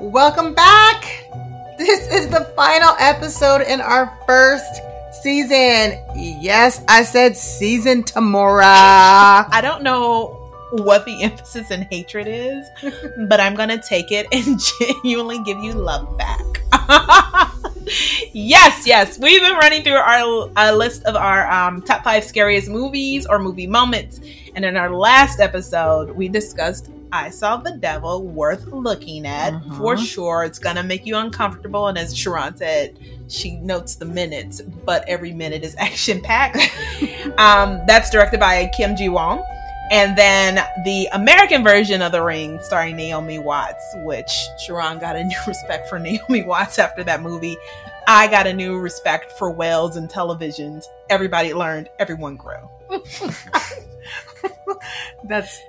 Welcome back. This is the final episode in our first season. Yes, I said season Tamora. I don't know what the emphasis in hatred is, but I'm gonna take it and genuinely give you love back. yes, yes, we've been running through our a list of our um, top five scariest movies or movie moments, and in our last episode, we discussed I Saw the Devil worth looking at for sure. It's gonna make you uncomfortable, and as Sharon said, she notes the minutes, but every minute is action packed. um, that's directed by Kim Jee-woon. And then the American version of The Ring, starring Naomi Watts, which Sharon got a new respect for Naomi Watts after that movie. I got a new respect for whales and televisions. Everybody learned, everyone grew. that's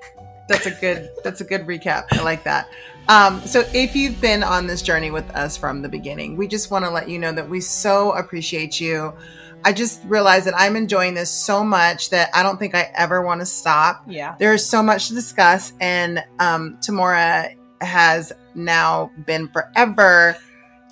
that's a good that's a good recap. I like that. Um, so if you've been on this journey with us from the beginning, we just want to let you know that we so appreciate you. I just realized that I'm enjoying this so much that I don't think I ever want to stop. Yeah. There is so much to discuss, and um, Tamora has now been forever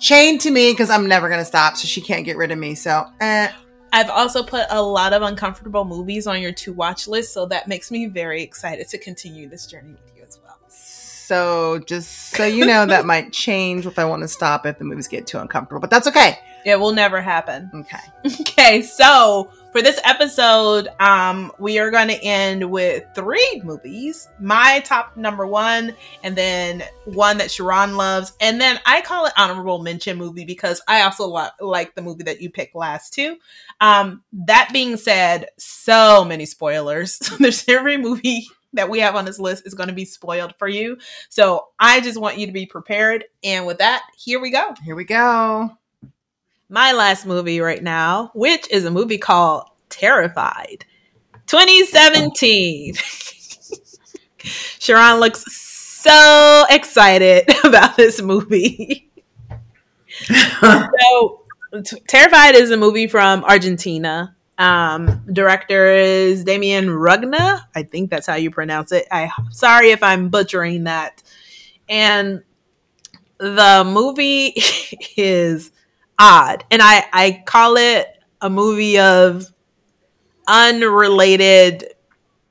chained to me because I'm never going to stop, so she can't get rid of me. So, eh, I've also put a lot of uncomfortable movies on your to watch list, so that makes me very excited to continue this journey with you as well. so just so you know, that might change if I want to stop if the movies get too uncomfortable, but that's okay. It will never happen. Okay. Okay, so for this episode, um, we are going to end with three movies. My top number one, and then one that Sharon loves, and then I call it honorable mention movie because I also li- like the movie that you picked last too. Um, that being said, so many spoilers. There's every movie that we have on this list is going to be spoiled for you. So I just want you to be prepared. And with that, here we go Here we go. my last movie right now, which is a movie called Terrified. 2017. Sharon looks so excited about this movie. so, Terrified is a movie from Argentina. Um, director is Damien Rugna. I think that's how you pronounce it. I sorry if I'm butchering that. And the movie is odd and i i call it a movie of unrelated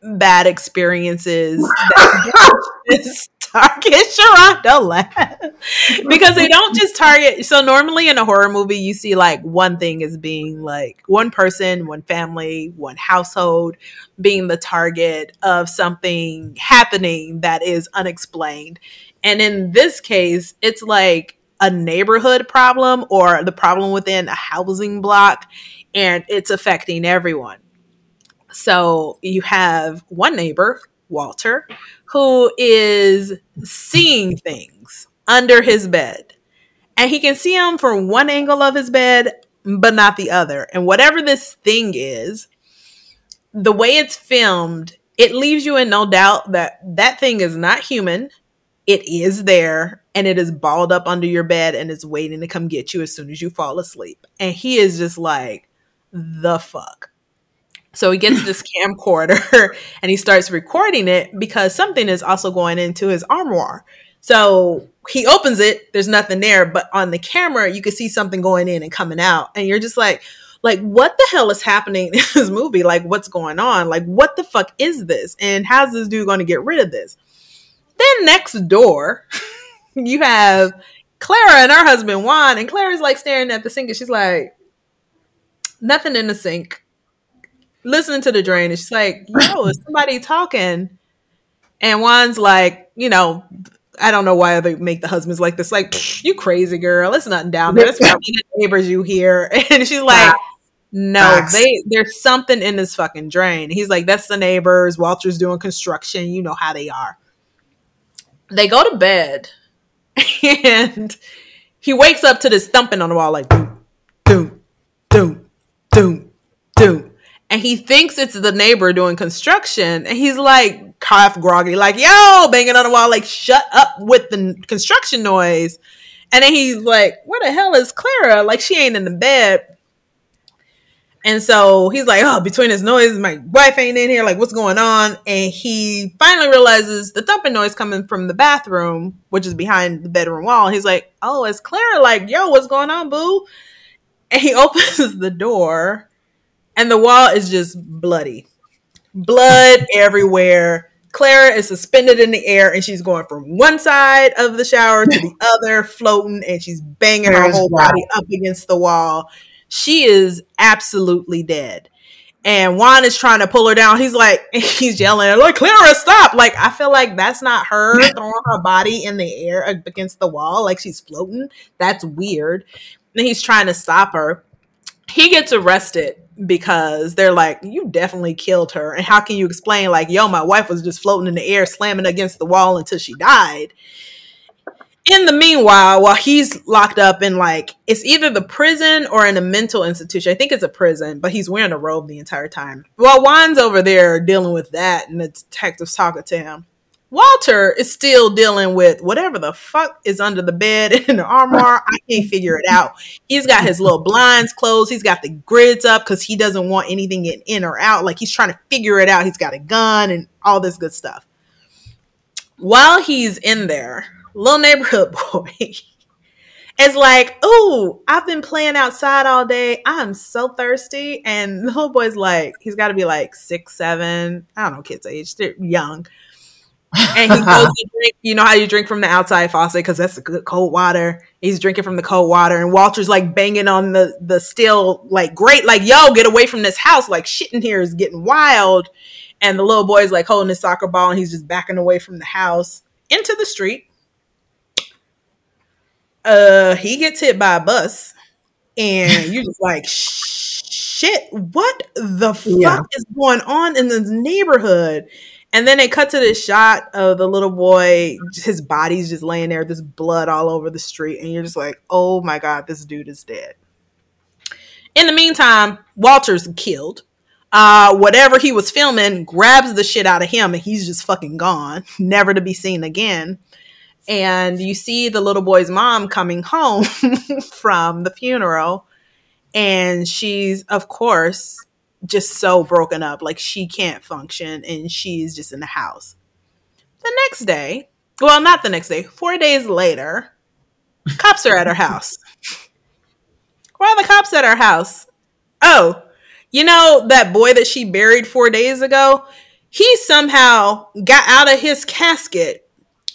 bad experiences target don't laugh. because they don't just target so normally in a horror movie you see like one thing as being like one person one family one household being the target of something happening that is unexplained and in this case it's like a neighborhood problem or the problem within a housing block and it's affecting everyone. So you have one neighbor, Walter, who is seeing things under his bed. And he can see them from one angle of his bed, but not the other. And whatever this thing is, the way it's filmed, it leaves you in no doubt that that thing is not human. It is there and it is balled up under your bed and it's waiting to come get you as soon as you fall asleep. And he is just like, the fuck. So he gets this camcorder and he starts recording it because something is also going into his armoire. So he opens it, there's nothing there, but on the camera you can see something going in and coming out. And you're just like, like what the hell is happening in this movie? Like what's going on? Like what the fuck is this? And how's this dude going to get rid of this? Then next door, you have Clara and her husband Juan, and Clara's like staring at the sink, and she's like, nothing in the sink. Listening to the drain, and she's like, "Yo, is somebody talking?" And Juan's like, you know, I don't know why they make the husbands like this. Like, you crazy girl, it's nothing down there. It's probably the neighbors you hear. And she's like, no, they there's something in this fucking drain. He's like, that's the neighbors. Walter's doing construction. You know how they are. They go to bed, and he wakes up to this thumping on the wall, like doom, doom, doom, doom, doom. And he thinks it's the neighbor doing construction, and he's like half groggy, like yo, banging on the wall, like shut up with the construction noise. And then he's like, where the hell is Clara? Like she ain't in the bed. And so he's like, oh, between his noise, my wife ain't in here. Like, what's going on? And he finally realizes the thumping noise coming from the bathroom, which is behind the bedroom wall. He's like, oh, it's Clara. Like, yo, what's going on, boo? And he opens the door, and the wall is just bloody. Blood everywhere. Clara is suspended in the air and she's going from one side of the shower to the other, floating, and she's banging her whole body up against the wall she is absolutely dead. And Juan is trying to pull her down. He's like, he's yelling, like, Clara, stop. Like, I feel like that's not her throwing her body in the air against the wall, like she's floating. That's weird. And he's trying to stop her. He gets arrested because they're like, you definitely killed her. And how can you explain, like, yo, my wife was just floating in the air, slamming against the wall until she died? in the meanwhile, while he's locked up in like it's either the prison or in a mental institution. I think it's a prison, but he's wearing a robe the entire time. While Juan's over there dealing with that, and the detective's talking to him. Walter is still dealing with whatever the fuck is under the bed in the armoire. I can't figure it out. He's got his little blinds closed. He's got the grids up because he doesn't want anything getting in or out. Like he's trying to figure it out. He's got a gun and all this good stuff. While he's in there, little neighborhood boy is like, "Ooh, I've been playing outside all day. I'm so thirsty." And the little boy's like, he's got to be like six, seven. I don't know kids' age. They're young. And he goes to drink. You know how you drink from the outside faucet because that's good cold water. He's drinking from the cold water, and Walter's like banging on the the steel, like great, like yo, get away from this house! Like shit in here is getting wild. And the little boy's like holding his soccer ball, and he's just backing away from the house into the street uh he gets hit by a bus and you're just like shit what the fuck yeah. is going on in this neighborhood and then they cut to this shot of the little boy his body's just laying there this blood all over the street and you're just like oh my god this dude is dead. In the meantime walter's killed. Uh, whatever he was filming grabs the shit out of him and he's just fucking gone never to be seen again. And you see the little boy's mom coming home from the funeral and she's of course just so broken up like she can't function and she's just in the house. The next day well not the next day four days later cops are at her house. Why are the cops at her house? Oh you know that boy that she buried four days ago? He somehow got out of his casket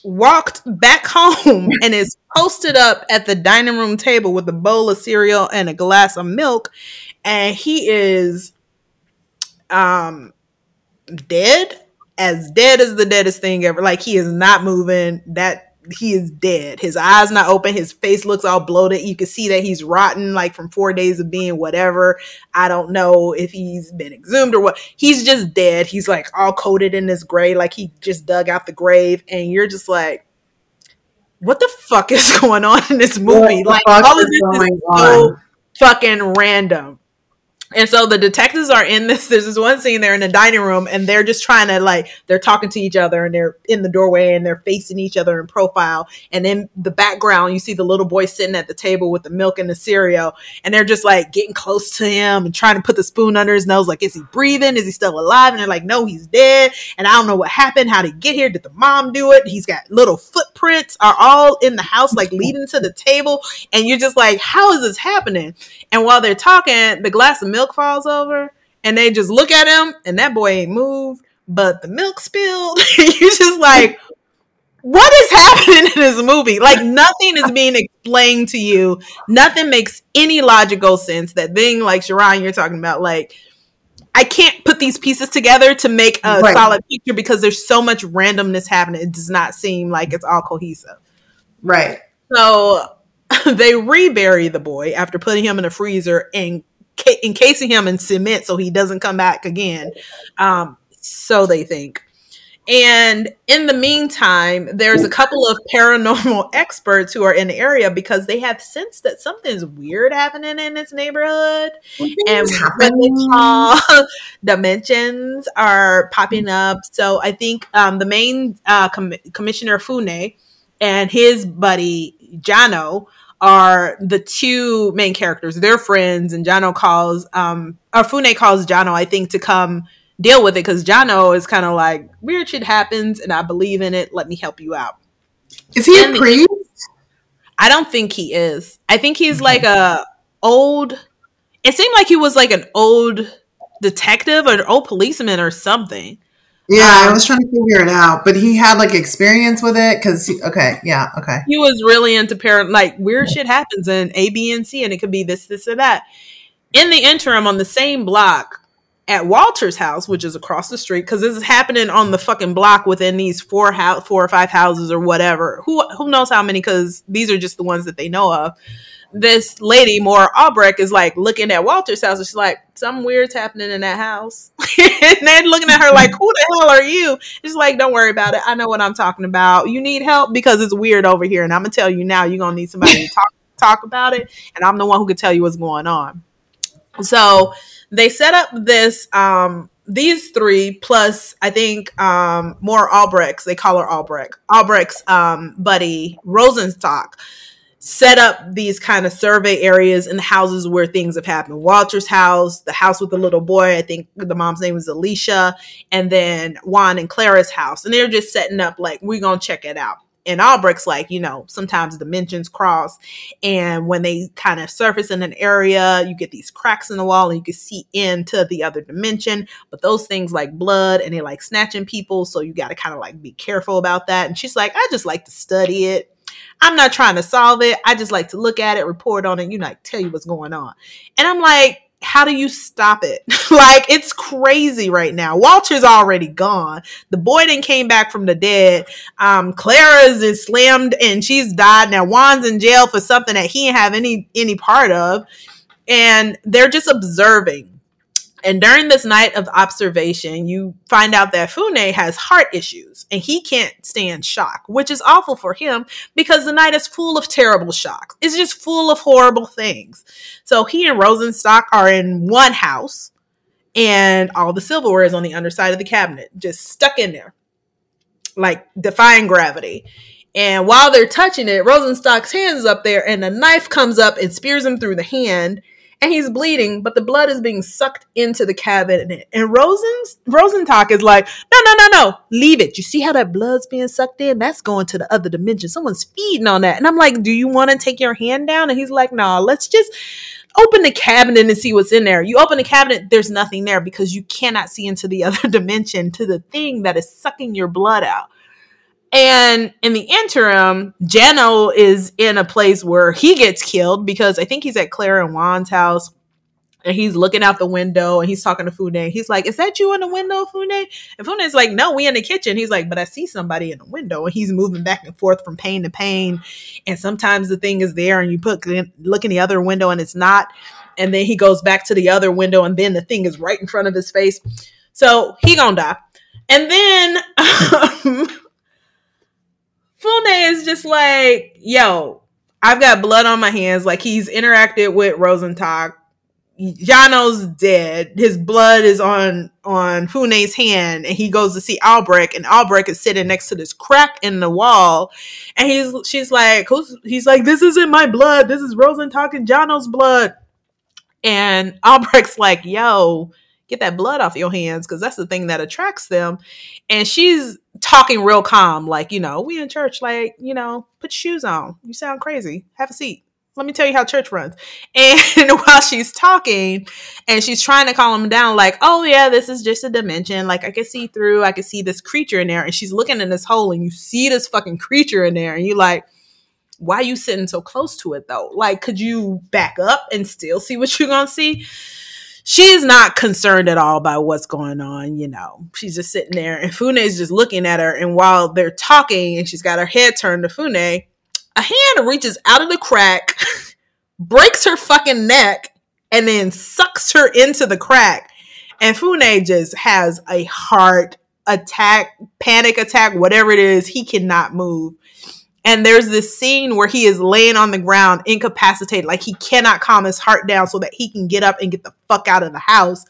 walked back home and is posted up at the dining room table with a bowl of cereal and a glass of milk and he is um dead as dead as the deadest thing ever like he is not moving that he is dead. His eyes not open. His face looks all bloated. You can see that he's rotten, like from four days of being whatever. I don't know if he's been exhumed or what. He's just dead. He's like all coated in this gray, like he just dug out the grave. And you're just like, what the fuck is going on in this movie? Like all of this is so fucking random. And so the detectives are in this. There's this one scene they're in the dining room and they're just trying to like they're talking to each other and they're in the doorway and they're facing each other in profile. And in the background, you see the little boy sitting at the table with the milk and the cereal, and they're just like getting close to him and trying to put the spoon under his nose. Like, is he breathing? Is he still alive? And they're like, no, he's dead. And I don't know what happened. How did he get here? Did the mom do it? He's got little footprints are all in the house, like leading to the table. And you're just like, how is this happening? And while they're talking, the glass of milk milk falls over and they just look at him and that boy ain't moved, but the milk spilled. You're just like, what is happening in this movie? Like nothing is being explained to you. Nothing makes any logical sense. That thing like Sharon, you're talking about, like I can't put these pieces together to make a right. solid picture because there's so much randomness happening. It does not seem like it's all cohesive. Right. So they rebury the boy after putting him in a freezer and encasing him in cement so he doesn't come back again. Um, so they think. And in the meantime, there's a couple of paranormal experts who are in the area because they have sensed that something's weird happening in this neighborhood. and what they call dimensions are popping up. So I think um, the main uh, com- commissioner Fune and his buddy Jano are the two main characters. They're friends, and Jano calls, um, or Fune calls Jano, I think, to come deal with it because Jano is kind of like weird shit happens, and I believe in it. Let me help you out. Is he and a priest? I don't think he is. I think he's like a old. It seemed like he was like an old detective or an old policeman or something. Yeah, um, I was trying to figure it out, but he had like experience with it because okay, yeah, okay. He was really into parent like weird shit happens in A, B, and C, and it could be this, this, or that. In the interim, on the same block at Walter's house, which is across the street, because this is happening on the fucking block within these four house, four or five houses or whatever. Who who knows how many? Because these are just the ones that they know of this lady, Maura Albrecht, is like looking at Walter's house. And she's like, something weird's happening in that house. and they're looking at her like, who the hell are you? She's like, don't worry about it. I know what I'm talking about. You need help because it's weird over here. And I'm going to tell you now, you're going to need somebody to talk, talk about it. And I'm the one who can tell you what's going on. So they set up this, um, these three plus I think um more Albrechts, they call her Albrecht, Albrecht's um buddy Rosenstock set up these kind of survey areas in the houses where things have happened. Walter's house, the house with the little boy, I think the mom's name was Alicia, and then Juan and Clara's house. And they're just setting up like, we're to check it out. And Albrecht's like, you know, sometimes dimensions cross. And when they kind of surface in an area, you get these cracks in the wall and you can see into the other dimension. But those things like blood and they like snatching people. So you got to kind of like be careful about that. And she's like, I just like to study it I'm not trying to solve it. I just like to look at it, report on it, you know, like tell you what's going on. And I'm like, how do you stop it? like it's crazy right now. Walter's already gone. The boy then came back from the dead. Um, Clara's is slammed and she's died. Now Juan's in jail for something that he didn't have any any part of. And they're just observing and during this night of observation, you find out that Fune has heart issues and he can't stand shock, which is awful for him because the night is full of terrible shocks. It's just full of horrible things. So he and Rosenstock are in one house and all the silverware is on the underside of the cabinet, just stuck in there, like defying gravity. And while they're touching it, Rosenstock's hand is up there and a knife comes up and spears him through the hand and he's bleeding, but the blood is being sucked into the cabinet. And Rosen's Rosenstock is like, no, no, no, no, leave it. You see how that blood's being sucked in? That's going to the other dimension. Someone's feeding on that. And I'm like, do you want to take your hand down? And he's like, nah, let's just open the cabinet and see what's in there. You open the cabinet, there's nothing there because you cannot see into the other dimension to the thing that is sucking your blood out. And in the interim, Jano is in a place where he gets killed because I think he's at Clara and Juan's house. And he's looking out the window and he's talking to Fune. He's like, Is that you in the window, Fune? And Fune's like, No, we in the kitchen. He's like, But I see somebody in the window. And he's moving back and forth from pain to pain. And sometimes the thing is there and you put look in the other window and it's not. And then he goes back to the other window and then the thing is right in front of his face. So he gonna die. And then um, Fune is just like, yo, I've got blood on my hands. Like he's interacted with Rosenstock. Jano's dead. His blood is on on Fune's hand, and he goes to see Albrecht, and Albrecht is sitting next to this crack in the wall, and he's she's like, Who's, he's like, this isn't my blood. This is Rosenstock and Jano's blood, and Albrecht's like, yo, get that blood off your hands because that's the thing that attracts them. And she's talking real calm, like, you know, we in church, like, you know, put shoes on. You sound crazy. Have a seat. Let me tell you how church runs. And while she's talking and she's trying to calm him down, like, oh, yeah, this is just a dimension. Like, I can see through, I can see this creature in there. And she's looking in this hole and you see this fucking creature in there. And you're like, why are you sitting so close to it though? Like, could you back up and still see what you're to see? She's not concerned at all by what's going on. You know, she's just sitting there, and Fune is just looking at her. And while they're talking, and she's got her head turned to Fune, a hand reaches out of the crack, breaks her fucking neck, and then sucks her into the crack. And Fune just has a heart attack, panic attack, whatever it is. He cannot move. And there's this scene where he is laying on the ground, incapacitated, like he cannot calm his heart down so that he can get up and get the fuck out of the house.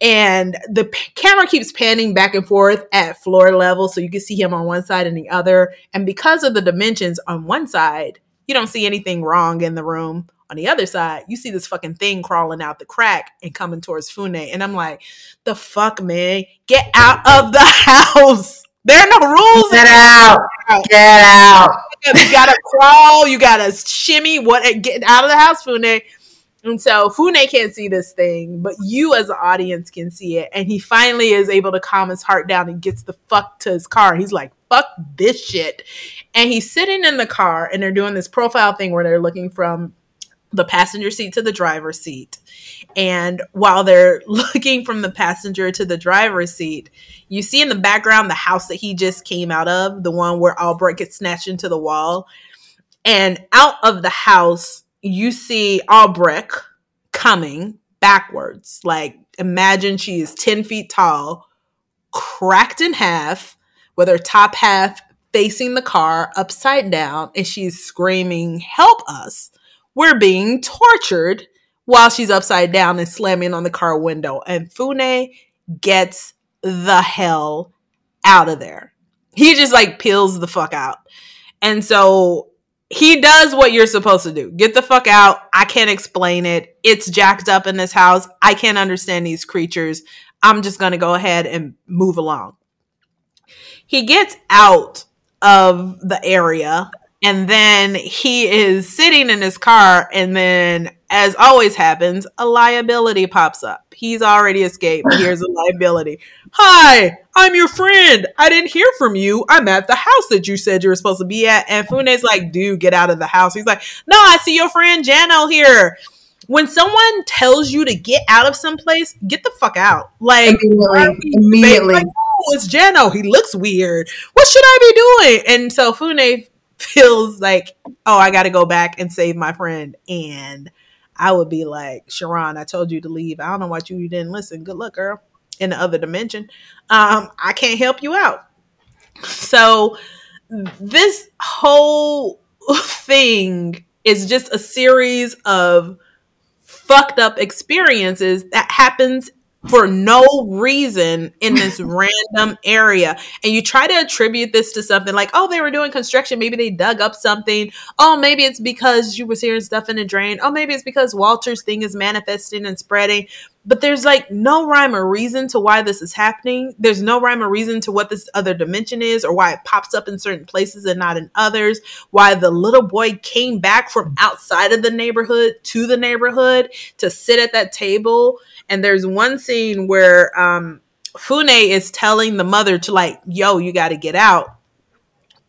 And the p- camera keeps panning back and forth at floor level, so you can see him on one side and the other. And because of the dimensions on one side, You don't see anything wrong in the room. On the other side, you see this fucking thing crawling out the crack and coming towards Fune. And I'm like, the fuck, man? Get out of the house. There are no rules. Get out. Get out. You gotta crawl. You gotta shimmy. What? Get out of the house, Fune. And so Fune can't see this thing, but you as an audience can see it. And he finally is able to calm his heart down and gets the fuck to his car. He's like, fuck this shit. And he's sitting in the car and they're doing this profile thing where they're looking from the passenger seat to the driver's seat. And while they're looking from the passenger to the driver's seat, you see in the background the house that he just came out of, the one where Albrecht gets snatched into the wall. And out of the house, you see Albrecht coming backwards. Like imagine she is 10 feet tall, cracked in half, with her top half facing the car upside down, and she's screaming, Help us! We're being tortured while she's upside down and slamming on the car window. And Fune gets the hell out of there. He just like peels the fuck out. And so he does what you're supposed to do. Get the fuck out. I can't explain it. It's jacked up in this house. I can't understand these creatures. I'm just going to go ahead and move along. He gets out of the area and then he is sitting in his car and then as always happens a liability pops up he's already escaped here's a liability hi i'm your friend i didn't hear from you i'm at the house that you said you were supposed to be at and fune's like dude get out of the house he's like no i see your friend jano here when someone tells you to get out of some place, get the fuck out. Like immediately, immediately. Like, oh, it's Jano. He looks weird. What should I be doing? And so Fune feels like, oh, I got to go back and save my friend. And I would be like, Sharon, I told you to leave. I don't know why you you didn't listen. Good luck, girl. In the other dimension, um, I can't help you out. So this whole thing is just a series of fucked up experiences that happens for no reason in this random area. And you try to attribute this to something like, oh, they were doing construction. Maybe they dug up something. Oh, maybe it's because you were hearing stuff in a drain. Oh, maybe it's because Walter's thing is manifesting and spreading. But there's like no rhyme or reason to why this is happening. There's no rhyme or reason to what this other dimension is or why it pops up in certain places and not in others. Why the little boy came back from outside of the neighborhood to the neighborhood to sit at that table and there's one scene where um, Fune is telling the mother to like, "Yo, you got to get out,"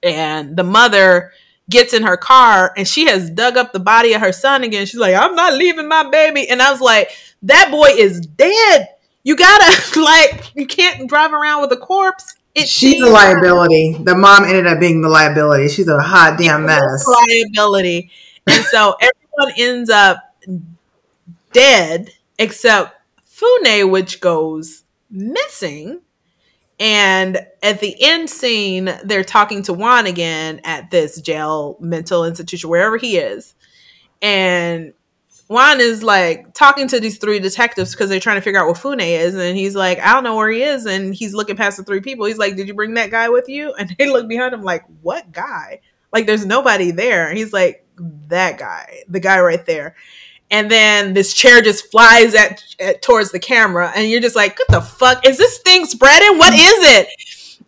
and the mother gets in her car and she has dug up the body of her son again. She's like, "I'm not leaving my baby," and I was like, "That boy is dead. You gotta like, you can't drive around with a corpse." It She's a liability. The mom ended up being the liability. She's a hot damn mess. Liability, and so everyone ends up dead except Fune, which goes missing. And at the end scene, they're talking to Juan again at this jail, mental institution, wherever he is. And Juan is like talking to these three detectives because they're trying to figure out what Fune is. And he's like, I don't know where he is. And he's looking past the three people. He's like, Did you bring that guy with you? And they look behind him like, What guy? Like, there's nobody there. He's like, That guy, the guy right there and then this chair just flies at, at, towards the camera and you're just like what the fuck? Is this thing spreading? What is it?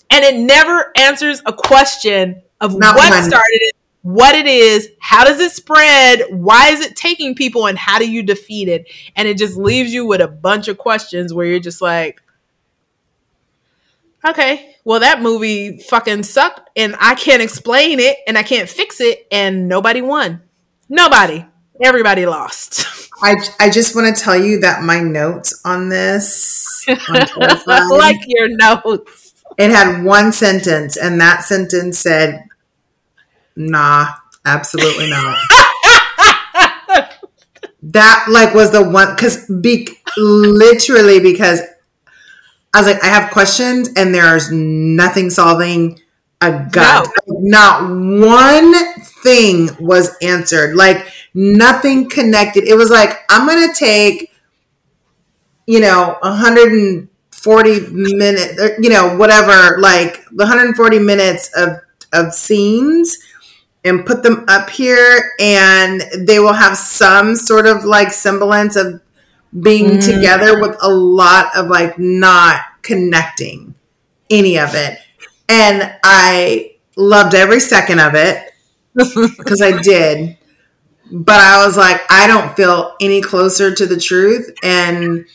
And it never answers a question of Not what started it what it is how does it spread why is it taking people and how do you defeat it? And it just leaves you with a bunch of questions where you're just like okay well that movie fucking sucked and i can't explain it and i can't fix it and nobody won. Nobody everybody lost. I, I just want to tell you that my notes on this, on like your notes, it had one sentence, and that sentence said, "Nah, absolutely not." that like was the one because be literally because I was like, I have questions, and there's nothing solving a gut. No. Not one thing was answered. Like nothing connected. It was like, I'm going to take, you know, 140 minutes, you know, whatever, like the 140 minutes of, of scenes and put them up here and they will have some sort of like semblance of being mm. together with a lot of like not connecting any of it. And I loved every second of it because I did. But I was like, I don't feel any closer to the truth. And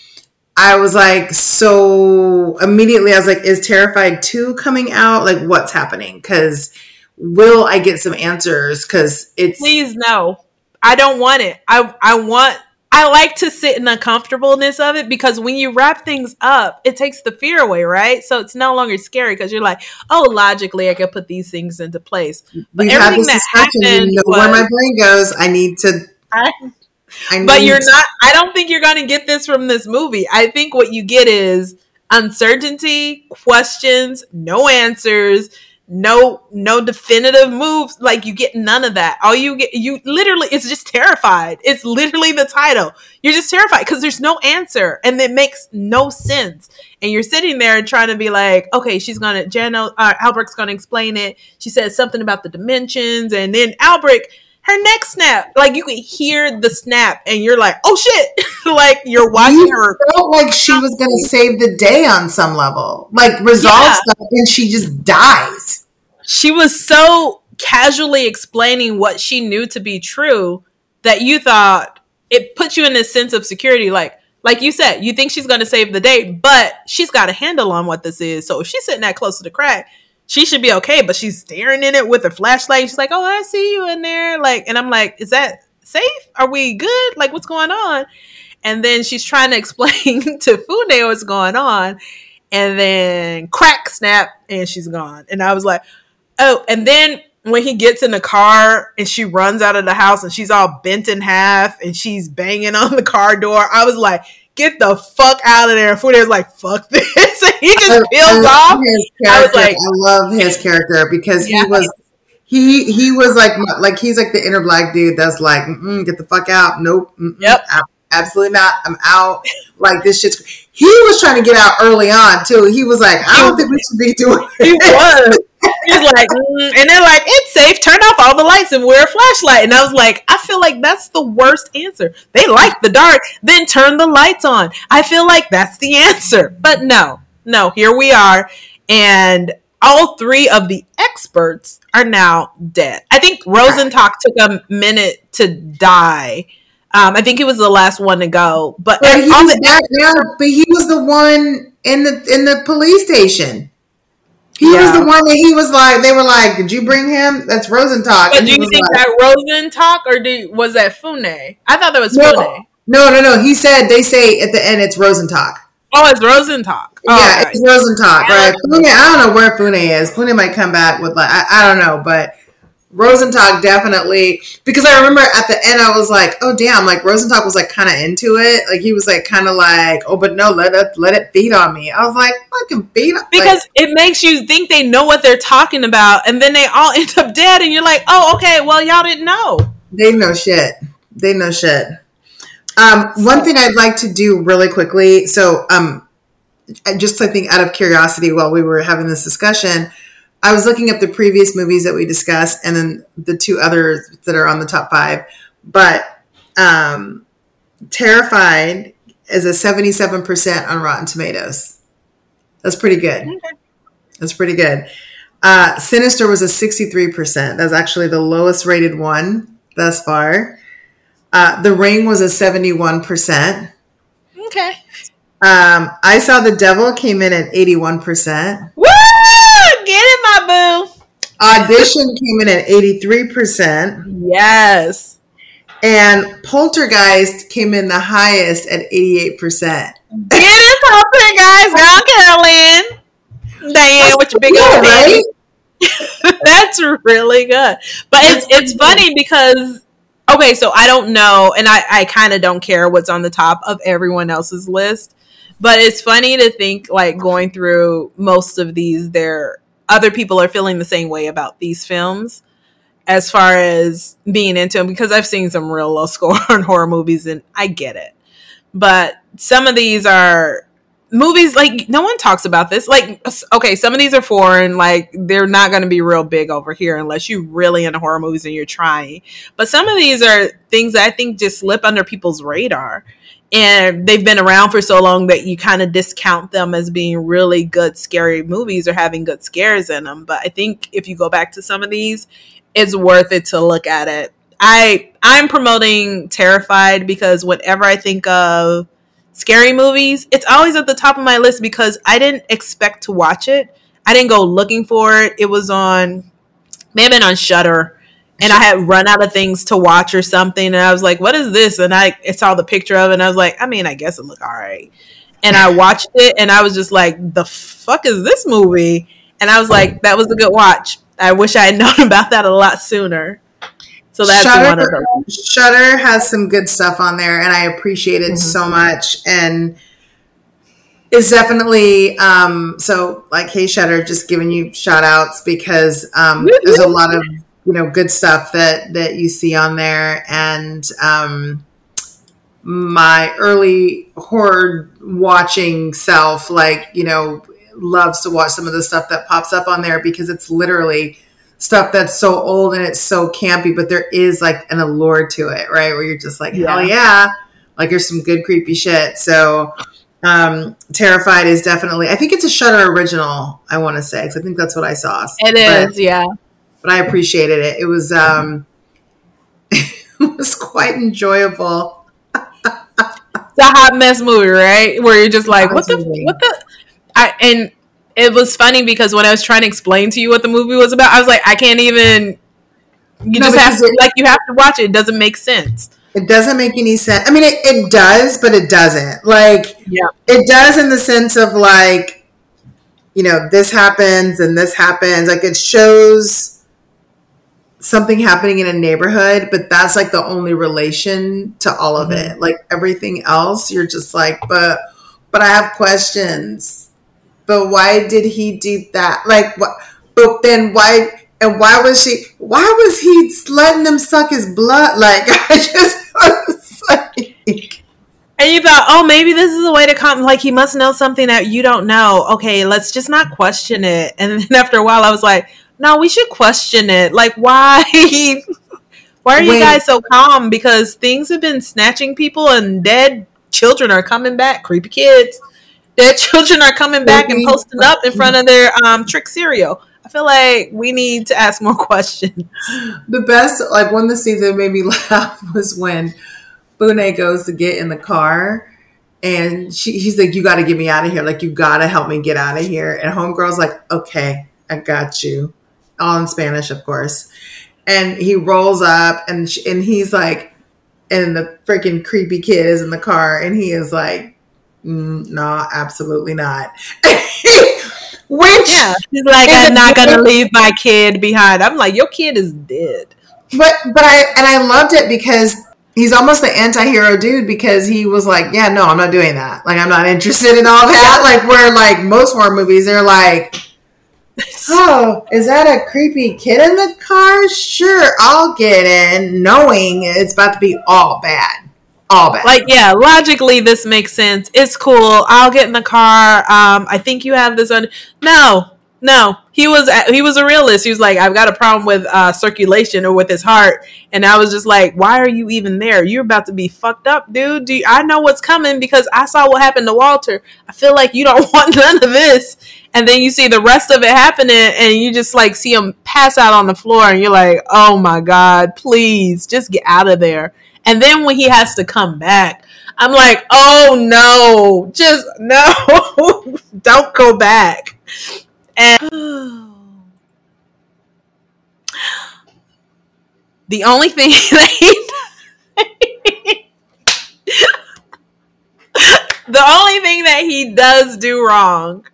I was like, so immediately I was like, is Terrified 2 coming out? Like, what's happening? Because will I get some answers? Because it's. Please, no. I don't want it. I, I want I like to sit in the comfortableness of it because when you wrap things up, it takes the fear away, right? So it's no longer scary because you're like, oh, logically, I can put these things into place. But We've everything that happened, you know was, where my brain goes. I need to. I, I need but you're to, not. I don't think you're going to get this from this movie. I think what you get is uncertainty, questions, no answers no no definitive moves. Like you get none of that. All you get you literally it's just terrified. It's literally the title. You're just terrified because there's no answer and it makes no sense. And you're sitting there trying to be like okay she's gonna Jano uh, Albrecht's gonna explain it. She says something about the dimensions and then Albrecht her neck snap. Like you could hear the snap, and you're like, "Oh shit!" like you're watching you her. Felt like she was to save the day on some level, like resolve yeah. stuff, and she just dies. She was so casually explaining what she knew to be true that you thought it put you in this sense of security, like. Like you said, you think she's to save the day, but she's got a handle on what this is. So if she's sitting that close to the crack, she should be okay, but she's staring in it with a flashlight. She's like, "Oh, I see you in there." Like, and I'm like, "Is that safe? Are we good? Like, what's going on?" And then she's trying to explain to Fune what's going on, and then crack snap, and she's gone. And I was like, "Oh!" And then when he gets in the car and she runs out of the house and she's all bent in half and she's banging on the car door, I was like, get the fuck out of there. And Fune's like, fuck this. and he just peels off. I was like, I love his character because yeah. he was he he was like like he's like the inner black dude that's like get the fuck out. Nope. Yep. Absolutely not. I'm out. Like this shit's. He was trying to get out early on too. He was like, I don't think we should be doing. It. He was. He's like, mm, and they're like, it's safe. Turn off all the lights and wear a flashlight. And I was like, I feel like that's the worst answer. They like the dark, then turn the lights on. I feel like that's the answer. But no, no, here we are. And all three of the experts are now dead. I think Rosenstock took a minute to die. Um, I think he was the last one to go, but, but he was back now. But he was the one in the in the police station. He yeah. was the one that he was like, they were like, did you bring him? That's Rosenstock. But do you think like, that Rosenstock or do, was that Fune? I thought that was no, Fune. No, no, no. He said, they say at the end it's Rosenstock. Oh, it's Rosenstock. Oh, yeah, okay. it's Rosenstock, right? Fune, I don't know where Fune is. Fune might come back with like, I, I don't know, but Rosenstock definitely because I remember at the end I was like, oh damn, like Rosenstock was like kind of into it. Like he was like kind of like, oh, but no, let it let it feed on me. I was like, fucking feed on because like, it makes you think they know what they're talking about, and then they all end up dead, and you're like, oh, okay, well y'all didn't know. They know shit. They know shit. Um, one thing I'd like to do really quickly. So, um, just I think out of curiosity, while we were having this discussion I was looking up the previous movies that we discussed and then the two others that are on the top five. But um, Terrified is a 77% on Rotten Tomatoes. That's pretty good. Okay. That's pretty good. Uh, Sinister was a 63%. That's actually the lowest rated one thus far. Uh, the Ring was a 71%. Okay. Um, I Saw the Devil came in at 81%. Woo! Get it, my boo. Audition came in at 83%. Yes. And Poltergeist came in the highest at 88%. Get it, Poltergeist. Go, Carol Anne. Diane with your big old right? That's really good. But it's it's funny because okay, so I don't know, and I, I kind of don't care what's on the top of everyone else's list. But it's funny to think like going through most of these, there other people are feeling the same way about these films as far as being into them because I've seen some real low score on horror movies and I get it. But some of these are movies like no one talks about this. Like okay some of these are foreign like they're not going to be real big over here unless you really into horror movies and you're trying. But some of these are things that i think just slip under people's radar and they've been around for so long that you kind of discount them as being really good scary movies or having good scares in them but i think if you go back to some of these it's worth it to look at it i i'm promoting terrified because whenever i think of scary movies, it's always at the top of my list because I didn't expect to watch it. I didn't go looking for it. It was on, may have been on Shudder, and I had run out of things to watch or something. And I was like, "What is this?" And I saw the picture of it, and I was like, "I mean, I guess it looked all right." And I watched it, and I was just like, "The fuck is this movie?" And I was like, "That was a good watch." I wish I had known about that a lot sooner. So that's Shudder, one of those. Shudder has some good stuff on there, and I appreciate it mm-hmm. so much. And it's definitely um, so like hey Shudder, just giving you shout outs because um, there's a lot of you know good stuff that that you see on there, and um, my early horror watching self, like you know, loves to watch some of the stuff that pops up on there because it's literally stuff that's so old and it's so campy, but there is like an allure to it, right? Where you're just like, yeah. hell yeah, like there's some good creepy shit. So, um, Terrified is definitely, I think it's a Shudder original. I want to say because I think that's what I saw. It but, is, yeah. But I appreciated it. It was, um, it was quite enjoyable. it's a hot mess movie, right? Where you're just like, what the, what the, I and it was funny because when I was trying to explain to you what the movie was about, I was like, I can't even. You no, just have to like you have to watch it. It doesn't make sense. It doesn't make any sense. I mean, it, it does, but it doesn't. Like, yeah, it does in the sense of like, you know, this happens and this happens. Like, it shows something happening in a neighborhood, but that's like the only relation to all of mm-hmm. it. Like everything else, you're just like, but, but I have questions but why did he do that? Like, what? But then why? And why was she? Why was he letting them suck his blood? Like, I just was like. And you thought, oh, maybe this is a way to come. Like, he must know something that you don't know. Okay, let's just not question it. And then after a while, I was like, no, we should question it. Like, why? why are Wait. you guys so calm? Because things have been snatching people, and dead children are coming back. Creepy kids Dead children are coming back and posting up in front of their um, Trix cereal. I feel like we need to ask more questions. The best, like one of the scenes that made me laugh was when Bune goes to get in the car and she, she's like, You got to get me out of here. Like, you got to help me get out of here. And Homegirl's like, Okay, I got you. All in Spanish, of course. And he rolls up and, she, and he's like, and the freaking creepy kid is in the car and he is like, mm, no, absolutely not. Which yeah, she's like, I'm not gonna leave my kid behind. I'm like, your kid is dead. But but I and I loved it because he's almost the anti-hero dude because he was like, yeah, no, I'm not doing that. Like, I'm not interested in all that. Like, where like most horror movies, they're like, oh, is that a creepy kid in the car? Sure, I'll get in, knowing it's about to be all bad all bad. Like, yeah, logically this makes sense. It's cool. I'll get in the car. Um, I think you have this on. No, no, he was he was a realist. He was like, I've got a problem with uh, circulation or with his heart, and I was just like, why are you even there? You're about to be fucked up, dude. Do you, I know what's coming because I saw what happened to Walter. I feel like you don't want none of this. And then you see the rest of it happening, and you just like see him pass out on the floor, and you're like, oh my god, please just get out of there. And then when he has to come back, I'm like, oh no, just no, don't go back. And the only thing that he the only thing that he does do wrong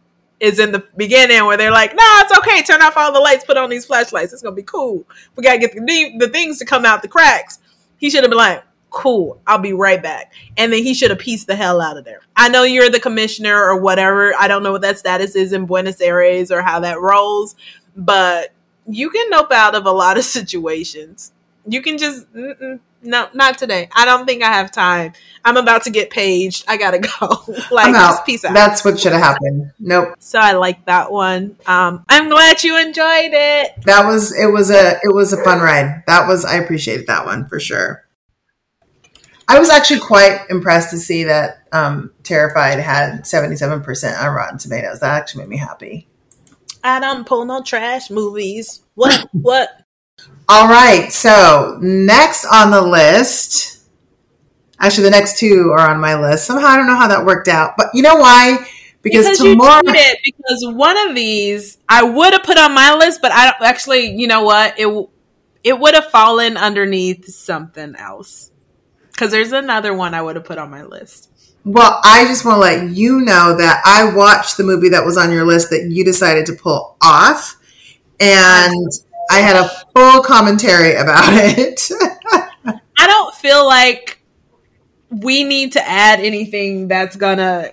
is in the beginning where they're like, nah, it's okay. Turn off all the lights, put on these flashlights. It's going to be cool. We got to get the, the things to come out the cracks. He should have been like, cool, I'll be right back. And then he should have pieced the hell out of there. I know you're the commissioner or whatever. I don't know what that status is in Buenos Aires or how that rolls, but you can nope out of a lot of situations. You can just no, not today. I don't think I have time. I'm about to get paged. I gotta go. like, just peace out. That's what should have happened. Nope. So I like that one. Um, I'm glad you enjoyed it. That was it. Was a it was a fun ride. That was I appreciated that one for sure. I was actually quite impressed to see that um, Terrified had 77% on Rotten Tomatoes. That actually made me happy. I don't pull no trash movies. What? what? All right. So next on the list, actually, the next two are on my list. Somehow I don't know how that worked out, but you know why? Because, because tomorrow, because one of these I would have put on my list, but I don't actually. You know what? It it would have fallen underneath something else. Because there's another one I would have put on my list. Well, I just want to let you know that I watched the movie that was on your list that you decided to pull off, and I had a full commentary about it. I don't feel like we need to add anything that's gonna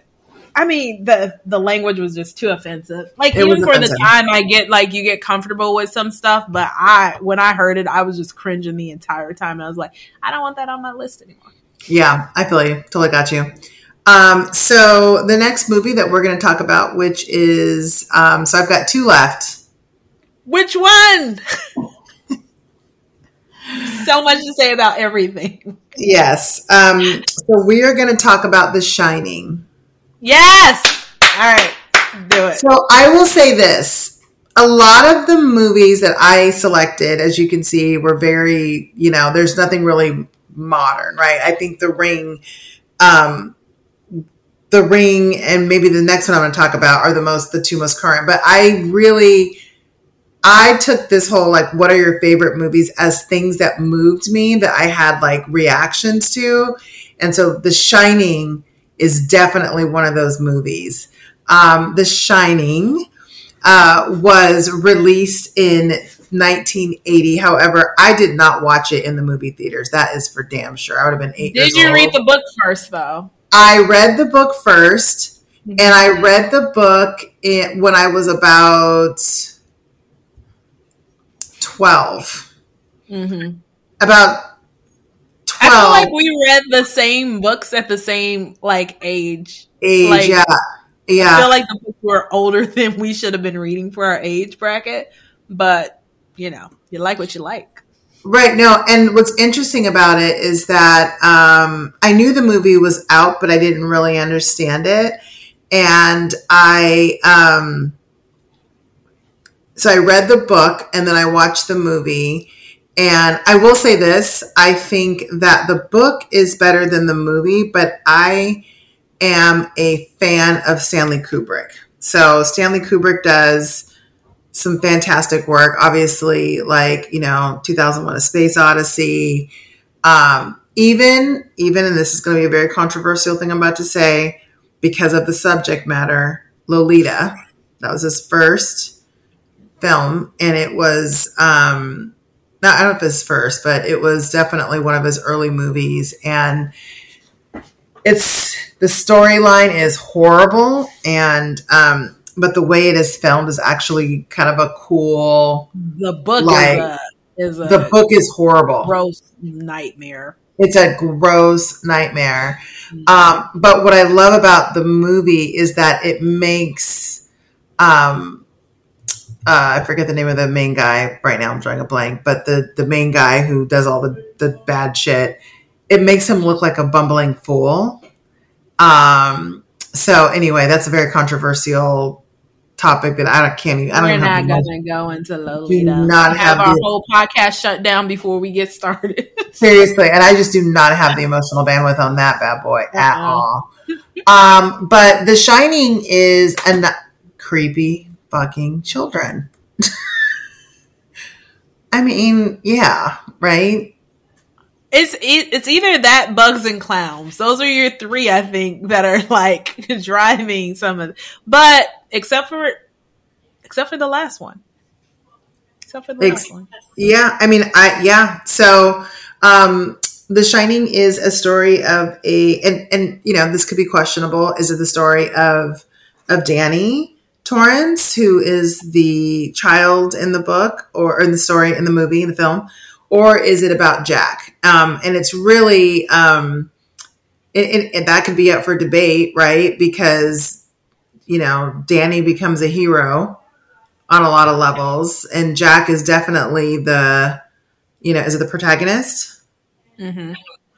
I mean, the the language was just too offensive. Like it even for offensive. the time, I get like you get comfortable with some stuff, but I when I heard it, I was just cringing the entire time. I was like, I don't want that on my list anymore. Yeah, I feel you. Totally got you. Um, so the next movie that we're going to talk about, which is, um, so I've got two left. Which one? so much to say about everything. Yes. Um, so we are going to talk about The Shining. Yes. All right. Do it. So I will say this. A lot of the movies that I selected, as you can see, were very, you know, there's nothing really modern, right? I think The Ring, um, The Ring, and maybe the next one I'm going to talk about are the most, the two most current. But I really, I took this whole like, what are your favorite movies as things that moved me that I had like reactions to. And so The Shining is definitely one of those movies. Um, the Shining uh, was released in 1980. However, I did not watch it in the movie theaters. That is for damn sure. I would have been eight. Did you old. read the book first, though? I read the book 1st mm-hmm. and I read the book in, when I was about 12. Mm-hmm. About I feel like we read the same books at the same like age. Age, like, yeah, yeah. I feel like the books were older than we should have been reading for our age bracket, but you know, you like what you like. Right. No, and what's interesting about it is that um, I knew the movie was out, but I didn't really understand it, and I. Um, so I read the book and then I watched the movie and I will say this I think that the book is better than the movie, but I am a fan of Stanley Kubrick. So Stanley Kubrick does some fantastic work. Obviously, like, you know, 2001 A Space Odyssey. Um, even, even, and this is going to be a very controversial thing I'm about to say because of the subject matter, Lolita. That was his first film, and it was um, not, I don't know if it's first, but it was definitely one of his early movies. And it's the storyline is horrible, and um, but the way it is filmed is actually kind of a cool. The book like, is, a, is a the book is horrible, gross nightmare. It's a gross nightmare. Mm-hmm. Um, but what I love about the movie is that it makes um, uh, I forget the name of the main guy right now. I'm drawing a blank, but the the main guy who does all the the bad shit, it makes him look like a bumbling fool. Um. So anyway, that's a very controversial topic that I can't even. I don't We're not going to go into Lolita. Do not have, have our the, whole podcast shut down before we get started. seriously, and I just do not have the emotional bandwidth on that bad boy at uh-uh. all. Um, but The Shining is a creepy fucking children. I mean, yeah, right? It's it's either that bugs and clowns. Those are your three, I think, that are like driving some of. But except for except for the last one, except for the Ex- last one. Yeah, I mean, I yeah. So, um, The Shining is a story of a and and you know this could be questionable. Is it the story of of Danny? Torrance, who is the child in the book or in the story in the movie in the film, or is it about Jack? Um, and it's really, um, it, it, that could be up for debate, right? Because, you know, Danny becomes a hero on a lot of levels, and Jack is definitely the, you know, is it the protagonist? Mm-hmm.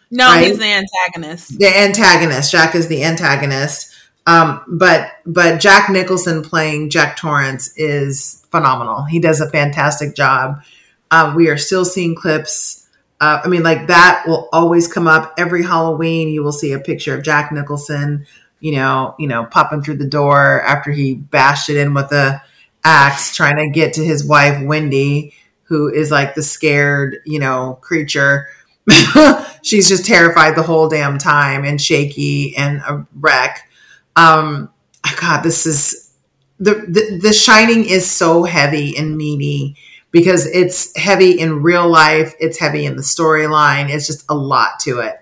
No, right? he's the antagonist. The antagonist. Jack is the antagonist. Um, but but Jack Nicholson playing Jack Torrance is phenomenal. He does a fantastic job. Um, we are still seeing clips. Uh, I mean, like that will always come up every Halloween. You will see a picture of Jack Nicholson, you know, you know, popping through the door after he bashed it in with a axe, trying to get to his wife Wendy, who is like the scared, you know, creature. She's just terrified the whole damn time and shaky and a wreck. Um, God, this is the, the the Shining is so heavy and meaty because it's heavy in real life. It's heavy in the storyline. It's just a lot to it.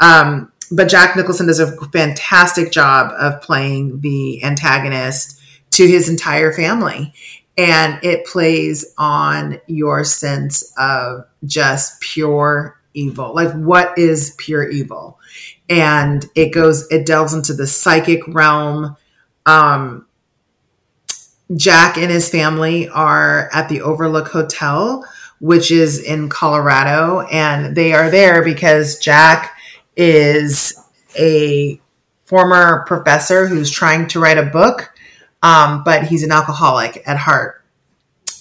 Um, but Jack Nicholson does a fantastic job of playing the antagonist to his entire family. And it plays on your sense of just pure evil. Like, what is pure evil? And it goes, it delves into the psychic realm. Um, Jack and his family are at the Overlook Hotel, which is in Colorado. And they are there because Jack is a former professor who's trying to write a book, um, but he's an alcoholic at heart.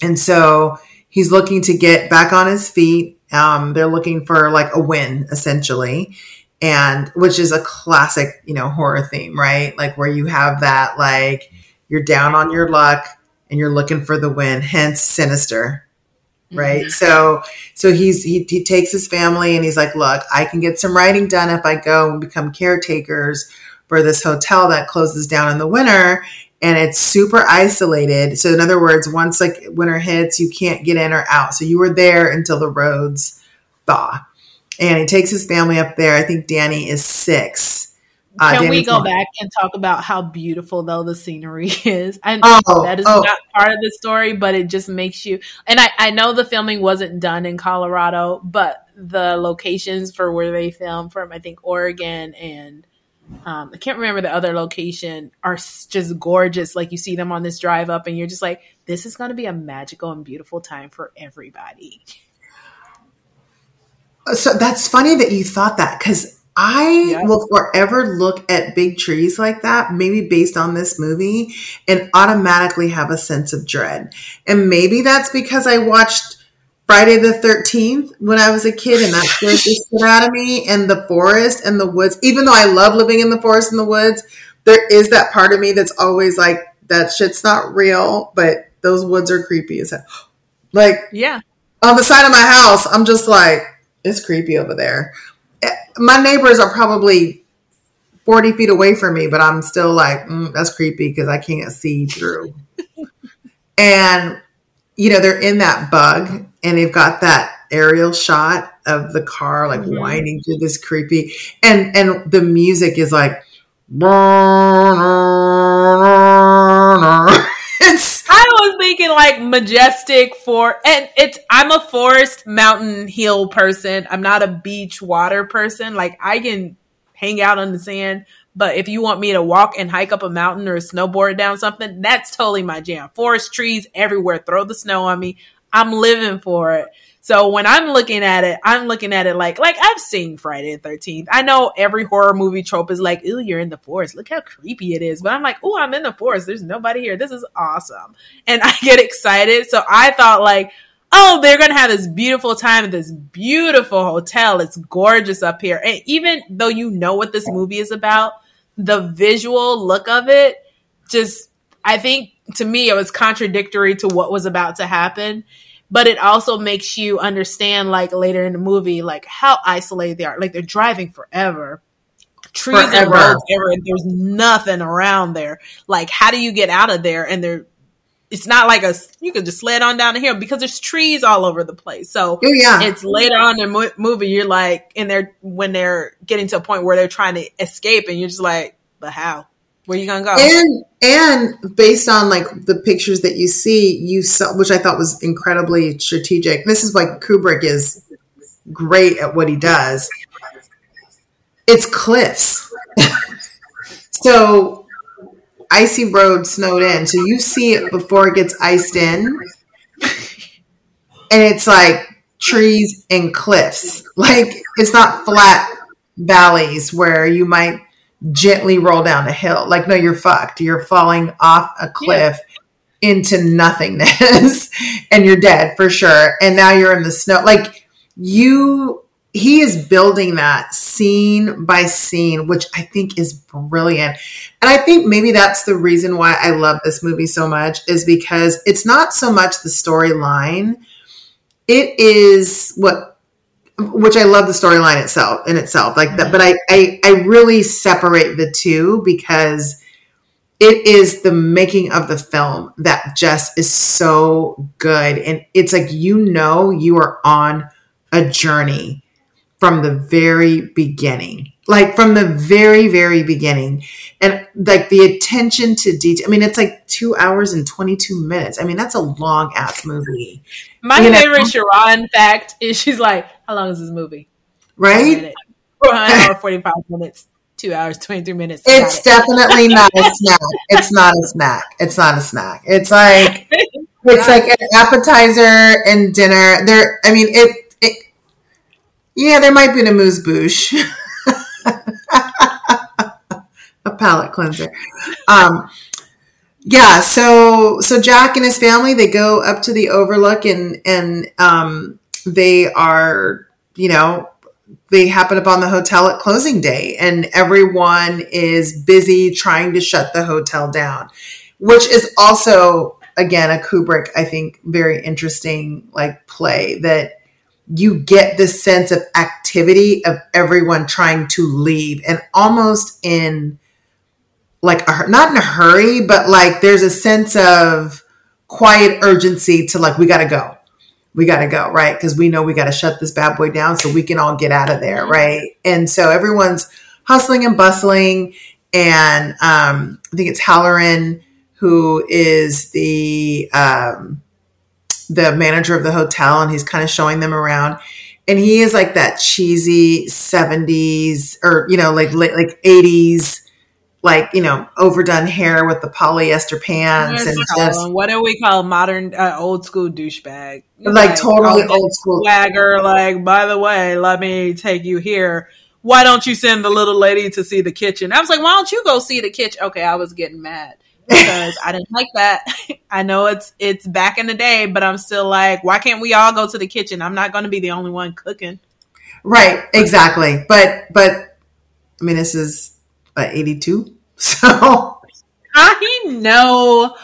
And so he's looking to get back on his feet. Um, they're looking for like a win, essentially. And which is a classic, you know, horror theme, right? Like where you have that, like, you're down on your luck and you're looking for the win, hence sinister. Right. Mm-hmm. So so he's he, he takes his family and he's like, look, I can get some writing done if I go and become caretakers for this hotel that closes down in the winter and it's super isolated. So in other words, once like winter hits, you can't get in or out. So you were there until the roads thaw. And he takes his family up there. I think Danny is six uh, Can we go back and talk about how beautiful though the scenery is? And oh, that is oh. not part of the story, but it just makes you. And I, I know the filming wasn't done in Colorado, but the locations for where they filmed from, I think Oregon and um, I can't remember the other location, are just gorgeous. Like you see them on this drive up, and you're just like, this is going to be a magical and beautiful time for everybody. So that's funny that you thought that because I yeah. will forever look at big trees like that, maybe based on this movie, and automatically have a sense of dread. And maybe that's because I watched Friday the 13th when I was a kid, and that scared the shit out of me. And the forest and the woods, even though I love living in the forest and the woods, there is that part of me that's always like, that shit's not real, but those woods are creepy as hell. Like, yeah. On the side of my house, I'm just like, it's creepy over there my neighbors are probably 40 feet away from me, but I'm still like, mm, that's creepy because I can't see through. and, you know, they're in that bug and they've got that aerial shot of the car like mm-hmm. winding through this creepy and and the music is like it's I was thinking like majestic for and it's I'm a forest mountain hill person. I'm not a beach water person. Like I can hang out on the sand, but if you want me to walk and hike up a mountain or snowboard down something, that's totally my jam. Forest trees everywhere, throw the snow on me. I'm living for it. So when I'm looking at it, I'm looking at it like like I've seen Friday the 13th. I know every horror movie trope is like, "Ooh, you're in the forest. Look how creepy it is." But I'm like, "Ooh, I'm in the forest. There's nobody here. This is awesome." And I get excited. So I thought like, "Oh, they're going to have this beautiful time at this beautiful hotel. It's gorgeous up here." And even though you know what this movie is about, the visual look of it just I think to me it was contradictory to what was about to happen but it also makes you understand like later in the movie like how isolated they are like they're driving forever trees forever. and roads everywhere there's nothing around there like how do you get out of there and they're it's not like a you can just sled on down the hill because there's trees all over the place. So oh, yeah. it's later on in the movie you're like, and they're when they're getting to a point where they're trying to escape, and you're just like, but how? Where you gonna go? And and based on like the pictures that you see, you saw, which I thought was incredibly strategic. This is why Kubrick is great at what he does. It's cliffs. so icy road snowed in. So you see it before it gets iced in. And it's like trees and cliffs. Like it's not flat valleys where you might gently roll down a hill. Like, no, you're fucked. You're falling off a cliff yeah. into nothingness and you're dead for sure. And now you're in the snow. Like, you, he is building that scene by scene, which I think is brilliant. And I think maybe that's the reason why I love this movie so much is because it's not so much the storyline, it is what which I love the storyline itself in itself, like that. But I, I, I really separate the two because it is the making of the film that just is so good, and it's like you know you are on a journey from the very beginning, like from the very very beginning, and like the attention to detail. I mean, it's like two hours and twenty two minutes. I mean, that's a long ass movie. My you favorite know? Sharron fact is she's like how long is this movie? Right? Four hour, 45 minutes, two hours, 23 minutes. It's definitely not a snack. It's not a snack. It's not a snack. It's like, it's like an appetizer and dinner. There, I mean, it, it yeah, there might be an amuse bouche. a palate cleanser. Um, yeah, so so Jack and his family they go up to the Overlook and and um, they are, you know, they happen upon the hotel at closing day and everyone is busy trying to shut the hotel down, which is also, again, a Kubrick, I think, very interesting like play that you get this sense of activity of everyone trying to leave and almost in like a, not in a hurry but like there's a sense of quiet urgency to like we got to go we got to go, right? Because we know we got to shut this bad boy down so we can all get out of there, right? And so everyone's hustling and bustling. And um, I think it's Hallorann who is the um, the manager of the hotel, and he's kind of showing them around. And he is like that cheesy '70s or you know, like late like '80s like you know overdone hair with the polyester pants and just what do we call modern uh, old school douchebag? Like, like totally old school. swagger like by the way let me take you here. Why don't you send the little lady to see the kitchen? I was like why don't you go see the kitchen? Okay i was getting mad because i didn't like that. I know it's it's back in the day but i'm still like why can't we all go to the kitchen? I'm not going to be the only one cooking. Right exactly. But but i mean this is uh, 82 So I know.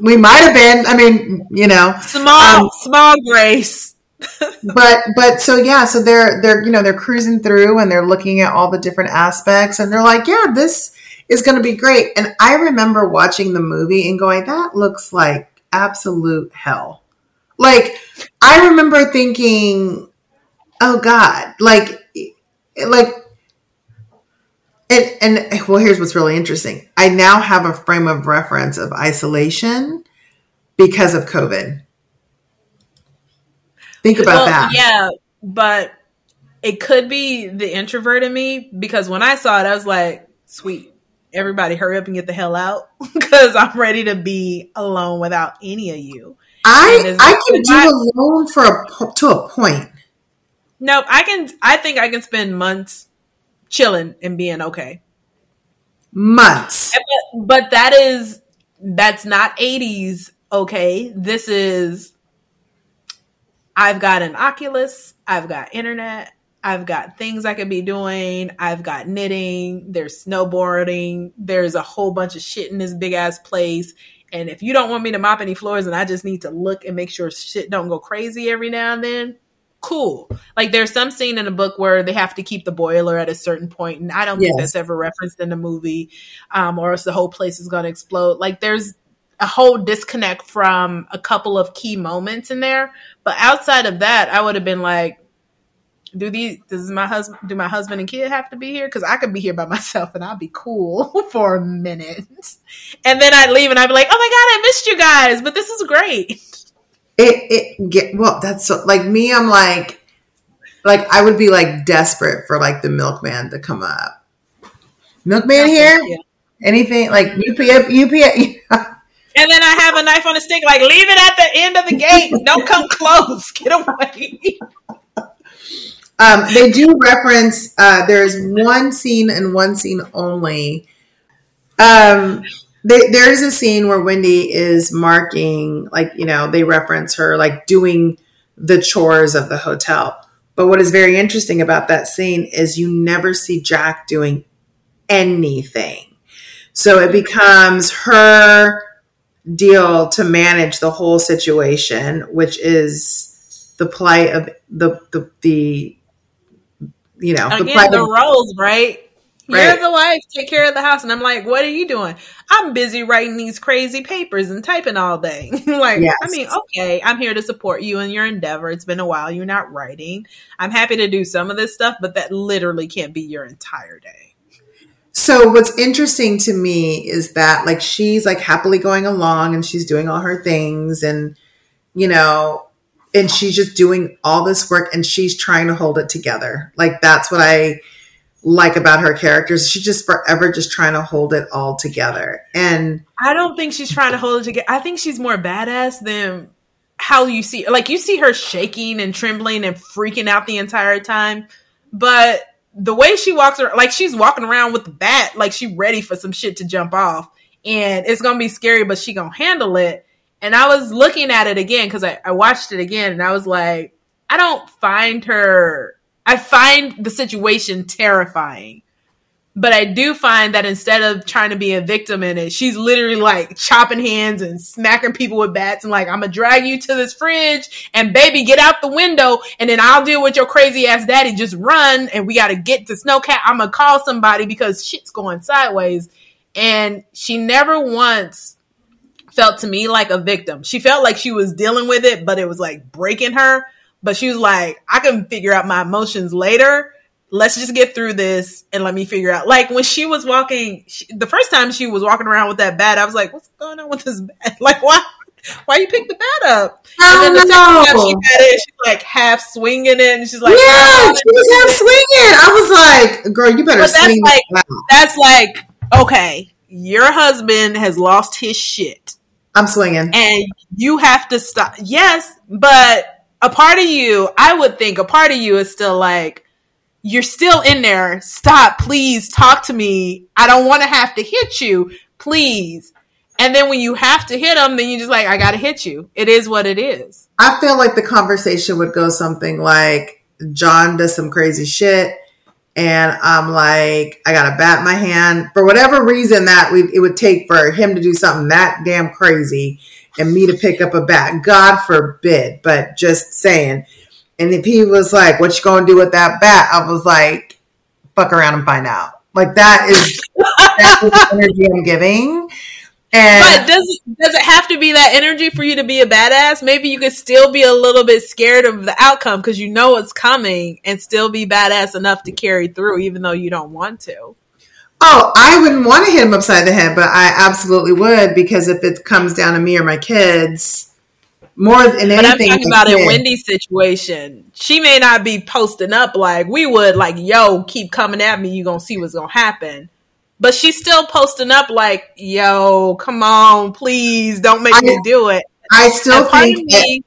We might have been. I mean, you know, small, um, small grace. but but so yeah, so they're they're you know they're cruising through and they're looking at all the different aspects and they're like, yeah, this is going to be great. And I remember watching the movie and going, that looks like absolute hell. Like I remember thinking, oh god, like like and and well, here's what's really interesting. I now have a frame of reference of isolation because of COVID. Think about well, that. Yeah, but it could be the introvert in me because when I saw it, I was like, "Sweet, everybody, hurry up and get the hell out because I'm ready to be alone without any of you." I I can do my, alone for a to a point. No, I can. I think I can spend months chilling and being okay. Months. But, but that is that's not 80s okay. This is I've got an Oculus, I've got internet, I've got things I could be doing, I've got knitting, there's snowboarding, there's a whole bunch of shit in this big ass place. And if you don't want me to mop any floors and I just need to look and make sure shit don't go crazy every now and then, cool. Like there's some scene in the book where they have to keep the boiler at a certain point, and I don't yes. think that's ever referenced in the movie, um, or else the whole place is going to explode. Like there's a whole disconnect from a couple of key moments in there, but outside of that, I would have been like. Do these? Does my husband? Do my husband and kid have to be here? Because I could be here by myself and I'll be cool for a minute, and then I'd leave and I'd be like, "Oh my god, I missed you guys!" But this is great it it get well that's so, like me i'm like like I would be like desperate for like the milkman to come up. Milkman here? Anything like UPS? UPS? And then I have a knife on a stick, like leave it at the end of the gate. Don't come close. Get away. Um, they do reference. Uh, there's one scene and one scene only. Um, they, there is a scene where Wendy is marking, like you know, they reference her like doing the chores of the hotel. But what is very interesting about that scene is you never see Jack doing anything. So it becomes her deal to manage the whole situation, which is the plight of the the, the you know Again, the the of, roles, right? You're the wife, take care of the house. And I'm like, what are you doing? I'm busy writing these crazy papers and typing all day. like, Yes. I mean, okay, I'm here to support you in your endeavor. It's been a while. You're not writing. I'm happy to do some of this stuff, but that literally can't be your entire day. So what's interesting to me is that like she's like happily going along and she's doing all her things and you know and she's just doing all this work and she's trying to hold it together. Like that's what I like about her characters. She's just forever just trying to hold it all together. And I don't think she's trying to hold it together. I think she's more badass than how you see like you see her shaking and trembling and freaking out the entire time. But the way she walks around like she's walking around with the bat, like she ready for some shit to jump off. And it's gonna be scary, but she gonna handle it. And I was looking at it again because I, I watched it again and I was like, I don't find her I find the situation terrifying. But I do find that instead of trying to be a victim in it, she's literally like chopping hands and smacking people with bats and like, I'm gonna drag you to this fridge and baby, get out the window and then I'll deal with your crazy ass daddy. Just run and we gotta get to Snowcat. I'm gonna call somebody because shit's going sideways. And she never once felt to me like a victim. She felt like she was dealing with it, but it was like breaking her. But she was like, I can figure out my emotions later. Let's just get through this and let me figure out. Like when she was walking, she, the first time she was walking around with that bat, I was like, what's going on with this bat? Like, why? Why you pick the bat up? And then the second time she had it, she's like half swinging it, and she's like, yeah, "Oh, she was half swinging. I was like, girl, you better But that's like- that that's like, okay, your husband has lost his shit. I'm swinging. and you have to stop. Yes, but a part of you, I would think a part of you is still like, you're still in there. Stop, please talk to me. I don't want to have to hit you, please. And then when you have to hit them, then you're just like, I got to hit you. It is what it is. I feel like the conversation would go something like John does some crazy shit, and I'm like, I gotta bat my hand for whatever reason that we, it would take for him to do something that damn crazy, and me to pick up a bat. God forbid, but just saying. And if he was like, "What you gonna do with that bat?" I was like, "Fuck around and find out." Like that is that is the energy I'm giving. And But does it, does it have to be that energy for you to be a badass? Maybe you could still be a little bit scared of the outcome because you know it's coming and still be badass enough to carry through, even though you don't want to. Oh, I wouldn't want to hit him upside the head, but I absolutely would because if it comes down to me or my kids, more than But I'm anything, talking about in kid. Wendy's situation. She may not be posting up like we would, like, yo, keep coming at me, you gonna see what's gonna happen. But she's still posting up like, yo, come on, please, don't make I- me do it. I still And think that me,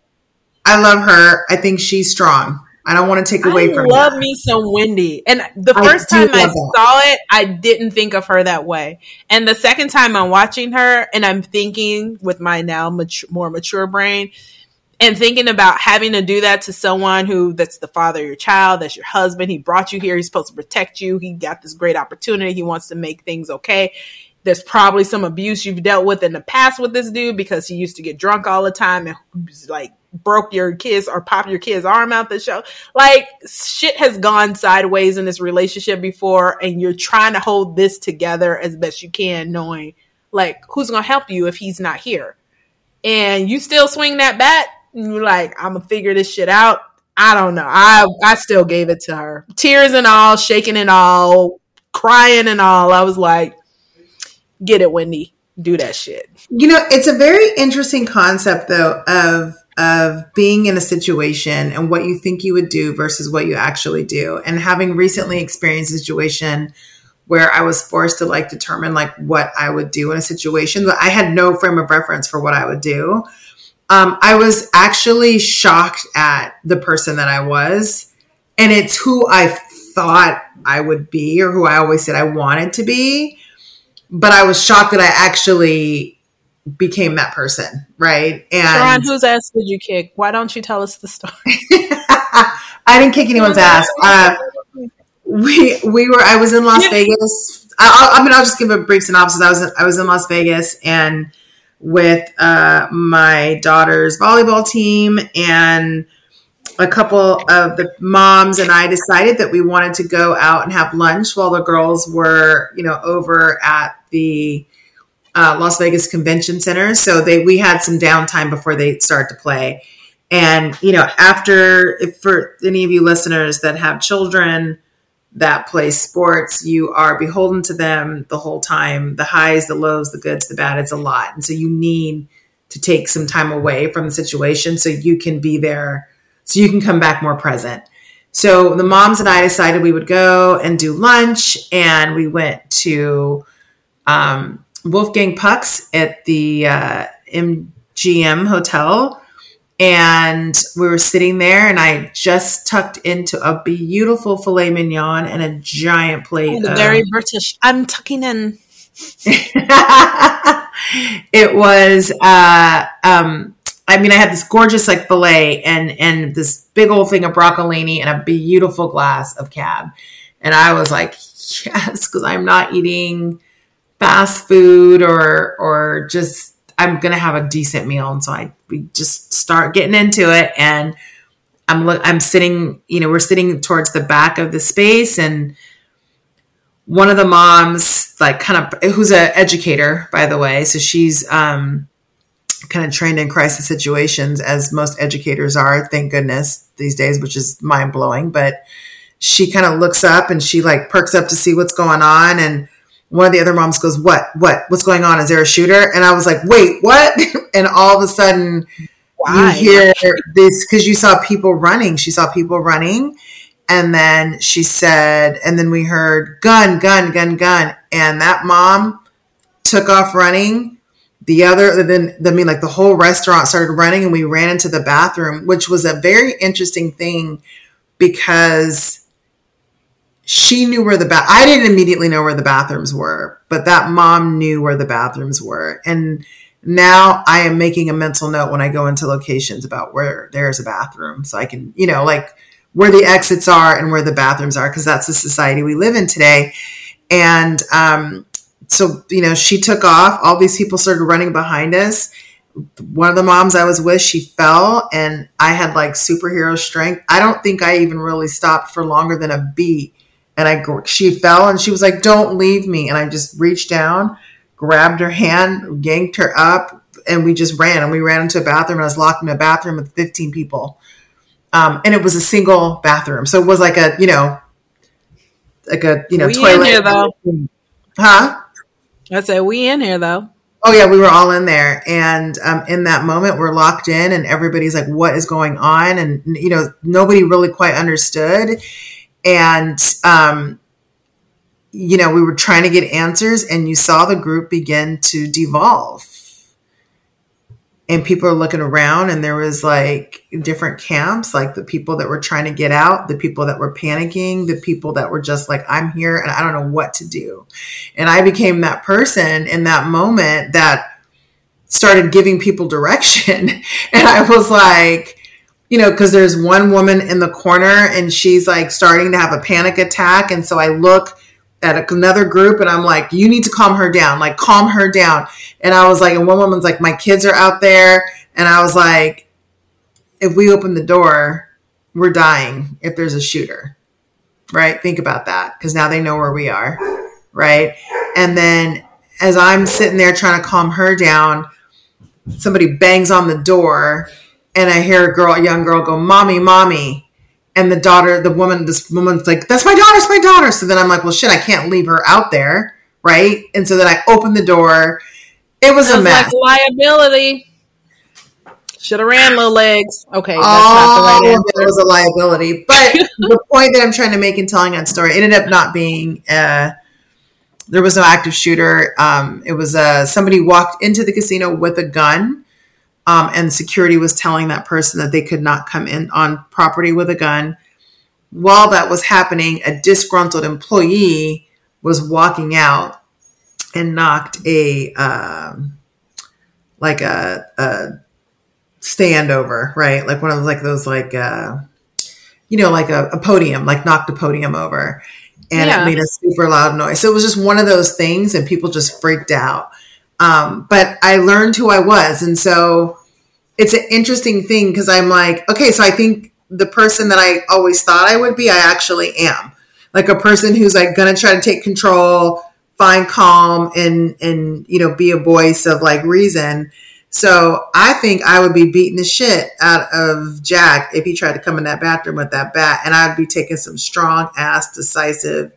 I love her. I think she's strong. I don't want to take away I from love her. me some Wendy. And the first do time I that. saw it, I didn't think of her that way. And the second time I'm watching her and I'm thinking with my now mature, more mature brain and thinking about having to do that to someone who that's the father of your child, that's your husband. He brought you here. He's supposed to protect you. He got this great opportunity. He wants to make things okay. There's probably some abuse you've dealt with in the past with this dude because he used to get drunk all the time and like broke your kids or pop your kid's arm out the show. Like shit has gone sideways in this relationship before, and you're trying to hold this together as best you can, knowing like who's gonna help you if he's not here. And you still swing that bat, and you're like, I'm gonna figure this shit out. I don't know. I I still gave it to her, tears and all, shaking and all, crying and all. I was like, get it, Wendy, do that shit. You know, it's a very interesting concept though of of being in a situation and what you think you would do versus what you actually do. And having recently experienced a situation where I was forced to like determine like what I would do in a situation, but I had no frame of reference for what I would do. Um, I was actually shocked at the person that I was, and it's who I thought I would be or who I always said I wanted to be. But I was shocked that I actually became that person, right? And Sharron, whose ass did you kick? Why don't you tell us the story? I didn't kick anyone's ass. Uh, we we were. I was in Las Vegas. I, I, mean, I'll just give a brief synopsis. I was I was in Las Vegas and with uh, my daughter's volleyball team and a couple of the moms and I decided that we wanted to go out and have lunch while the girls were, you know, over at the uh, Las Vegas Convention Center. So they we had some downtime before they start to play. And you know, after for any of you listeners that have children that play sports, you are beholden to them the whole time. The highs, the lows, the goods, the bad. It's a lot, and so you need to take some time away from the situation so you can be there, so you can come back more present. So the moms and I decided we would go and do lunch, and we went to um, Wolfgang Puck's at the uh, MGM Hotel. And we were sitting there, and I just tucked into a beautiful filet mignon and a giant plate. Oh, very British. I'm tucking in. it was, uh, um, I mean, I had this gorgeous like filet and and this big old thing of broccolini and a beautiful glass of cab, and I was like, yes, because I'm not eating fast food or or just I'm gonna have a decent meal, and so I we just start getting into it, and I'm I'm sitting, you know, we're sitting towards the back of the space, and one of the moms, like, kind of who's an educator, by the way, so she's um, kind of trained in crisis situations, as most educators are, thank goodness these days, which is mind blowing, but she kind of looks up and she like perks up to see what's going on and one of the other moms goes, "What? What? What's going on? Is there a shooter?" And I was like, "Wait, what?" and all of a sudden, Why? you hear this because you saw people running. She saw people running, and then she said, and then we heard gun, gun, gun, gun, and that mom took off running. The other, then I mean, like the whole restaurant started running, and we ran into the bathroom, which was a very interesting thing because she knew where the bath. I didn't immediately know where the bathrooms were, but that mom knew where the bathrooms were. And now I am making a mental note when I go into locations about where there's a bathroom. So I can, you know, like where the exits are and where the bathrooms are, because that's the society we live in today. And um, so, you know, she took off. All these people started running behind us. One of the moms I was with, she fell, and I had like superhero strength. I don't think I even really stopped for longer than a beat and I she fell and she was like, "Don't leave me!" And I just reached down, grabbed her hand, yanked her up, and we just ran. And we ran into a bathroom. And I was locked in a bathroom with 15 people, um, and it was a single bathroom, so it was like a you know, like a you know we toilet. In here, though. Huh? I said we in here though. Oh yeah, we were all in there, and um, in that moment, we're locked in, and everybody's like, "What is going on?" And you know, nobody really quite understood and um, you know we were trying to get answers and you saw the group begin to devolve and people are looking around and there was like different camps like the people that were trying to get out the people that were panicking the people that were just like i'm here and i don't know what to do and i became that person in that moment that started giving people direction and i was like you know, because there's one woman in the corner and she's like starting to have a panic attack. And so I look at another group and I'm like, you need to calm her down, like calm her down. And I was like, and one woman's like, my kids are out there. And I was like, if we open the door, we're dying if there's a shooter, right? Think about that because now they know where we are, right? And then as I'm sitting there trying to calm her down, somebody bangs on the door and I hear a girl, a young girl, go, "Mommy, mommy," and the daughter, the woman, this woman's like, "That's my daughter, it's my daughter." So then I'm like, "Well, shit, I can't leave her out there, right?" And so then I open the door. It was Sounds a mess. Like liability. Should have ran low legs. Okay, that's all not the right of it was a liability. But the point that I'm trying to make in telling that story it ended up not being. Uh, there was no active shooter. Um, it was uh, somebody walked into the casino with a gun, um, and security was telling that person that they could not come in on property with a gun. While that was happening, a disgruntled employee was walking out and knocked a um, like a, a stand over, right? Like one of those, like those, like, uh, you know, like a, a podium, like knocked a podium over and Yeah. it made a super loud noise. So it was just one of those things and people just freaked out. Um, but I learned who I was. And so it's an interesting thing because I'm like, okay, so I think the person that I always thought I would be, I actually am. Like a person who's like gonna try to take control, find calm and and you know, be a voice of like reason. So I think I would be beating the shit out of Jack if he tried to come in that bathroom with that bat, and I'd be taking some strong ass, decisive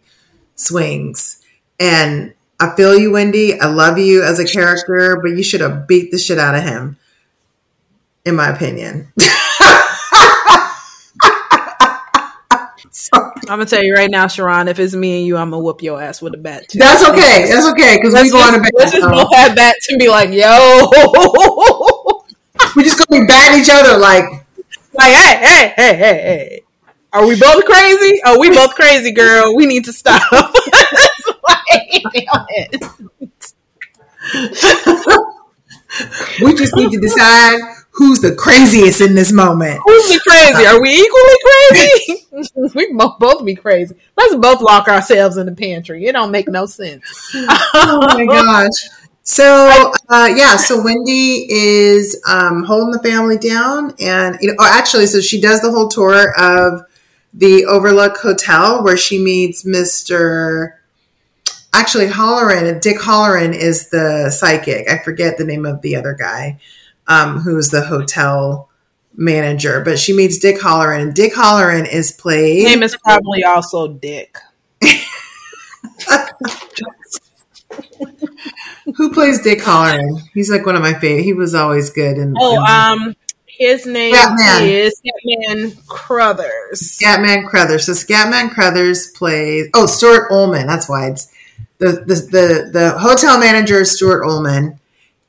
swings. And I feel you, Wendy. I love you as a character, but you should have beat the shit out of him, in my opinion. I'm gonna tell you right now, Sharron. If it's me and you, I'm gonna whoop your ass with a bat too. That's okay. That's okay because we Let's go on just, a bat. let's just both have bats and be like, yo, We just gonna be batting each other like like, hey, hey, hey, hey, hey. Are we both crazy? Oh, we both crazy, girl. We need to stop. Like, damn it. we just need to decide who's the craziest in this moment. Who's the crazy? Are we equally crazy? we both both be crazy. Let's both lock ourselves in the pantry. It don't make no sense. oh my gosh. So uh, yeah, so Wendy is um, holding the family down, and you know, oh, actually, so she does the whole tour of the Overlook Hotel where she meets Mister. Actually, Hallorann, Dick Hallorann is the psychic. I forget the name of the other guy, um, who's the hotel manager. But she meets Dick Hallorann. and Dick Hallorann is played. His Name is probably also Dick. Who plays Dick Hallorann? He's like one of my favorite. He was always good. And Oh, um, his name Scatman. is Scatman Crothers. Scatman Crothers. So Scatman Crothers plays. Oh, Stuart Ullman. That's why it's the the the, the hotel manager is Stuart Ullman,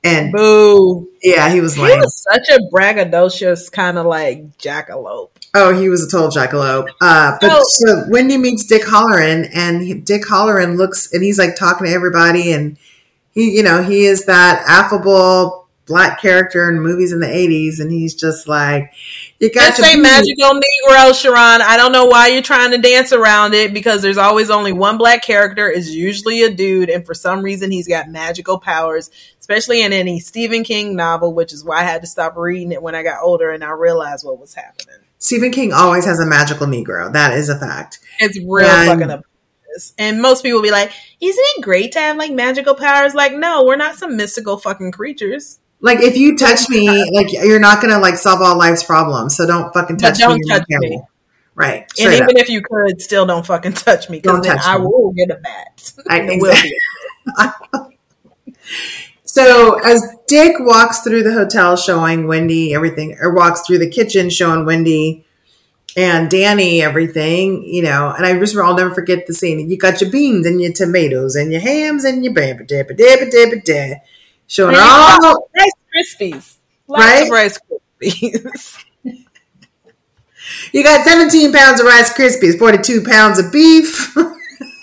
and Boo. yeah, he was He lame. was such a braggadocious kind of like jackalope. Oh, he was a total jackalope. Uh, but So- so Wendy meets Dick Hallorann, and he, Dick Hallorann looks, and he's like talking to everybody, and he, you know, he is that affable black character in movies in the '80s, and he's just like, you got to say magical Negro, Sharron. I don't know why you're trying to dance around it because there's always only one black character. Is usually a dude, and for some reason he's got magical powers, especially in any Stephen King novel, which is why I had to stop reading it when I got older and I realized what was happening. Stephen King always has a magical Negro. That is a fact. It's real And- fucking obnoxious. And most people be like, "Isn't it great to have like magical powers?" Like, no, we're not some mystical fucking creatures. Like if you touch me, like you're not gonna like solve all life's problems. So don't fucking touch don't me. You're touch me. Right. And even up. if you could, still don't fucking touch me because Don't then I me. will get a bat. I- It will. So as Dick walks through the hotel showing Wendy everything, or walks through the kitchen showing Wendy and Danny everything, you know, and I just I'll never forget the scene. You got your beans and your tomatoes and your hams and your bam dabba dabba dabba da. Showing all Rice Krispies. Lots Right? of Rice Krispies. you got 17 pounds of Rice Krispies, 42 pounds of beef.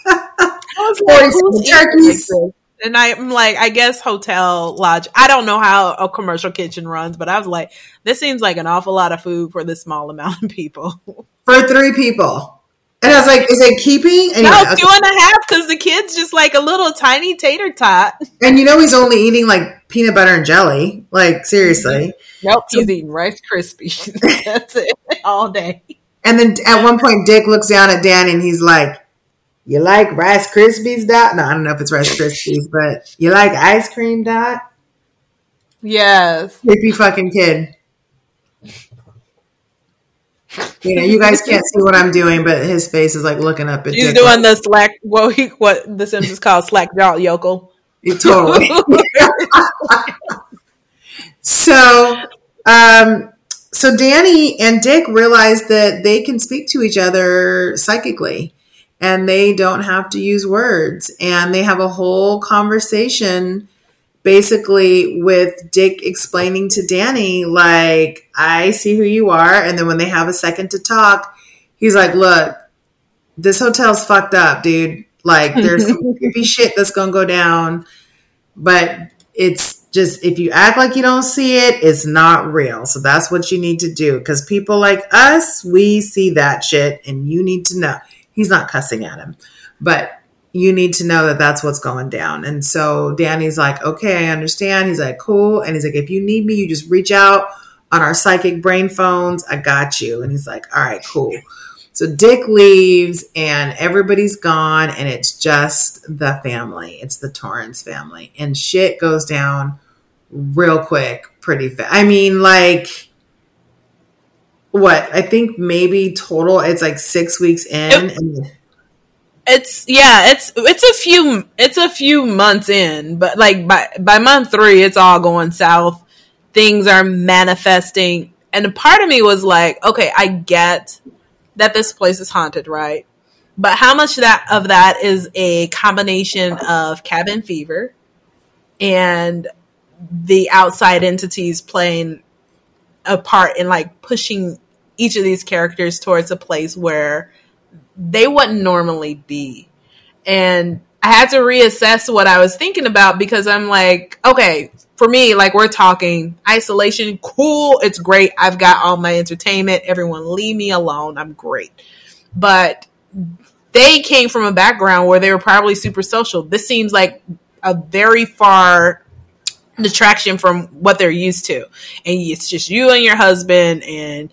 I 40 who's turkeys. And I'm like, I guess hotel lodge. I don't know how a commercial kitchen runs, but I was like, this seems like an awful lot of food for this small amount of people. for three people. And I was like, is it keeping? Anyway, no, two and a half because the kid's just like a little tiny tater tot. And you know he's only eating like peanut butter and jelly. Like seriously. Mm-hmm. Nope, he's eating Rice Krispies. That's it all day. And then at one point Dick looks down at Dan and he's like, You like Rice Krispies, Doc? No, I don't know if it's Rice Krispies, but you like ice cream, Doc? Yes. Creepy fucking kid. You know, you guys can't see what I'm doing, but his face is like looking up at He's doing the slack. Well, he, what the Simpsons call slack jaw yokel. It, Totally. so Um, so Danny and Dick realize that they can speak to each other psychically and they don't have to use words. And they have a whole conversation basically with Dick explaining to Danny, like, I see who you are. And then when they have a second to talk, he's like, look, this hotel's fucked up, dude. Like, there's some creepy shit that's gonna go down. But it's just if you act like you don't see it, it's not real. So that's what you need to do. Because people like us, we see that shit, and you need to know. He's not cussing at him, but you need to know that that's what's going down. And so Danny's like, okay, I understand. He's like, cool. And he's like, if you need me, you just reach out on our psychic brain phones. I got you. And he's like, all right, cool. So Dick leaves and everybody's gone, and it's just the family. It's the Torrance family. And shit goes down real quick, pretty fast. I mean, like, what? I think maybe total it's like six weeks in. It, and- it's yeah, it's it's a few it's a few months in, but like by by month three, it's all going south. Things are manifesting, and a part of me was like, okay, I get that this place is haunted, right? But how much that of that is a combination of cabin fever and the outside entities playing a part in like pushing each of these characters towards a place where they wouldn't normally be. And I had to reassess what I was thinking about because I'm like, okay, for me, like we're talking isolation, cool, it's great. I've got all my entertainment. Everyone leave me alone. I'm great. But they came from a background where they were probably super social. This seems like a very far detraction from what they're used to. And it's just you and your husband and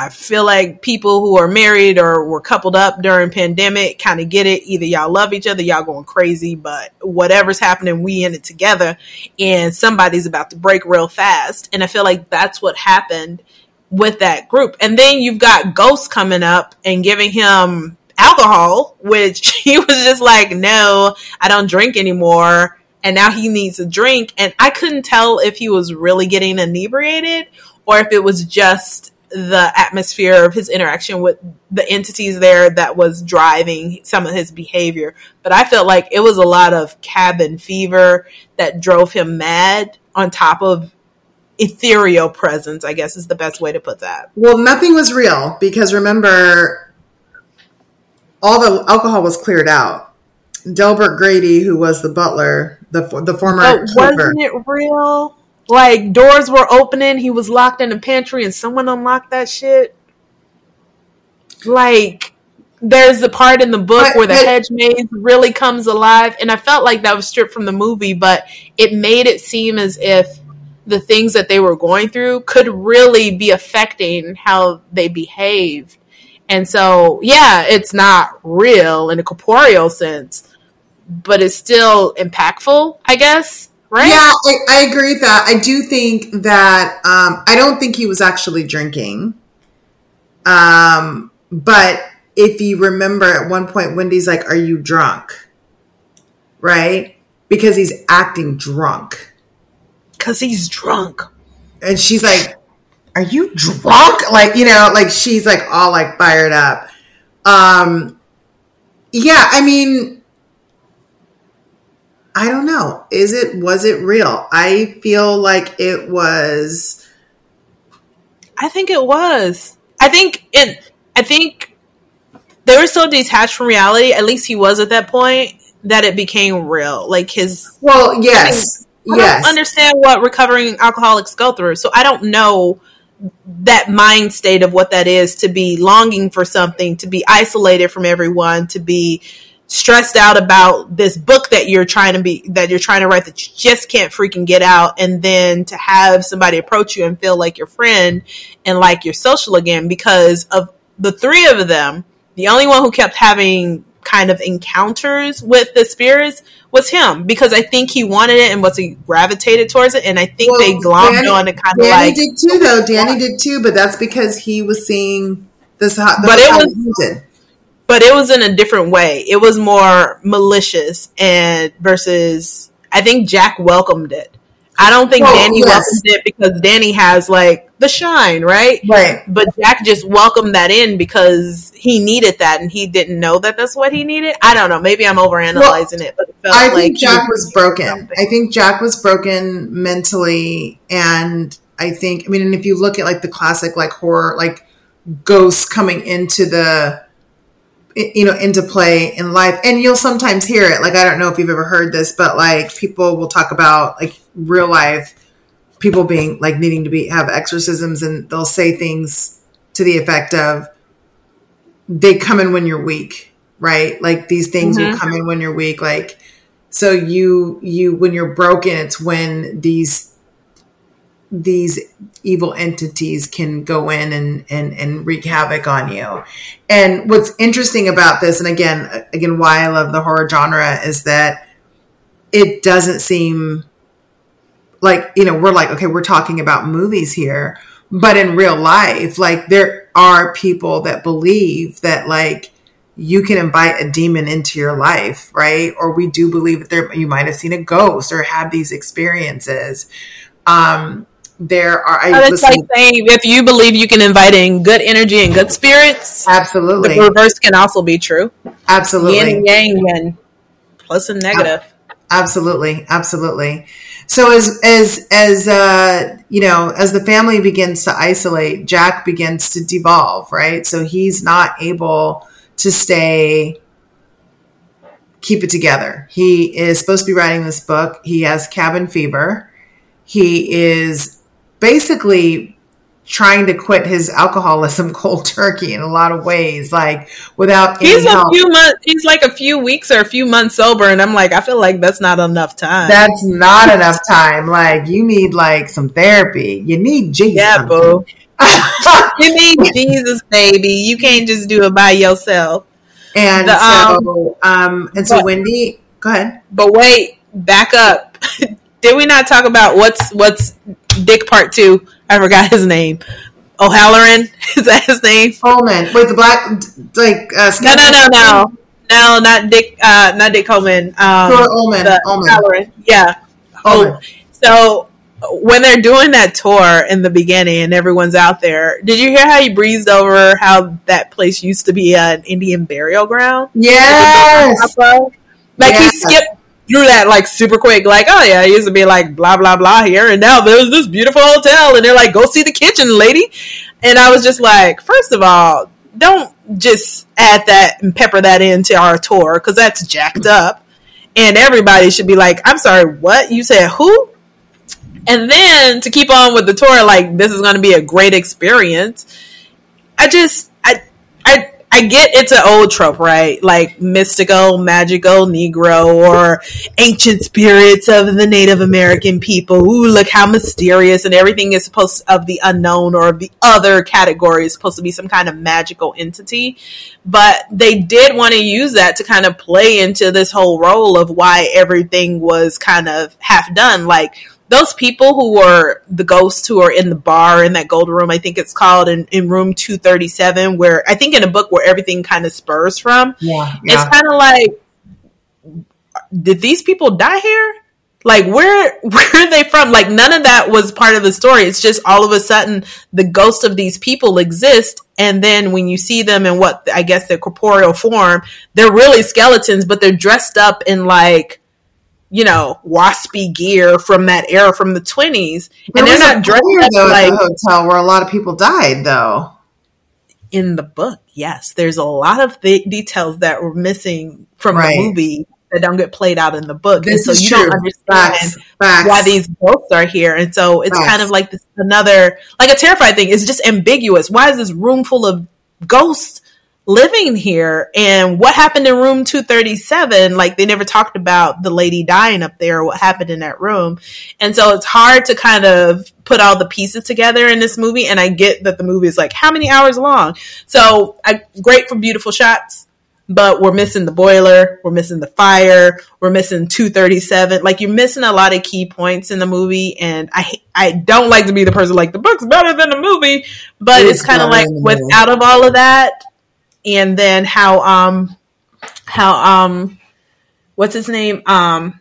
I feel like people who are married or were coupled up during pandemic kind of get it. Either y'all love each other, y'all going crazy, but whatever's happening, we in it together and somebody's about to break real fast. And I feel like that's what happened with that group. And then you've got Ghost coming up and giving him alcohol, which he was just like, no, I don't drink anymore. And now he needs a drink. And I couldn't tell if he was really getting inebriated or if it was just the atmosphere of his interaction with the entities there that was driving some of his behavior. But I felt like it was a lot of cabin fever that drove him mad on top of ethereal presence, I guess is the best way to put that. Well, nothing was real because remember, all the alcohol was cleared out. Delbert Grady, who was the butler, the the former, but wasn't it real? Like doors were opening, he was locked in the pantry, and someone unlocked that shit. Like there's the part in the book but, where the but, hedge maze really comes alive, and I felt like that was stripped from the movie, but it made it seem as if the things that they were going through could really be affecting how they behaved. And so, yeah, it's not real in a corporeal sense, but it's still impactful, I guess right? Yeah, I, I, agree with that. I do think that um, I don't think he was actually drinking. Um, but if you remember, at one point, Wendy's like, "Are you drunk?" Right? Because he's acting drunk. Because he's drunk. And she's like, "Are you drunk?" Like you know, like she's like all like fired up. Um, yeah, I mean I don't know. Is it was it real? I feel like it was I think it was. I think it I think they were so detached from reality, at least he was at that point, that it became real. Like his Well, yes. I, yes. don't understand what recovering alcoholics go through. So I don't know that mind state of what that is to be longing for something, to be isolated from everyone, to be stressed out about this book that you're trying to be that you're trying to write that you just can't freaking get out and then to have somebody approach you and feel like your friend and like you're social again because of the three of them the only one who kept having kind of encounters with the spirits was him because I think he wanted it and was he gravitated towards it and I think well, they glommed Danny, on it kind of Danny like Danny did too though. Danny did too but that's because he was seeing this hot but it was but it was in a different way. It was more malicious and versus I think Jack welcomed it. I don't think Well, Danny yes. welcomed it because Danny has like the shine, right? Right. But Jack just welcomed that in because he needed that and he didn't know that that's what he needed. I don't know. Maybe I'm overanalyzing it, but it felt I like think Jack was broken. something. I think Jack was broken mentally, and I think I mean, and if you look at like the classic like horror, like ghosts coming into the you know into play in life. And you'll sometimes hear it. Like i don't know if you've ever heard this but like people will talk about like real life people being like needing to be have exorcisms and they'll say things to the effect of they come in when you're weak right? Like these things will Mhm. come in when you're weak. Like so you you when you're broken it's when these these evil entities can go in and, and and wreak havoc on you. And what's interesting about this and again again why i love the horror genre is that it doesn't seem like you know we're like okay we're talking about movies here but in real life like there are people that believe that like you can invite a demon into your life right? Or we do believe that there you might have seen a ghost or had these experiences. Um there are i Oh, listen, like saying if you believe you can invite in good energy and good spirits, absolutely. the reverse can also be true. absolutely. Yin and yang and plus and negative. absolutely absolutely. So as as as uh you know as the family begins to isolate jack begins to devolve right? So he's not able to stay keep it together. He is supposed to be writing this book. He has cabin fever. He is basically trying to quit his alcoholism cold turkey in a lot of ways like without any He's a help. few months. He's like a few weeks or a few months sober, and I'm like, I feel like that's not enough time. That's not enough time. Like you need like some therapy. You need Jesus. yeah, boo. You need Jesus, baby. You can't just do it by yourself. and The, so, um, and so but- Wendy, go ahead. But wait, back up. Did we not talk about what's what's Dick Part Two? I forgot his name. O'Halloran is that his name? Coleman, wait, the black, like uh, No, no, no, no, no, not Dick. Uh, not Dick Coleman. Um, the Ullman. O'Halloran. Yeah. Ullman. Oh, so when they're doing that tour in the beginning and everyone's out there, did you hear how he breezed over how that place used to be an Indian burial ground? Yes. Like Yeah. he skipped through that like super quick, like, oh yeah, it used to be like blah blah blah here, and now there's this beautiful hotel, and they're like, go see the kitchen, lady. And I was just like, first of all, don't just add that and pepper that into our tour because that's jacked mm-hmm. up, and everybody should be like, I'm sorry, what you said? Who? And then to keep on with the tour, like this is going to be a great experience. I just, I, get it's an old trope, right? Like mystical, magical, Negro, or ancient spirits of the Native American people. Ooh, look how mysterious, and everything is supposed of the unknown or the other category is supposed to be some kind of magical entity. But they did want to use that to kind of play into this whole role of why everything was kind of half done. Like those people who were the ghosts who are in the bar in that gold room, I think it's called in, in room 237, where I think in a book where everything kind of spurs from. Yeah. It's kind of like, did these people die here? Like where where are they from? Like none of that was part of the story. It's just all of a sudden the ghosts of these people exist, and then when you see them in what I guess their corporeal form, they're really skeletons, but they're dressed up in like you know waspy gear from that era from the twenties, and they're not dressed though, like the hotel where a lot of people died, though. in the book. Yes, there's a lot of th- details that were missing from Right. the movie that don't get played out in the book, This and is so you true. don't understand Facts. Facts. why these ghosts are here. And so it's Facts. kind of like this another like a terrifying thing. It's just ambiguous. Why is this room full of ghosts living here? And what happened in room 237? Like they never talked about the lady dying up there or what happened in that room. And so it's hard to kind of put all the pieces together in this movie. And I get that the movie is like how many hours long? So I, great for beautiful shots but we're missing the boiler, we're missing the fire, we're missing 237. Like you're missing a lot of key points in the movie, and I I don't like to be the person like the book's better than the movie, but It's it's kind of like than the movie. without of all of that, and then how um how um what's his name um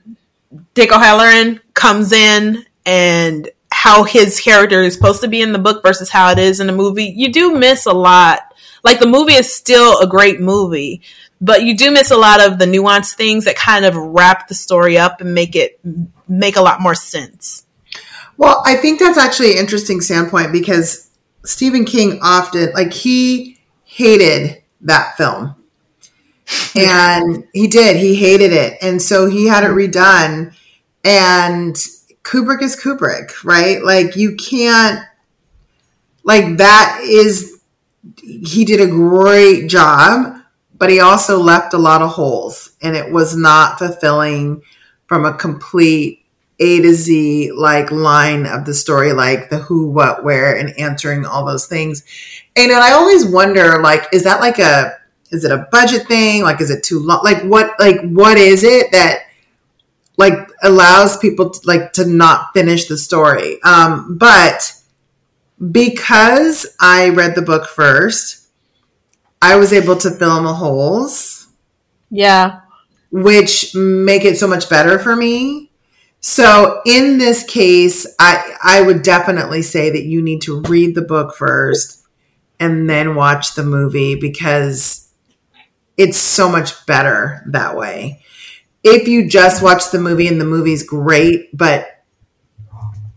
Dick O'Halloran comes in and how his character is supposed to be in the book versus how it is in the movie, you do miss a lot. Like the movie is still a great movie, but you do miss a lot of the nuanced things that kind of wrap the story up and make it make a lot more sense. Well, I think that's actually an interesting standpoint because Stephen King often like he hated that film. And he did. He hated it. And so he had it redone and Kubrick is Kubrick, right? Like you can't like that is he did a great job, but he also left a lot of holes and it was not fulfilling from a complete A to Z like line of the story, like the who, what, where, and answering all those things. And I always wonder, like, is that like a is it a budget thing? Like, is it too long? Like, what like what is it that like allows people to, like to not finish the story. Um, but because I read the book first, I was able to fill in the holes. Yeah. Which make it so much better for me. So in this case, I I would definitely say that you need to read the book first and then watch the movie because it's so much better that way if you just watch the movie and the movie's great, but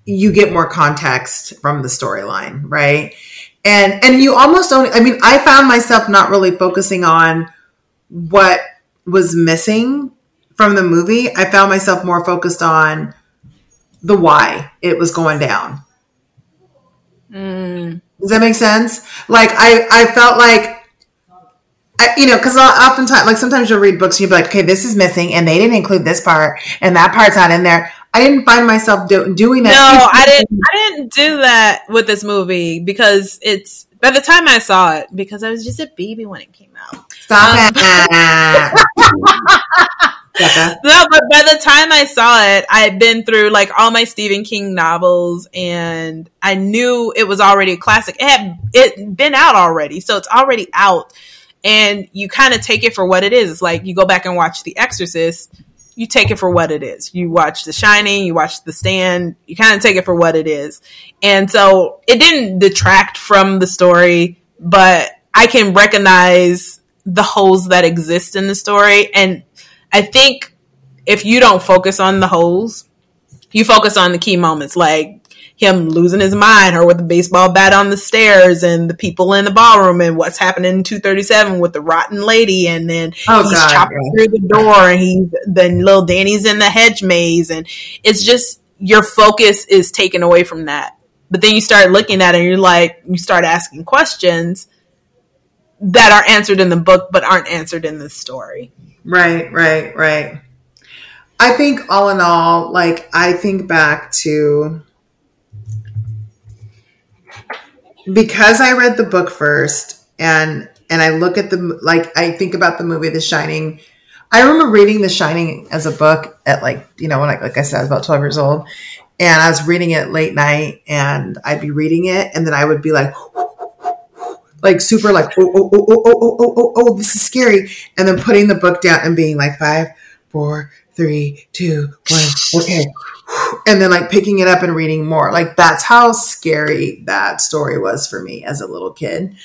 you get more context from the storyline, right? And and you almost don't I mean, I found myself not really focusing on what was missing from the movie. I found myself more focused on the why it was going down. Mm. Does that make sense? Like I I felt like I, you know, because oftentimes, like sometimes you'll read books and you'll be like, okay, this is missing, and they didn't include this part, and that part's not in there. I didn't find myself do- doing that. No, I didn't. I didn't do that with this movie because it's by the time I saw it because I was just a baby when it came out. Stop um, it. Uh-huh. no, but by the time I saw it, I had been through like all my Stephen King novels, and I knew it was already a classic. It had it been out already, so it's already out and you kind of take it for what it is. It's like you go back and watch The Exorcist, you take it for what it is. You watch The Shining, you watch The Stand, you kind of take it for what it is. And so it didn't detract from the story, but I can recognize the holes that exist in the story. And I think if you don't focus on the holes, you focus on the key moments like him losing his mind, or with the baseball bat on the stairs, and the people in the ballroom, and what's happening in 237 with the rotten lady, and then oh, he's God, chopping yeah. through the door, and he's then little Danny's in the hedge maze, and it's just your focus is taken away from that. But then you start looking at it, and you're like, you start asking questions that are answered in the book, but aren't answered in the story. Right, right, right. I think all in all, like I think back to because I read the book first and and I look at the like I think about the movie The Shining. I remember reading The Shining as a book at like you know when I like I said I was about twelve years old, and I was reading it late night, and I'd be reading it, and then I would be like. Like super, like oh oh oh oh oh oh oh oh this is scary, and then putting the book down and being like five, four, three, two, one, okay, and then like picking it up and reading more. Like that's how scary that story was for me as a little kid.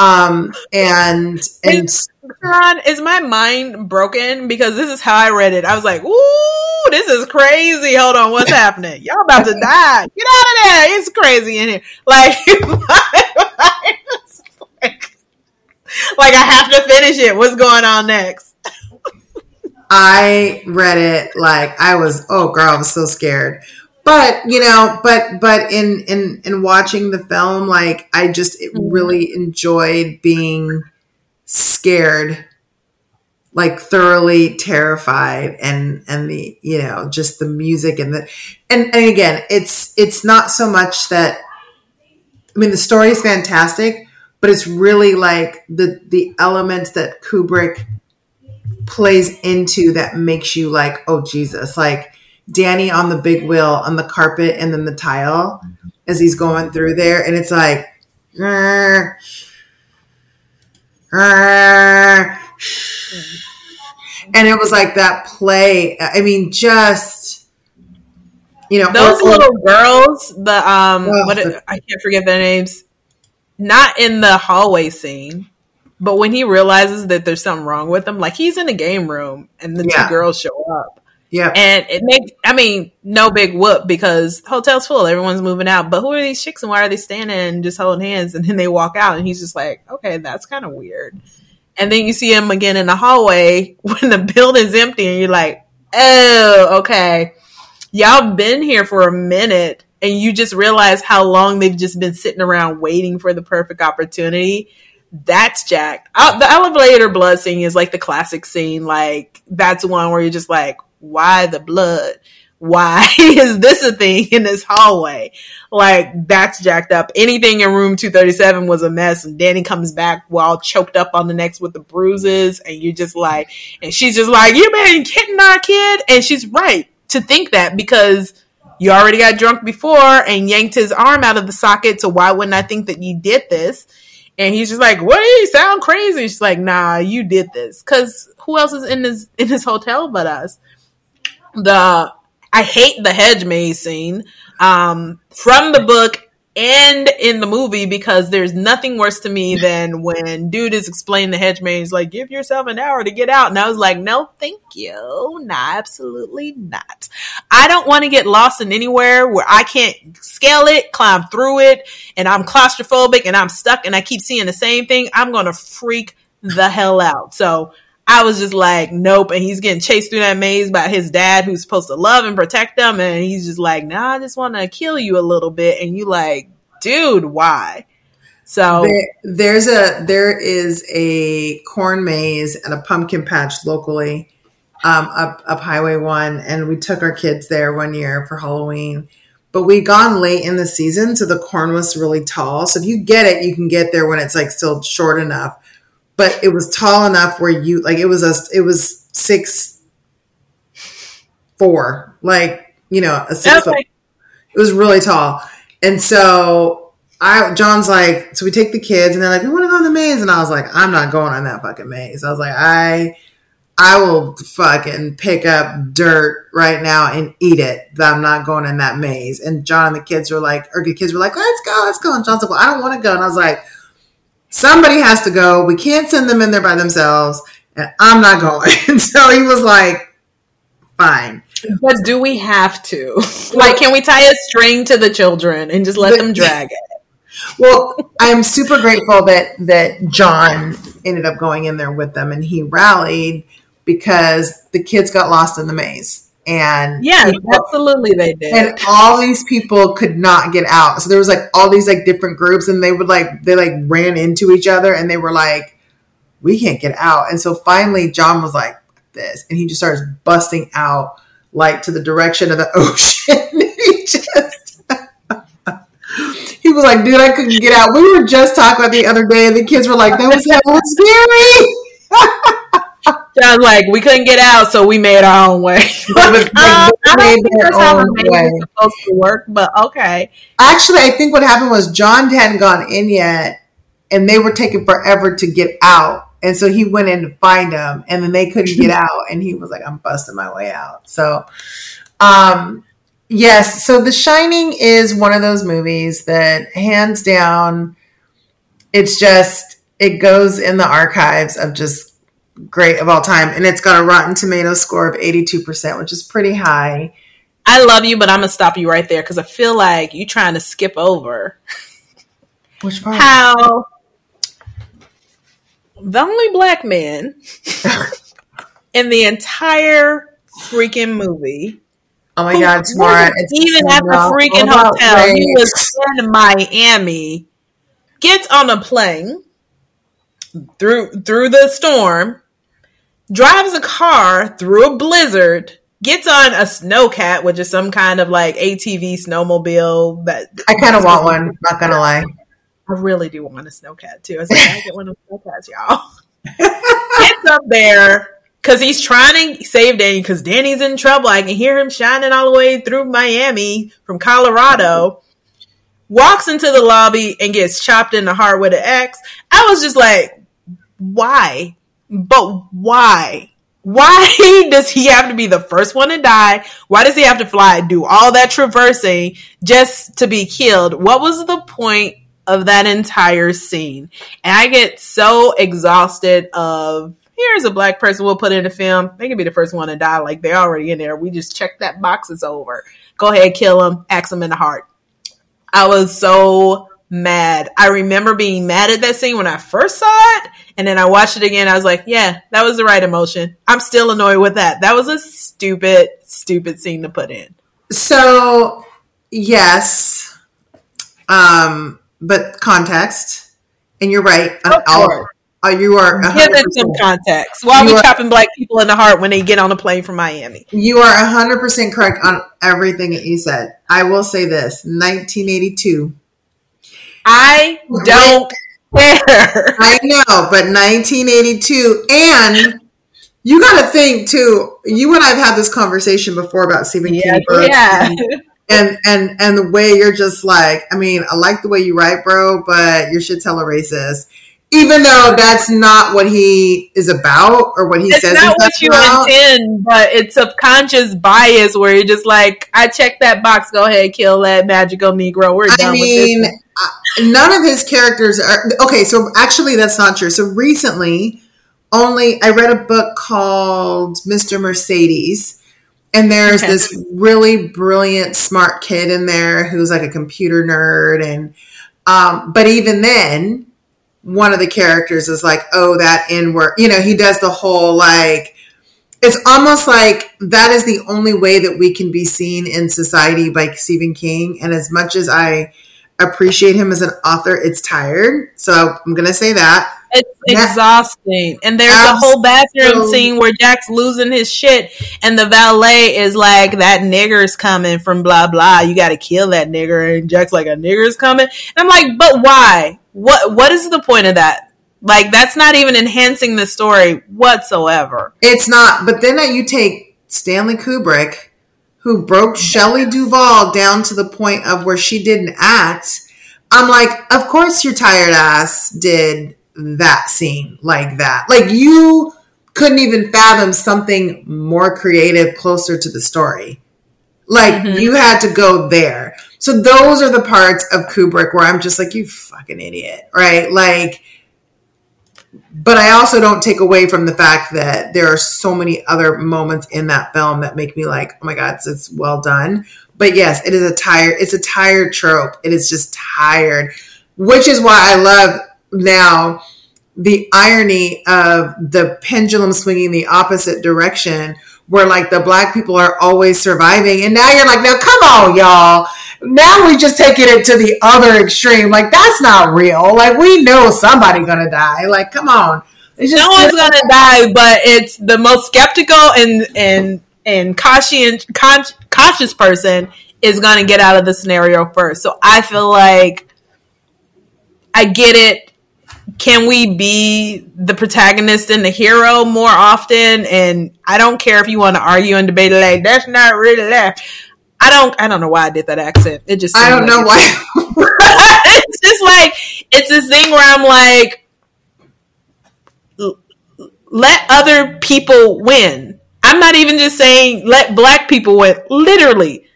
Um, and and Ron, is my mind broken? Because this is how I read it. I was like, "Ooh, this is crazy." Hold on, what's happening? Y'all about to die? Get out of there! It's crazy in here. Like, like I have to finish it. What's going on next? I read it like I was, oh girl, I was so scared. But you know, but but in in in watching the film, like I just mm-hmm. really enjoyed being scared, like thoroughly terrified, and and the you know just the music and the and and again, it's it's not so much that I mean the story is fantastic, but it's really like the the elements that Kubrick plays into that makes you like, oh Jesus, like Danny on the big wheel on the carpet and then the tile as he's going through there, and it's like, and it was like that play. I mean, just You know, those or- little girls, the um, Oh, what the- I can't forget their names. Not in the hallway scene, but when he realizes that there's something wrong with him, like he's in a game room and the Yeah. two girls show up, yeah, and it makes. I mean, no big whoop because hotel's full, everyone's moving out. But who are these chicks and why are they standing and just holding hands? And then they walk out, and he's just like, okay, that's kind of weird. And then you see him again in the hallway when the building's empty, and you're like, oh, okay y'all been here for a minute and you just realize how long they've just been sitting around waiting for the perfect opportunity that's jacked. Uh, the elevator blood scene is like the classic scene. Like that's one where you're just like why the blood? Why is this a thing in this hallway? Like that's jacked up. Anything in room 237 was a mess and danny comes back while choked up on the necks with the bruises and you're just like and she's just like you been kidding our kid? And she's right to think that because you already got drunk before and yanked his arm out of the socket. So why wouldn't I think that you did this? And he's just like, "What? You sound crazy." She's like, "Nah, you did this." Because who else is in this in this hotel but us? The I hate the hedge maze scene um, from the book and in the movie because there's nothing worse to me than when dude is explaining the hedge maze like give yourself an hour to get out. And i was like no thank you. No absolutely not. I don't want to get lost in anywhere where i can't scale it climb through it and i'm claustrophobic and i'm stuck and i keep seeing the same thing. I'm gonna freak the hell out. So I was just like, nope. And he's getting chased through that maze by his dad, who's supposed to love and protect them. And he's just like, nah, I just want to kill you a little bit. And you like, dude, why? So There, there's a there is a corn maze and a pumpkin patch locally um, up up Highway One, and we took our kids there one year for Halloween. But we'd gone late in the season, so the corn was really tall. So if you get it, you can get there when it's like still short enough. But it was tall enough where you like it was a it was six four like you know a six foot it was really tall. And so I John's like, so we take the kids and they're like, we want to go in the maze. And I was like, I'm not going on that fucking maze. I was like, I I will fucking pick up dirt right now and eat it. But I'm not going in that maze. And John and the kids were like, or the kids were like, let's go, let's go. And John's like, well, I don't want to go. And I was like, somebody has to go. We can't send them in there by themselves. And I'm not going. So he was like, fine. but do we have to? like, can we tie a string to the children and just let them drag it? Well, I'm super grateful that that John ended up going in there with them and he rallied because the kids got lost in the maze. And Yes, people- absolutely they did. and all these people could not get out. So there was like all these like different groups and they would like they like ran into each other and they were like, We can't get out. And so finally John was like this and he just starts busting out like to the direction of the ocean. he just he was like, dude, I couldn't get out. We were just talking about the other day, and the kids were like, that was hella scary. John's like, we couldn't get out, so we made our own way. They was- they Uh, I don't made think that's how own the maze way. is supposed to work, but okay. Actually, I think what happened was John hadn't gone in yet, and they were taking forever to get out. And so he went in to find them, and then they couldn't get out. And he was like, I'm busting my way out. So, um, yes. So The Shining is one of those movies that, hands down, it's just, it goes in the archives of just great of all time. And it's got a Rotten Tomato score of 82%, which is pretty high. I love you, but I'm gonna stop you right there because I feel like you trying to skip over Which part? how the only black man in the entire freaking movie, Oh my God. It's even at the freaking hotel, he was in Miami, gets on a plane through through the storm, drives a car through a blizzard. Gets on a snowcat, which is some kind of like ATV snowmobile that I kind of want one. Not gonna lie. I really do want a snowcat too. I was like, I get one of those snowcats, y'all. Gets up there because he's trying to save Danny because Danny's in trouble. I can hear him shining all the way through Miami from Colorado. Walks into the lobby and gets chopped in the heart with an axe. I was just like, why? But why? why does he have to be the first one to die? Why does he have to fly, do all that traversing just to be killed? What was the point of that entire scene? And I get so exhausted of here's a black person we'll put in a film. They can be the first one to die, like they're already in there. We just check that box is over. Go ahead, kill him, axe him in the heart. I was so mad. I remember being mad at that scene when I first saw it, and then I watched it again. I was like, yeah, that was the right emotion. I'm still annoyed with that. That was a stupid, stupid scene to put in. So, yes. Um, but context, and you're right. I'll, uh, you are give it some context. Why are we are, chopping black people in the heart when they get on a plane from Miami? You are hundred percent correct on everything that you said. I will say this: 1982 I don't care. I know, but 1982, and you got to think too. You and I've had this conversation before about Stephen yeah, King books. Yeah. And, and and the way you're just like, I mean, I like the way you write, bro, but your shit's hella racist even though that's not what he is about or what he it's says. Not what you about. intend, but it's subconscious bias where you're just like, I check that box. Go ahead, kill that magical Negro. We're done I mean, none of his characters are okay. So actually, that's not true. So recently, only I read a book called Mr. Mercedes. And there's okay. this really brilliant, smart kid in there who's like a computer nerd, and um, but even then, one of the characters is like, oh, that N word. You know, he does the whole like, it's almost like that is the only way that we can be seen in society by Stephen King. And as much as I appreciate him as an author, it's tired. So I'm going to say that. It's exhausting. And there's Absolutely. a whole bathroom scene where Jack's losing his shit and the valet is like, that nigger's coming from blah blah. You gotta kill that nigger. And Jack's like, a nigger's coming. And I'm like, but why? What what is the point of that? Like that's not even enhancing the story whatsoever. It's not. But then that you take Stanley Kubrick, who broke Shelley Duvall down to the point of where she didn't act. I'm like, of course your tired ass did that scene like that. Like you couldn't even fathom something more creative closer to the story. Like mm-hmm. you had to go there. So those are the parts of Kubrick where I'm just like, you fucking idiot, right? Like, but I also don't take away from the fact that there are so many other moments in that film that make me like, oh my god, it's, it's well done. But yes, it is a tired, it's a tired trope. It is just tired, which is why I love now the irony of the pendulum swinging the opposite direction where like the black people are always surviving and now you're like now come on y'all. Now we just taking it to the other extreme. Like that's not real. Like we know somebody gonna die. Like come on. It's just no one's gonna die but it's the most skeptical and and and cautious cautious person is gonna get out of the scenario first. So i feel like i get it can we be the protagonist and the hero more often? And I don't care if you want to argue and debate like that's not really that. I don't. I don't know why I did that accent. It just. I don't like know why. it's just like it's this thing where I'm like, let other people win. I'm not even just saying let black people win. Literally,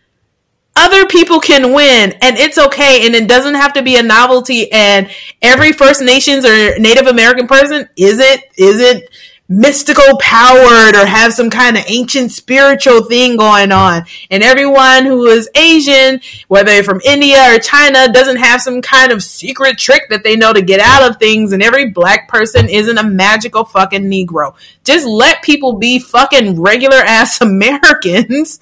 other people can win and it's okay and it doesn't have to be a novelty and every first nations or native american person isn't isn't mystical powered or have some kind of ancient spiritual thing going on? And everyone who is asian whether from india or china doesn't have some kind of secret trick that they know to get out of things and every black person isn't a magical fucking negro. Just let people be fucking regular ass americans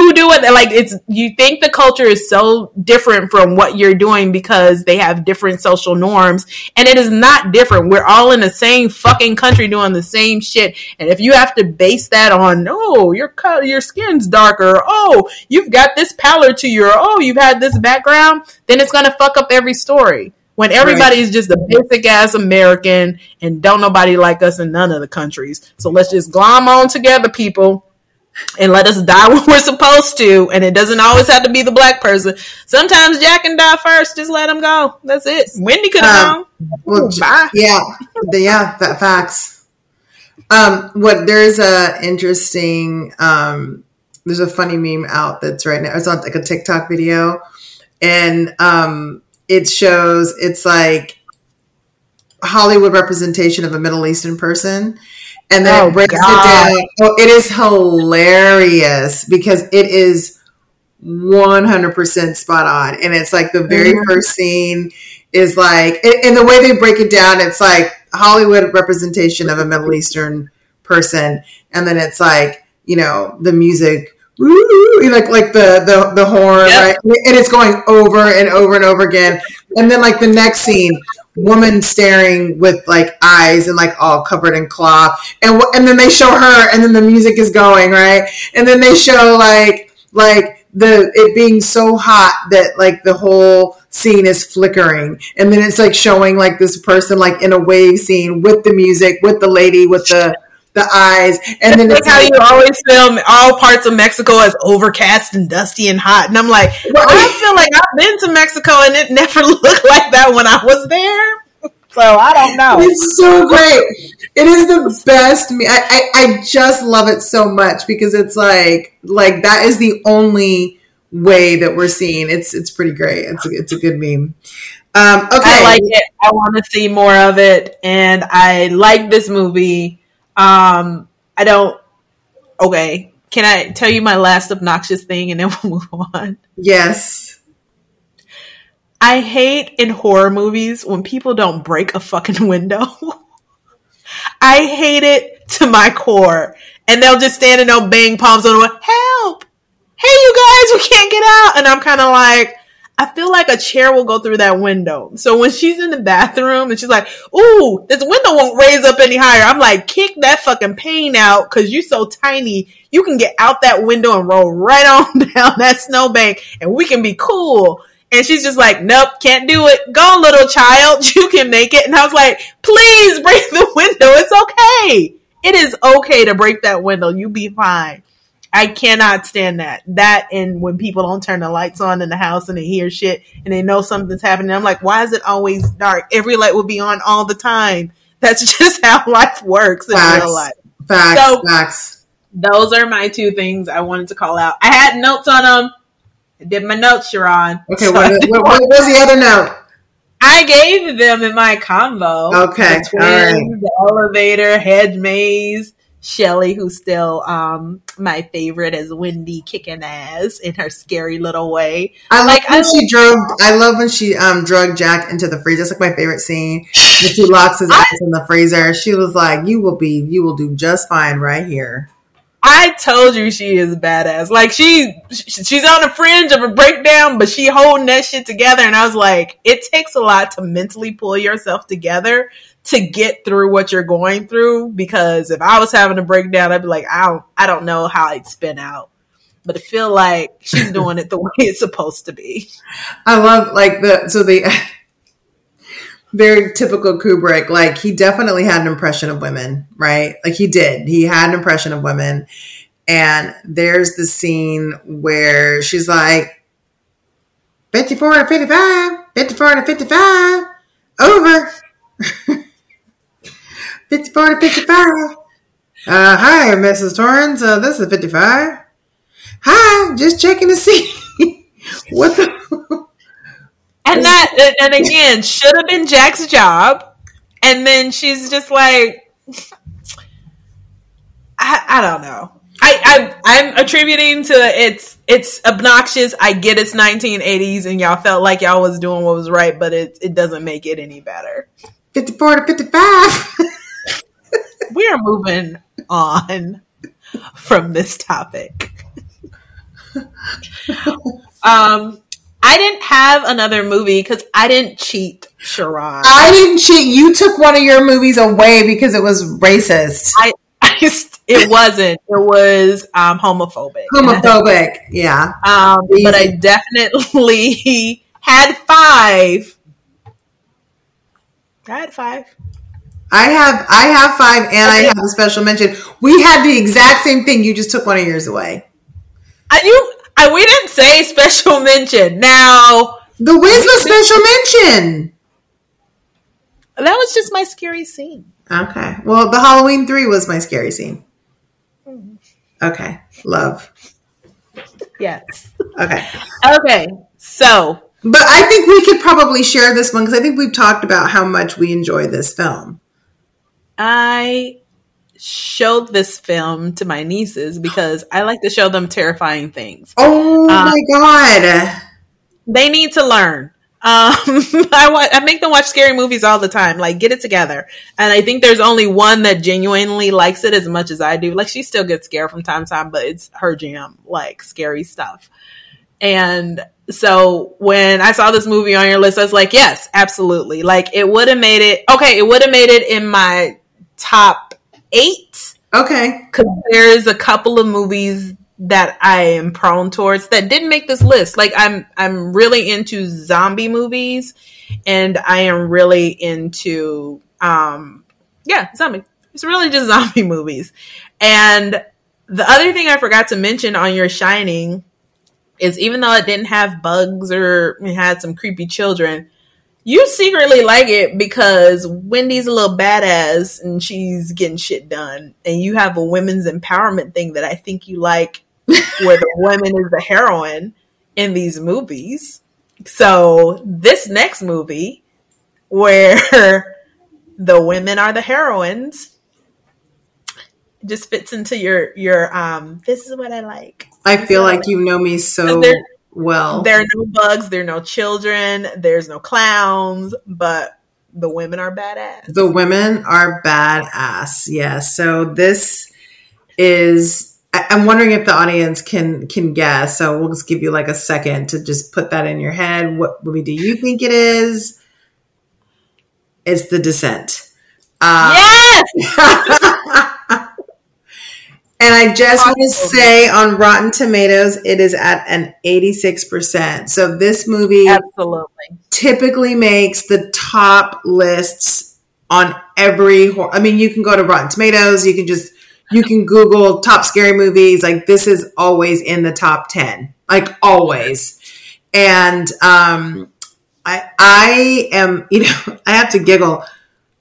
who do it like it's you think the culture is so different from what you're doing because they have different social norms and it is not different we're all in the same fucking country doing the same shit and if you have to base that on oh your color your skin's darker oh you've got this pallor to your oh you've had this background then it's gonna fuck up every story when everybody right. is just a basic ass American and don't nobody like us in none of the countries. So let's just glom on together, people and let us die when we're supposed to. And it doesn't always have to be the black person. Sometimes Jack can die first. Just let him go. That's it. Wendy could have um, gone. Well, Ooh, bye. Yeah, yeah, facts. Um, what there's a interesting um, there's a funny meme out that's right now. It's on like a TikTok video, and um, it shows it's like Hollywood representation of a Middle Eastern person, and then Oh, it breaks God. it down. Oh, it is hilarious because it is 100% spot on, and it's like the very Mhm. first scene is like, and and the way they break it down, it's like Hollywood representation of a Middle Eastern person, and then it's like you know the music. Woo, like like the the the horn, Yep. right? And it's going over and over and over again. And then like the next scene, woman staring with like eyes and like all covered in cloth, and and then they show her, and then the music is going right, and then they show like like the it being so hot that like the whole scene is flickering. And then it's like showing like this person like in a wave scene with the music with the lady with the the eyes and then Like it's how you always film all parts of Mexico as overcast and dusty and hot, and I'm like, well, I feel like I've been to Mexico and it never looked like that when I was there. So I don't know. It's so great. It is the best. Me, I, I I just love it so much because it's like like that is the only way that we're seeing. It's it's pretty great. It's a, it's a good meme. Um, okay, I like it. I want to see more of it, and I like this movie. Um, I don't. Okay, can I tell you my last obnoxious thing, and then we'll move on? yes. I hate in horror movies when people don't break a fucking window. I hate it to my core, and they'll just stand and they'll bang palms on the help! Hey, you guys, we can't get out, and I'm kind of like. I feel like a chair will go through that window. So when she's in the bathroom and she's like, "Ooh, this window won't raise up any higher," I'm like, "Kick that fucking pane out because you're so tiny. You can get out that window and roll right on down that snowbank, and we can be cool." And she's just like, "Nope, can't do it. Go, little child. You can make it." And I was like, "Please break the window. It's okay. It is okay to break that window. You'll be fine." I cannot stand that. That and when people don't turn the lights on in the house and they hear shit and they know something's happening. I'm like, why is it always dark? Every light will be on all the time. That's just how life works in Facts. real life. Facts. So- facts. Those are my two things I wanted to call out. I had notes on them. I did my notes, Sharron. Okay. So what, what, what was the other note? I gave them in my combo. Okay, The all right. twins, the elevator, hedge maze, Shelley, who's still um my favorite as Wendy kicking ass in her scary little way. I like when I she drove. I love when she um drug Jack into the freezer. That's like my favorite scene. When she locks his I- ass in the freezer. She was like, "You will be. You will do just fine right here." I told you she is badass. Like she, she's on the fringe of a breakdown, but she holding that shit together. And I was like, it takes a lot to mentally pull yourself together to get through what you're going through. Because if I was having a breakdown, I'd be like, I don't, I don't know how I'd spin out. But I feel like she's doing it the way it's supposed to be. I love like the so the very typical Kubrick. Like he definitely had an impression of women, right? Like he did. He had an impression of women. And there's the scene where she's like 54 and 55, 54 to 55, over. 54 to 55. Uh, hi, Mrs. Torrance. Uh, this is 55. Hi, just checking to see what the. And that, and again, should have been Jack's job. And then she's just like, I, I don't know. I, I I'm attributing to it's it's obnoxious. I get it's 1980s and y'all felt like y'all was doing what was right, but it it doesn't make it any better. 54 to 55. We are moving on from this topic. um, I didn't have another movie because I didn't cheat, Sharron. I didn't cheat. You took one of your movies away because it was racist, I, I it wasn't. It was um, homophobic. homophobic. Yeah. Um, but I definitely had five. I had five. I have I have five and I have a special mention. We had the exact same thing. You just took one of yours away. I, you, I, we didn't say special mention. Now, The the special mention? that was just my scary scene. Okay. Well, the Halloween three was my scary scene. Mm-hmm. Okay. Love. Yes. Okay. Okay. So, But I think we could probably share this one because I think we've talked about how much we enjoy this film. I showed this film to my nieces because I like to show them terrifying things. Oh Uh, my god. They need to learn. Um, I, wa- I make them watch scary movies all the time. Like, get it together. And I think there's only one that genuinely likes it as much as I do. Like, she still gets scared from time to time, but it's her jam, like scary stuff. And so when I saw this movie on your list, I was like, yes, absolutely. Like, it would have made it, okay, it would have made it in my top eight Okay. because there's a couple of movies that I am prone towards that didn't make this list. Like I'm I'm really into zombie movies and I am really into um yeah, zombie. It's really just zombie movies. And the other thing I forgot to mention on your Shining is even though it didn't have bugs or it had some creepy children, you secretly like it because Wendy's a little badass and she's getting shit done. And you have a women's empowerment thing that I think you like where the woman is the heroine in these movies. So this next movie where the women are the heroines just fits into your your um this is what I like. I feel like you know me so well. There are no bugs, there are no children, there's no clowns, but the women are badass. The women are badass. Yes. So this is. I- I'm wondering if the audience can can guess. So we'll just give you like a second to just put that in your head. What movie do you think it is? It's The Descent. Uh, yes! and I just want to say on Rotten Tomatoes, it is at an 86%. So this movie Absolutely. typically makes the top lists on every I mean you can go to Rotten Tomatoes, you can just you can Google top scary movies like this is always in the top 10. Like always. And um I I am, you know, I have to giggle.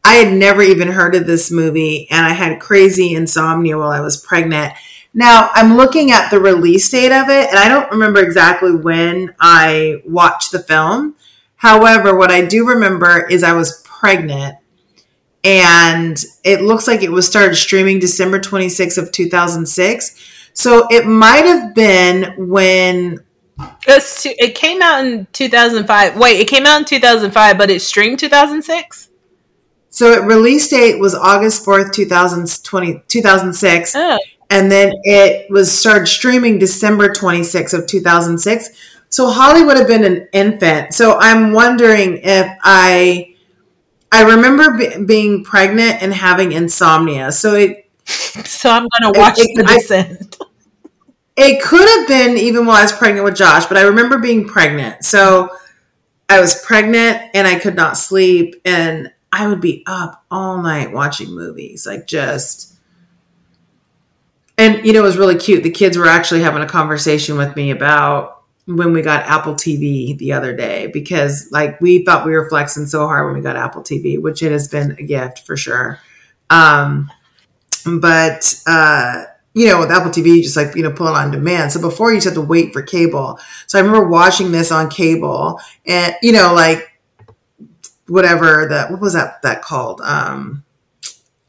I had never even heard of this movie and I had crazy insomnia while I was pregnant. Now, I'm looking at the release date of it and I don't remember exactly when I watched the film. However, what I do remember is I was pregnant and it looks like it was started streaming December 26th of 2006. So it might have been when it came out in 2005. Wait, it came out in 2005, but it streamed 2006? So it release date was August 4th, 2020, 2006 Oh. and then it was started streaming December 26th of 2006. So Holly would have been an infant. So I'm wondering if I I remember be- being pregnant and having insomnia. So it So I'm going to watch It- The I- Descent. It could have been even while I was pregnant with Josh, but I remember being pregnant. So I was pregnant and I could not sleep and I would be up all night watching movies, like just and you know it was really cute. The kids were actually having a conversation with me about when we got Apple TV the other day because like we thought we were flexing so hard when we got Apple TV, which it has been a gift for sure. Um but uh you know, with Apple TV, just like, you know, pull it on demand. So before you just had to wait for cable. So I remember watching this on cable and, you know, like whatever that, what was that, that called? Um,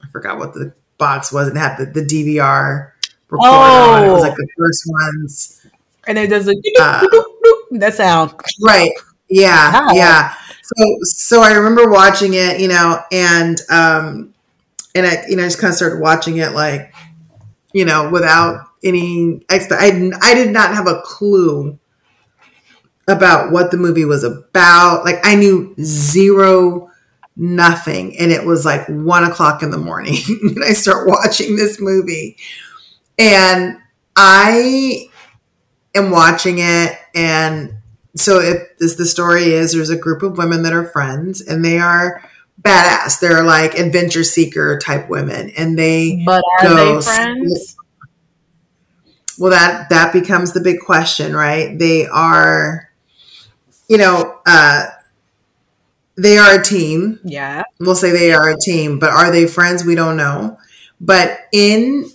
I forgot what the box was. It had the, the DVR recorder on it. It was Oh. like the first ones. And it does a Uh, that sound. Right. Yeah. Wow. Yeah. So, so I remember watching it, you know, and, um, and I, you know, I just kind of started watching it like, you know, without any expect. I, I did not have a clue about what the movie was about. Like I knew zero, nothing. And it was like one o'clock in the morning and I start watching this movie and I am watching it. And so if this, the story is there's a group of women that are friends and they are badass. They're like adventure seeker type women and they, But are Go they friends? well that that becomes the big question right they are you know uh they are a team. Yeah. We'll say they are a team, but are they friends? We don't know. But in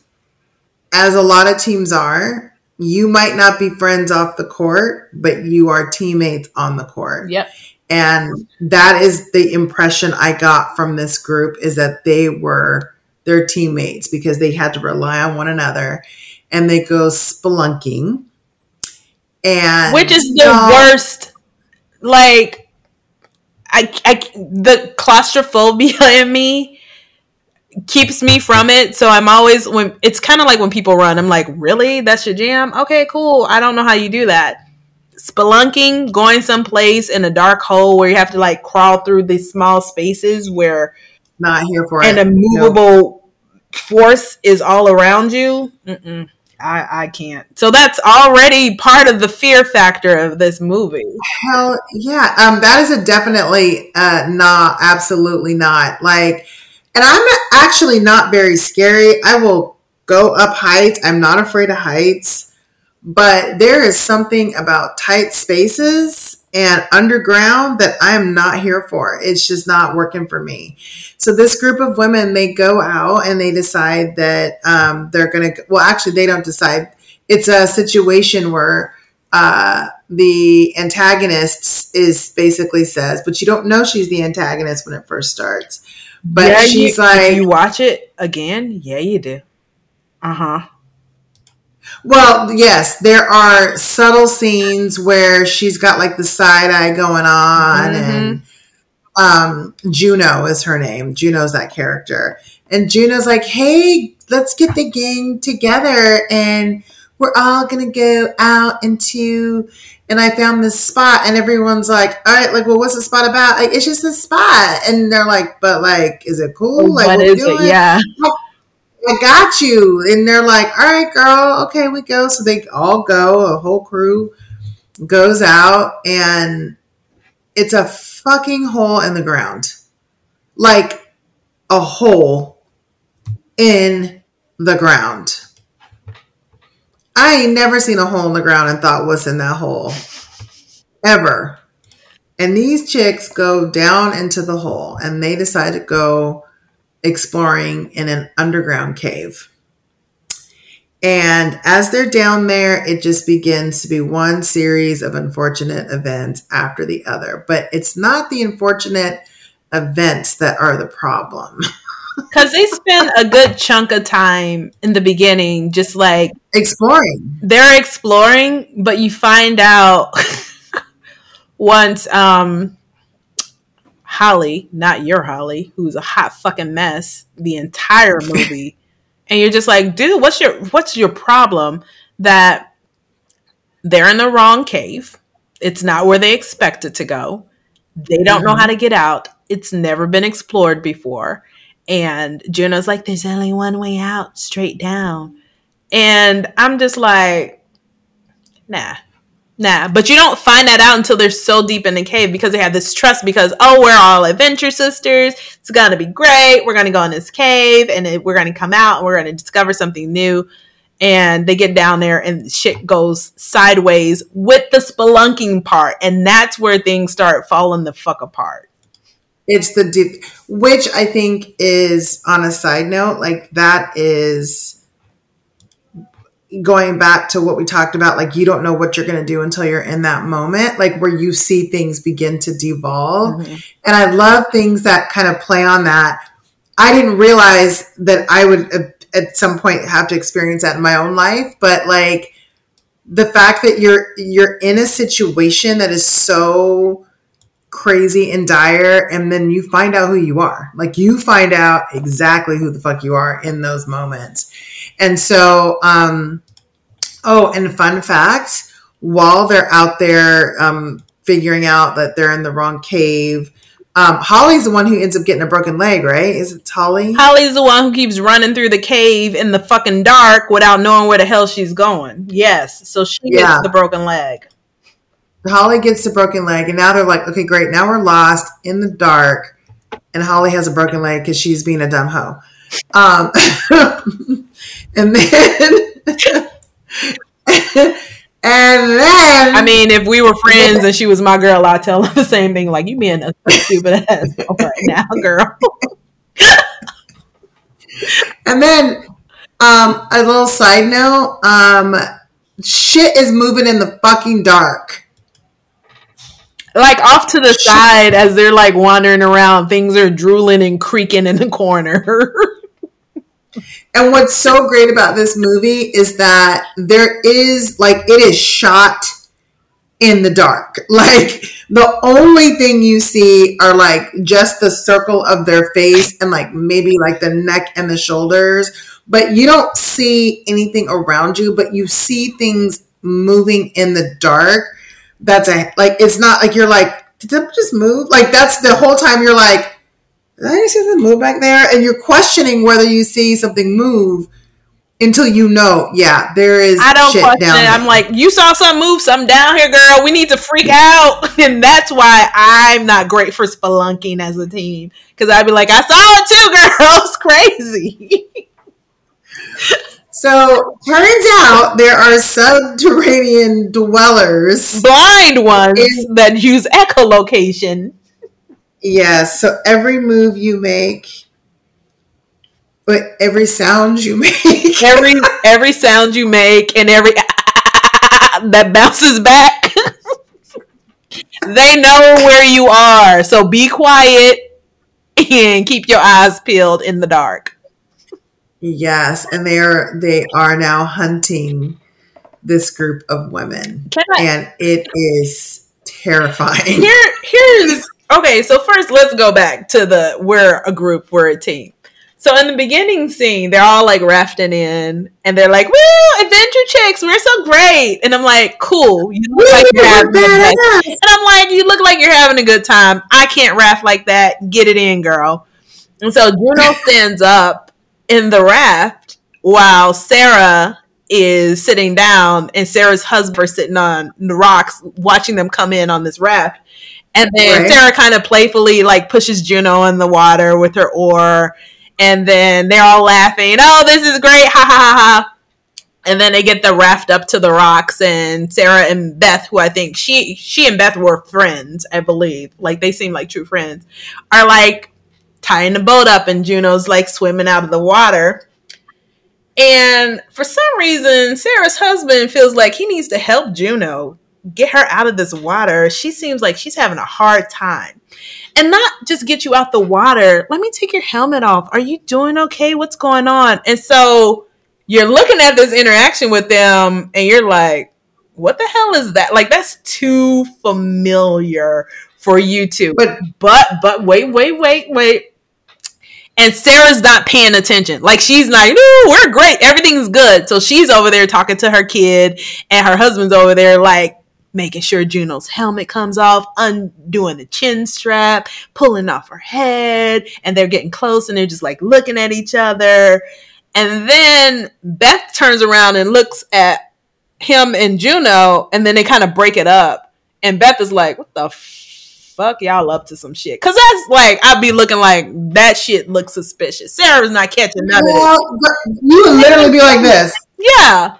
as a lot of teams are, you might not be friends off the court, but you are teammates on the court. Yep. And that is the impression I got from this group is that they were their teammates because they had to rely on one another and they go spelunking. And Which is the uh, worst. Like, I, I, the claustrophobia in me keeps me from it. So I'm always when it's kind of like when people run. I'm like, really? That's your jam? Okay, cool. I don't know how you do that. Spelunking, going someplace in a dark hole where you have to like crawl through these small spaces where not here for an it. immovable force is all around you. Mm-mm. I, I can't. So that's already part of the fear factor of this movie. Hell yeah. Um, that is a definitely uh not absolutely not. Like and I'm actually not very scary. I will go up heights. I'm not afraid of heights. But there is something about tight spaces and underground that I'm not here for. It's just not working for me. So this group of women, they go out and they decide that um, they're going to. Well, actually, they don't decide. It's a situation where uh, the antagonist is basically says, but you don't know she's the antagonist when it first starts. But yeah, she's you, like, you watch it again, yeah, you do. Uh huh. Well, yes, there are subtle scenes where she's got like the side eye going on, Mhm. and um, Juno is her name. Juno's that character, and Juno's like, "Hey, let's get the gang together, and we're all gonna go out into." And I found this spot, and everyone's like, "All right, like, well, what's the spot about?" Like, it's just a spot, and they're like, "But like, is it cool? Like, what we is it? doing?" Yeah. I got you. And they're like, all right, girl, okay, we go. So they all go, a whole crew goes out, and it's a fucking hole in the ground. Like a hole in the ground. I ain't never seen a hole in the ground and thought, what's in that hole? Ever. And these chicks go down into the hole and they decide to go exploring in an underground cave. And as they're down there, it just begins to be one series of unfortunate events after the other. But it's not the unfortunate events that are the problem. Because they spend a good chunk of time in the beginning just like Exploring. they're exploring, but you find out once um Holly, not your Holly, who's a hot fucking mess the entire movie. and you're just like, dude, what's your what's your problem that they're in the wrong cave? It's not where they expect it to go. They don't know mm-hmm. how to get out. It's never been explored before. And Juno's like, there's only one way out, straight down. And I'm just like, nah, nah. But you don't find that out until they're so deep in the cave because they have this trust because, oh, we're all adventure sisters. It's going to be great. We're going to go in this cave and we're going to come out and we're going to discover something new. And they get down there and shit goes sideways with the spelunking part. And that's where things start falling the fuck apart. It's the deep, which I think is on a side note, like that is going back to what we talked about. Like you don't know what you're going to do until you're in that moment, like where you see things begin to devolve. Mm-hmm. And I love things that kind of play on that. I didn't realize that I would uh, at some point have to experience that in my own life, but like the fact that you're you're in a situation that is so crazy and dire and then you find out who you are. Like you find out exactly who the fuck you are in those moments. And so um oh, and fun fact, while they're out there um figuring out that they're in the wrong cave, um, Holly's the one who ends up getting a broken leg, right? Is it Holly? Holly's the one who keeps running through the cave in the fucking dark without knowing where the hell she's going. Yes. So she Yeah. gets the broken leg. Holly gets the broken leg, and now they're like, okay, great. Now we're lost in the dark, and Holly has a broken leg because she's being a dumb hoe. Um, and then, And then I mean, if we were friends and she was my girl, I'd tell her the same thing. Like you being a stupid ass right now, girl. and then um a little side note, um shit is moving in the fucking dark. Like off to the side as they're like wandering around, things are drooling and creaking in the corner. And what's so great about this movie is that there is like it is shot in the dark. Like the only thing you see are like just the circle of their face and like maybe like the neck and the shoulders, but you don't see anything around you, but you see things moving in the dark. That's a like it's not like you're like did that just move? Like that's the whole time you're like did I see something move back there? And you're questioning whether you see something move until you know, yeah, there is I don't shit question down. I'm like, you saw something move, something down here, girl. We need to freak out. And that's why I'm not great for spelunking as a team. Because I'd be like, I saw it too, girl. It's crazy. So turns out there are subterranean dwellers. Blind ones In- that use echolocation. Yes. So every move you make, but every sound you make, Every every sound you make and every that bounces back. they know where you are. So be quiet and keep your eyes peeled in the dark. Yes, and they are they are now hunting this group of women, I- and it is terrifying. here here's okay so first let's go back to the we're a group we're a team. So in the beginning scene they're all like rafting in and they're like woo adventure chicks we're so great. And i'm like cool you look like you're having a good and i'm like you look like you're having a good time. I can't raft like that. Get it in girl. And so juno stands up in the raft while sarah is sitting down and sarah's husband is sitting on the rocks watching them come in on this raft and then Right. Sarah kind of playfully like pushes Juno in the water with her oar. And then they're all laughing. Oh, this is great. Ha ha ha ha. And then they get the raft up to the rocks and Sarah and Beth, who I think she she and Beth were friends, I believe. Like they seem like true friends, are like tying the boat up and Juno's like swimming out of the water. And for some reason, Sarah's husband feels like he needs to help Juno get her out of this water. She seems like she's having a hard time. And not just get you out the water. Let me take your helmet off. Are you doing okay? What's going on? And so you're looking at this interaction with them and you're like, what the hell is that? Like that's too familiar for you two. But But but wait, wait, wait, wait. And Sarah's not paying attention. Like she's like, no, we're great. Everything's good. So she's over there talking to her kid, and her husband's over there like making sure Juno's helmet comes off, undoing the chin strap, pulling off her head, and they're getting close and they're just like looking at each other. And then Beth turns around and looks at him and Juno, and then they kind of break it up. And Beth is like, "What the fuck, y'all up to some shit?" Because that's like I'd be looking like that shit looks suspicious. Sarah's not catching none well, you would literally be like this. Yeah.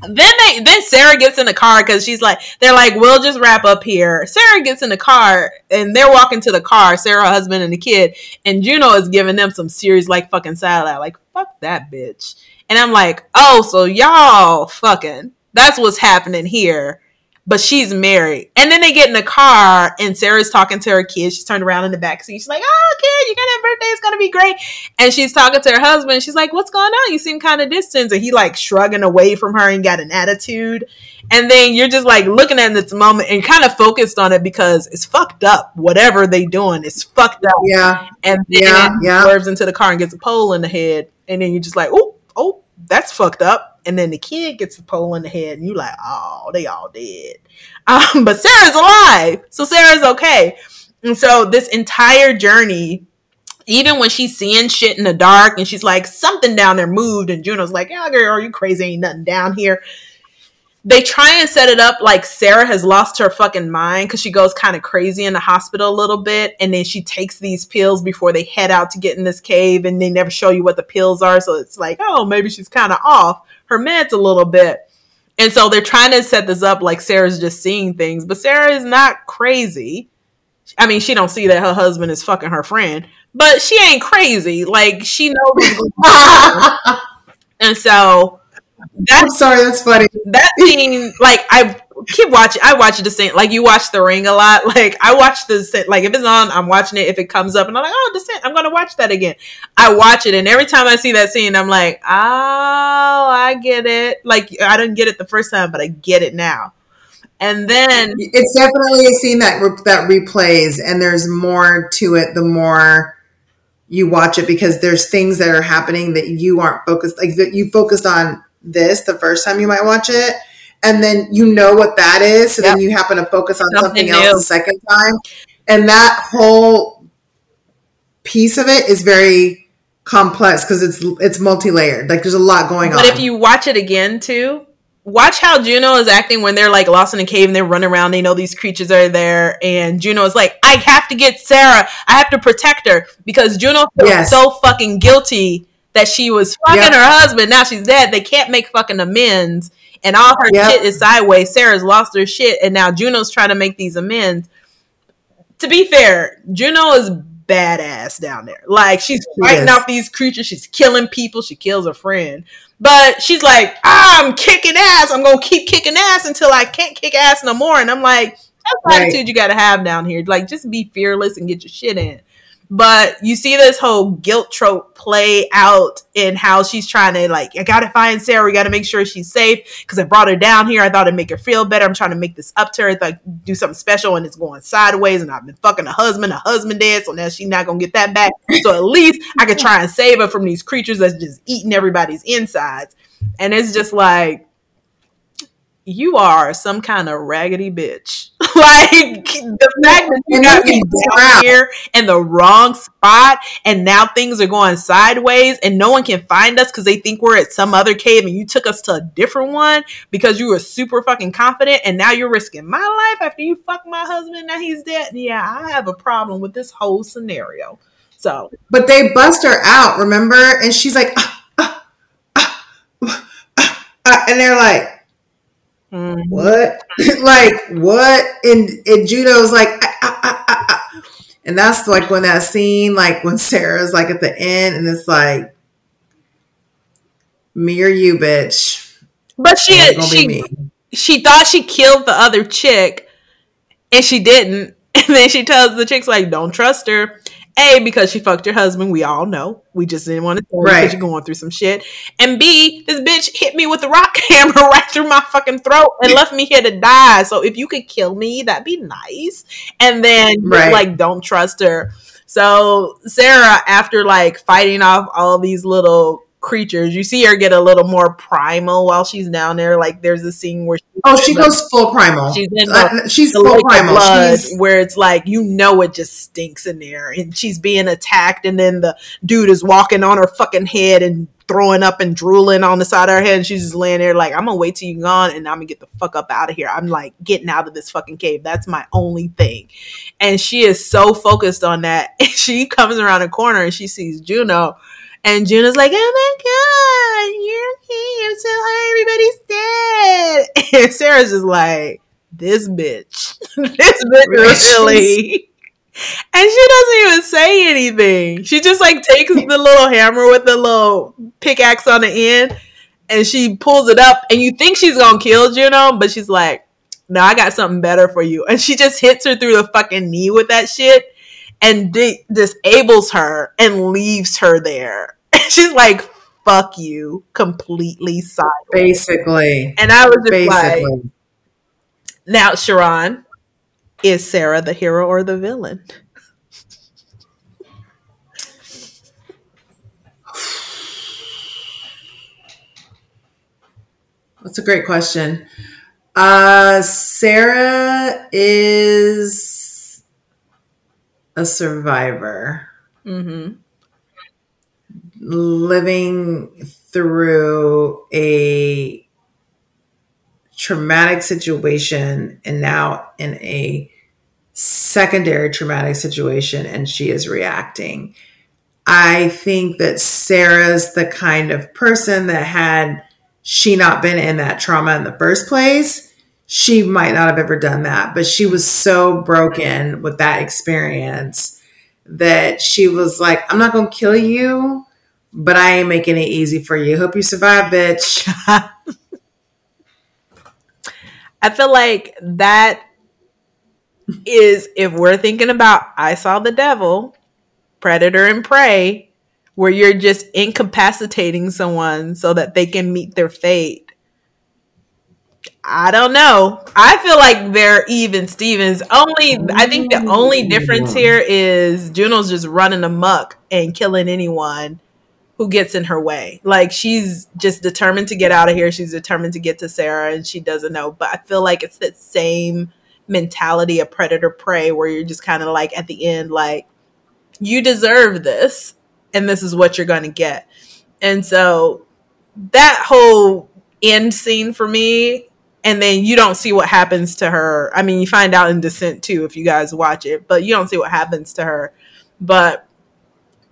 Then they then Sarah gets in the car because she's like they're like we'll just wrap up here. Sarah gets in the car and they're walking to the car. Sarah, husband, and the kid, and Juno is giving them some serious like fucking side eye, like fuck that bitch. And I'm like, oh, so y'all fucking that's what's happening here. But she's married, and then they get in the car, and Sarah's talking to her kid. She's turned around in the back seat. She's like, "Oh, kid, you're gonna have birthday. It's gonna be great." And she's talking to her husband. She's like, "What's going on? You seem kind of distant." And he like shrugging away from her and got an attitude. And then you're just like looking at this moment and kind of focused on it because it's fucked up. Whatever they doing it's fucked up. Yeah. And then Yeah, yeah. swerves into the car and gets a pole in the head. And then you're just like, "Oh, oh, that's fucked up." And then the kid gets the pole in the head, and you're like, "Oh, they all dead." Um, but Sarah's alive, so Sarah's okay. And so this entire journey even when she's seeing shit in the dark and she's like, something down there moved, and Juno's like, yeah, girl, are you crazy? Ain't nothing down here. They try and set it up like Sarah has lost her fucking mind because she goes kind of crazy in the hospital a little bit, and then she takes these pills before they head out to get in this cave, and they never show you what the pills are, so it's like, oh, maybe she's kind of off her meds a little bit. And so they're trying to set this up like Sarah's just seeing things, but Sarah is not crazy. I mean, she don't see that her husband is fucking her friend, but she ain't crazy. Like she knows. and so that's I'm sorry, that's funny. That scene, like I keep watching. I watch the same. Like you watch The Ring a lot. Like I watch the like if it's on, I'm watching it. If it comes up, and I'm like, oh, Descent, I'm gonna watch that again. I watch it, and every time I see that scene, I'm like, oh, I get it. Like I didn't get it the first time, but I get it now. And then it's definitely a scene that re- that replays, and there's more to it the more you watch it because there's things that are happening that you aren't focused like that you focused on this the first time you might watch it and then you know what that is so yep. then you happen to focus on something, something else the second time and that whole piece of it is very complex because it's it's multi-layered like there's a lot going but on but if you watch it again too watch how Juno is acting when they're like lost in a cave and they're running around. They know these creatures are there, and Juno is like, "I have to get Sarah. I have to protect her because Juno feels yes. so fucking guilty that she was fucking yep. her husband. Now she's dead. They can't make fucking amends, and all her yep. shit is sideways. Sarah's lost her shit, and now Juno's trying to make these amends. To be fair, Juno is badass down there. Like she's fighting off these creatures. She's killing people. She kills a friend. But she's like, I'm kicking ass. I'm gonna keep kicking ass until I can't kick ass no more. And I'm like, that's the right. attitude you gotta have down here. Like, just be fearless and get your shit in. But you see this whole guilt trope play out in how she's trying to like, I gotta find Sarah. We gotta make sure she's safe because I brought her down here. I thought it'd make her feel better. I'm trying to make this up to her, like do something special, and it's going sideways. And I've been fucking a husband, a husband dead, so now she's not gonna get that back. So at least I could try and save her from these creatures that's just eating everybody's insides. And it's just like you are some kind of raggedy bitch. like the fact that you got me down here in the wrong spot and now things are going sideways and no one can find us because they think we're at some other cave and you took us to a different one because you were super fucking confident and now you're risking my life after you fuck my husband now he's dead. Yeah, I have a problem with this whole scenario. So But they bust her out, remember? And she's like ah, ah, ah, and they're like Mm-hmm. What? like what? And and Juno's like, ah, ah, ah, and that's like when that scene, like when Sarah's like at the end, and it's like, me or you, bitch. But she she she thought she killed the other chick, and she didn't. And then she tells the chicks like, "Don't trust her." A, because she fucked your husband. We all know. We just didn't want to tell right. because you're going through some shit. And B, this bitch hit me with a rock hammer right through my fucking throat and left me here to die. So if you could kill me, that'd be nice. And then right. like, don't trust her. So Sarah, after like fighting off all these little creatures. You see her get a little more primal while she's down there. Like there's a scene where she oh she goes full primal. She's in the, uh, she's full primal. Blood, she's... where it's like you know it just stinks in there, and she's being attacked, and then the dude is walking on her fucking head and throwing up and drooling on the side of her head, and she's just laying there like I'm gonna wait till you're gone, and I'm gonna get the fuck up out of here. I'm like getting out of this fucking cave. That's my only thing, and she is so focused on that. And she comes around a corner and she sees Juno and Juno's like, oh my God, you're here. So. Everybody's dead. And Sarah's just like, this bitch. this bitch really. And she doesn't even say anything. She just like takes the little hammer with the little pickaxe on the end and she pulls it up and you think she's gonna kill Juno, but she's like, no, I got something better for you. And she just hits her through the fucking knee with that shit and di- disables her and leaves her there. She's like, fuck you, completely sideways. Basically. And I was just Basically. like, now, Sharron, is Sarah the hero or the villain? That's a great question. Uh, Sarah is a survivor mm-hmm. living through a traumatic situation and now in a secondary traumatic situation and she is reacting. I think that Sarah's the kind of person that had she not been in that trauma in the first place, she might not have ever done that. But she was so broken with that experience that she was like, I'm not going to kill you, but I ain't making it easy for you. Hope you survive, bitch. I feel like that is if we're thinking about I saw the devil, predator and prey, where you're just incapacitating someone so that they can meet their fate. I don't know. I feel like they're even Stevens. Only I think the only difference here is Juno's just running amok and killing anyone who gets in her way. Like she's just determined to get out of here. She's determined to get to Sarah and she doesn't know. But I feel like it's that same mentality of predator prey where you're just kind of like at the end like you deserve this and this is what you're going to get. And so that whole end scene for me and then you don't see what happens to her. I mean, you find out in Descent too if you guys watch it, but you don't see what happens to her. But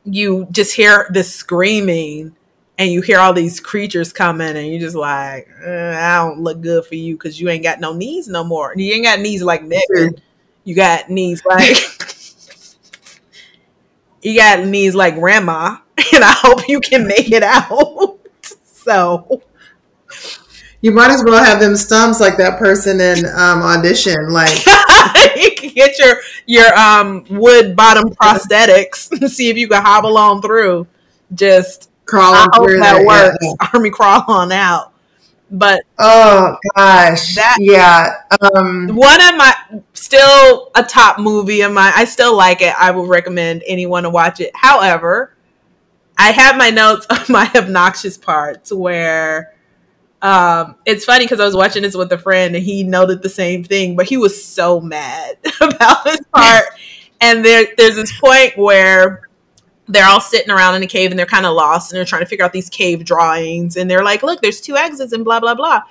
you just hear this screaming and you hear all these creatures coming and you're just like, eh, I don't look good for you because you ain't got no knees no more. You ain't got knees like Megan. You got knees like you got knees like grandma, and I hope you can make it out. so you might as well have them stumps like that person in um, audition. Like you can get your your um, wood bottom prosthetics and see if you can hobble on through. Just crawling through that works. Yeah. Army crawl on out. But oh gosh, that yeah. Um, one of my still a top movie of mine. I still like it. I would recommend anyone to watch it. However, I have my notes on my obnoxious parts where um, it's funny because I was watching this with a friend and he noted the same thing, but he was so mad about this part. and there, there's this point where they're all sitting around in a cave and they're kind of lost and they're trying to figure out these cave drawings and they're like, look, there's two exits and blah blah blah.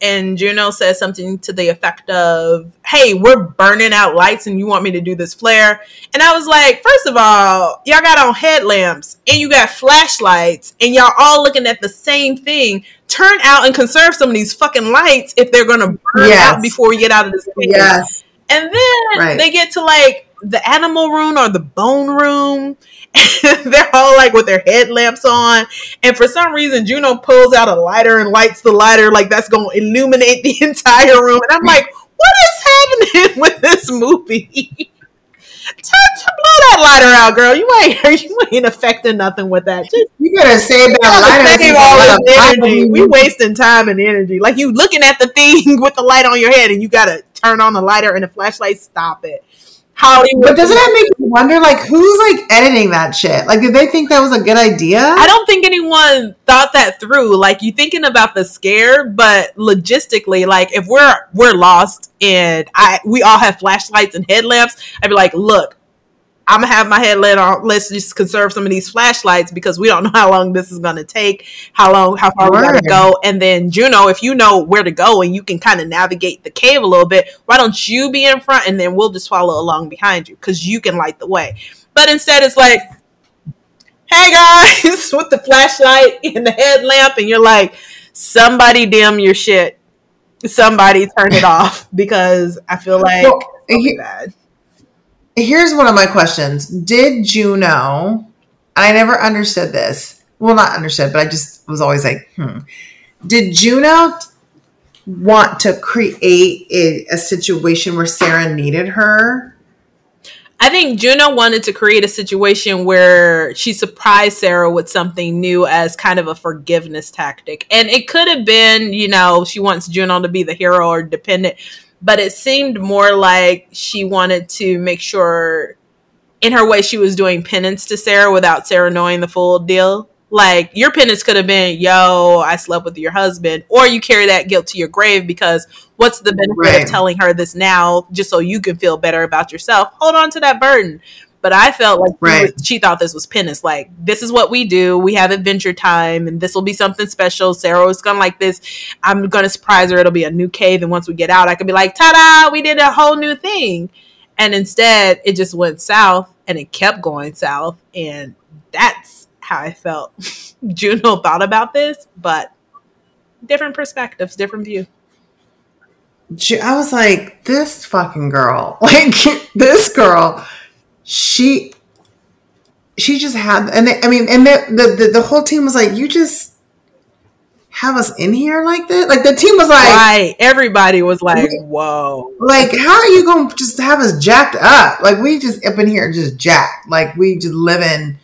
And Juno says something to the effect of, Hey, we're burning out lights and you want me to do this flare. And I was like, First of all, y'all got on headlamps and you got flashlights and y'all all looking at the same thing. Turn out and conserve some of these fucking lights if they're going to burn yes. out before we get out of this cave. Yes. And then right. they get to like the animal room or the bone room they're all like with their headlamps on. And for some reason, Juno pulls out a lighter and lights the lighter like that's going to illuminate the entire room. And I'm like, what is happening with this movie? Touch, blow that lighter out, girl. You ain't you ain't affecting nothing with that. Just, you gotta save that lighter. Save all this energy. We wasting time and energy. Like you looking at the thing with the light on your head, and you gotta turn on the lighter and the flashlight. Stop it. Hollywood. But doesn't that make you wonder, like, who's like editing that shit? Like, did they think that was a good idea? I don't think anyone thought that through. Like, you thinking about the scare, but logistically, like, if we're we're lost and I we all have flashlights and headlamps, I'd be like, look, I'm gonna have my headlamp on. Let's just conserve some of these flashlights because we don't know how long this is gonna take, how long, how far Word. we gotta go. And then Juno, if you know where to go and you can kind of navigate the cave a little bit, why don't you be in front and then we'll just follow along behind you because you can light the way. But instead, it's like, hey guys, with the flashlight and the headlamp, and you're like, somebody dim your shit. Somebody turn it off because I feel like well, he, bad here's one of my questions. Did Juno, I never understood this. Well, not understood, but I just was always like, hmm. Did Juno want to create a, a situation where Sarah needed her? I think Juno wanted to create a situation where she surprised Sarah with something new as kind of a forgiveness tactic. And it could have been, you know, she wants Juno to be the hero or dependent but it seemed more like she wanted to make sure in her way she was doing penance to Sarah without Sarah knowing the full deal. Like your penance could have been, yo, I slept with your husband, or you carry that guilt to your grave because what's the benefit right. of telling her this now just so you can feel better about yourself? Hold on to that burden. But I felt like right. was, she thought this was penance. Like, this is what we do. We have adventure time, and this will be something special. Sarah was gonna like this. I'm gonna surprise her. It'll be a new cave, and once we get out, I could be like, "Ta da! We did a whole new thing." And instead, it just went south, and it kept going south, and that's how I felt. Juno thought about this, but different perspectives, different view. I was like, this fucking girl, like this girl, she, she just had, and they, I mean, and the, the, the whole team was like, you just have us in here like this? Like the team was like, right? Everybody was like, whoa, like how are you going to just have us jacked up? Like we just up in here just jacked, like we just living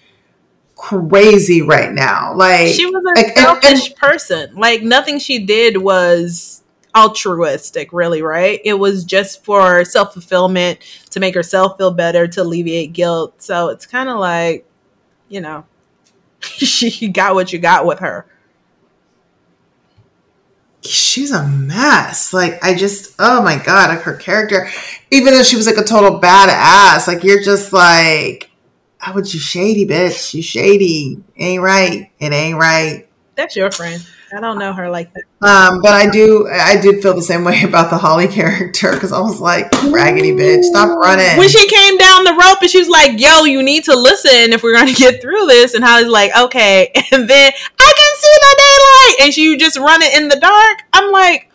crazy right now. Like she was a like, selfish and, and, person. Like nothing she did was altruistic, really, right? It was just for self fulfillment to make herself feel better, to alleviate guilt. So it's kind of like, you know, she got what you got with her. She's a mess. Like I just, oh my god, like her character, even though she was like a total badass, like you're just like, how would you shady bitch? You shady. Ain't right. It ain't right. That's your friend. I don't know her like that. Um, but I do, I did feel the same way about the Holly character because I was like, raggedy bitch, stop running. When she came down the rope and she was like, "Yo, you need to listen if we're going to get through this," and Holly's like, "Okay," and then I can see the daylight, and she just running in the dark. I'm like,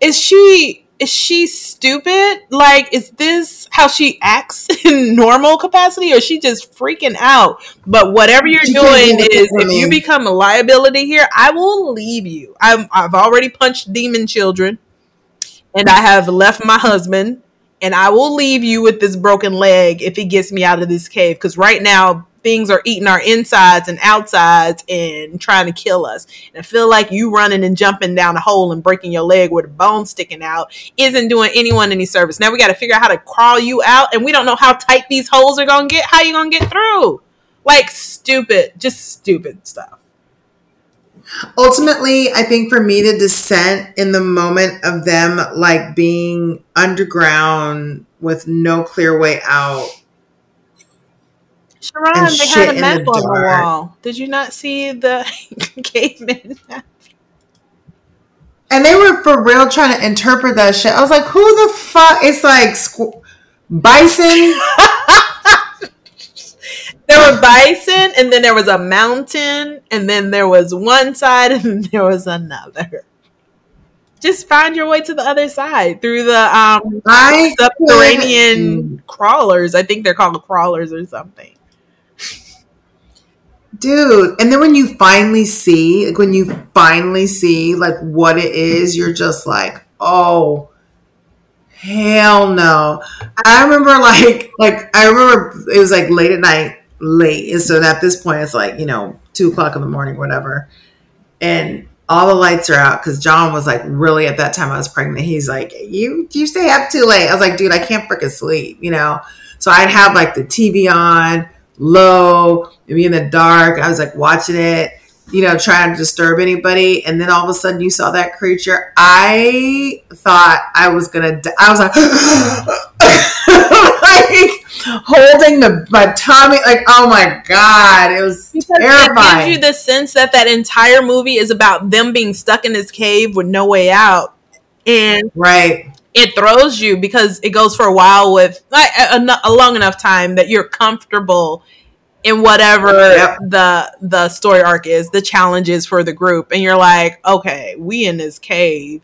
is she? Is she stupid? Like, is this how she acts in normal capacity, or is she just freaking out? But whatever you're she doing is, if you become a liability here, I will leave you. i I've already punched demon children, and I have left my husband, and I will leave you with this broken leg if he gets me out of this cave. Because right now, things are eating our insides and outsides and trying to kill us. And I feel like you running and jumping down a hole and breaking your leg with a bone sticking out isn't doing anyone any service. Now we got to figure out how to crawl you out, and we don't know how tight these holes are gonna get. How you gonna get through? Like stupid, just stupid stuff. Ultimately, I think for me, the descent in the moment of them like being underground with no clear way out Sharron, they had a map the on the wall. Did you not see the caveman? And they were for real trying to interpret that shit. I was like, who the fuck? It's like squ- bison. there were bison, and then there was a mountain, and then there was one side, and then there was another. Just find your way to the other side through the um, subterranean crawlers. I think they're called crawlers or something dude and then when you finally see like when you finally see like what it is you're just like oh hell no i remember like like i remember it was like late at night late and so at this point it's like you know two o'clock in the morning whatever and all the lights are out because john was like really at that time i was pregnant he's like you you stay up too late i was like dude i can't freaking sleep you know so i'd have like the tv on low, maybe in the dark. I was like watching it, you know, trying to disturb anybody. And then all of a sudden you saw that creature. I thought I was going to, I was like, like holding the, my tummy, like, oh my God, it was because terrifying. It gives you the sense that that entire movie is about them being stuck in this cave with no way out. And right it throws you because it goes for a while with like a, a long enough time that you're comfortable in whatever yep. the the story arc is, the challenges for the group, and you're like, okay, we in this cave,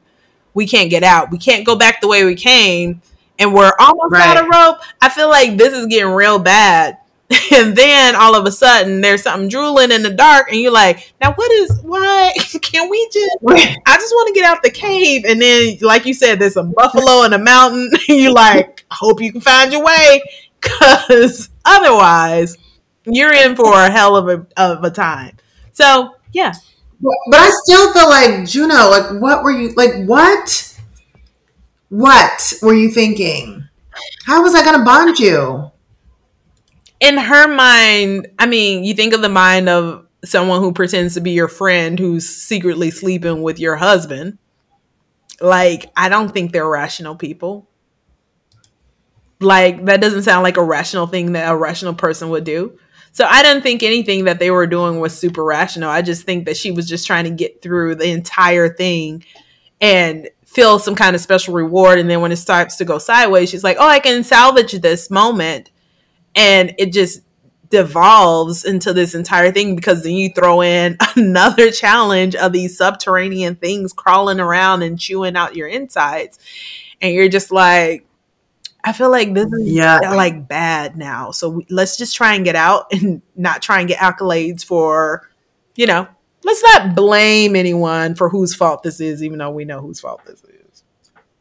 we can't get out, we can't go back the way we came, and we're almost right. out of rope. I feel like this is getting real bad. And then all of a sudden there's something drooling in the dark and you're like now what is what? Can we just i just want to get out the cave. And then like you said there's a buffalo in a mountain you like hope you can find your way because otherwise you're in for a hell of a, of a time. So yeah. But i still feel like juno like what were you like what what were you thinking how was i going to bond you in her mind, I mean, you think of the mind of someone who pretends to be your friend who's secretly sleeping with your husband. Like, I don't think they're rational people. Like, that doesn't sound like a rational thing that a rational person would do. So I didn't think anything that they were doing was super rational. I just think that she was just trying to get through the entire thing and feel some kind of special reward. And then when it starts to go sideways, she's like, oh, I can salvage this moment and it just devolves into this entire thing because then you throw in another challenge of these subterranean things crawling around and chewing out your insides and you're just like i feel like this is Yeah. like bad now so we, let's just try and get out and not try and get accolades for you know let's not blame anyone for whose fault this is even though we know whose fault this is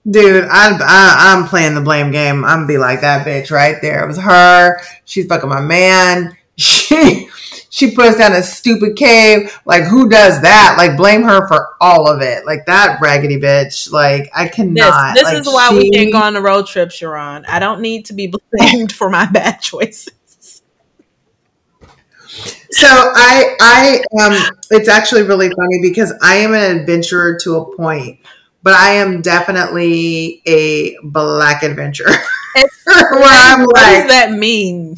Dude, I, I I'm playing the blame game. I'm be like that bitch right there. It was her. She's fucking my man. She she put us down a stupid cave. Like who does that? Like blame her for all of it. Like that raggedy bitch. Like I cannot. this Like, is why we she- can't go on a road trip sharron i don't need to be blamed for my bad choices So I I um it's actually really funny because I am an adventurer to a point, but I am definitely a black adventurer. Where I'm what like does that mean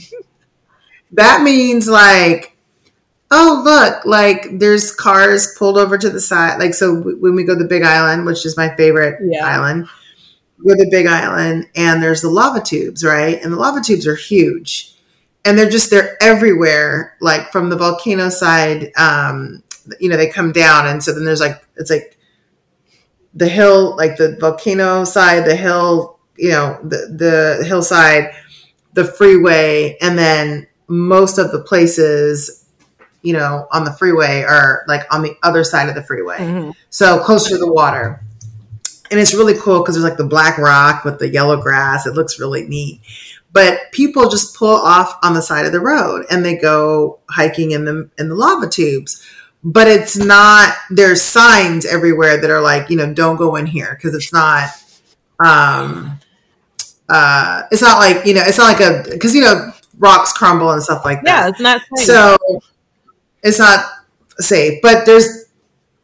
that means like oh look like there's cars pulled over to the side like so when we go to the big island which is my favorite Yeah. island we're the big island and there's the lava tubes right and the lava tubes are huge and they're just they're everywhere like from the volcano side um you know they come down and so then there's like it's like the hill like the volcano side the hill you know the the hillside the freeway and then most of the places you know on the freeway are like on the other side of the freeway. Mhm. so closer to the water. And it's really cool because there's like the black rock with the yellow grass. It looks really neat but people just pull off on the side of the road and they go hiking in the in the lava tubes. But it's not there's signs everywhere that are like you know don't go in here because it's not um uh it's not like you know it's not like a because you know rocks crumble and stuff like that. yeah it's not so it's not safe, but there's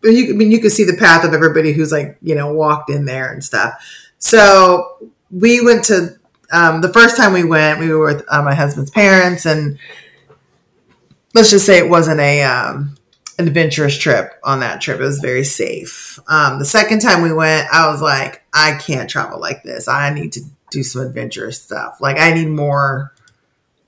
you I mean you can see the path of everybody who's like, you know, walked in there and stuff. So we went to um, the first time we went, we were with uh, my husband's parents and let's just say it wasn't a um, adventurous trip on that trip. It was very safe. Um, the second time we went, I was like, I can't travel like this. I need to do some adventurous stuff. Like I need more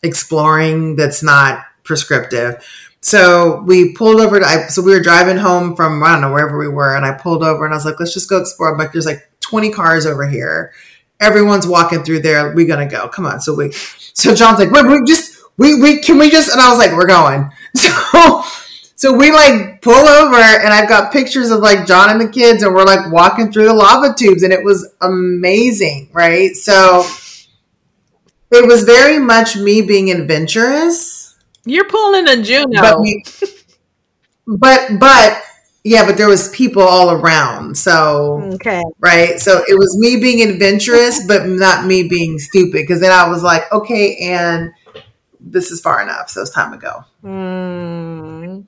exploring that's not prescriptive. So we pulled over to, I, so we were driving home from, I don't know, wherever we were. And I pulled over and I was like, let's just go explore. Like, there's like 20 cars over here. Everyone's walking through there. We're going to go. Come on. So we, so John's like, wait, we just, we, we, can we just, and I was like, we're going. So, so we like pull over and I've got pictures of like John and the kids and we're like walking through the lava tubes and it was amazing. Right. So it was very much me being adventurous You're pulling a Juno. but we, but but yeah, but there was people all around. So okay. right, so it was me being adventurous, but not me being stupid. Because then I was like, okay, and this is far enough, so it's time to go. Mm.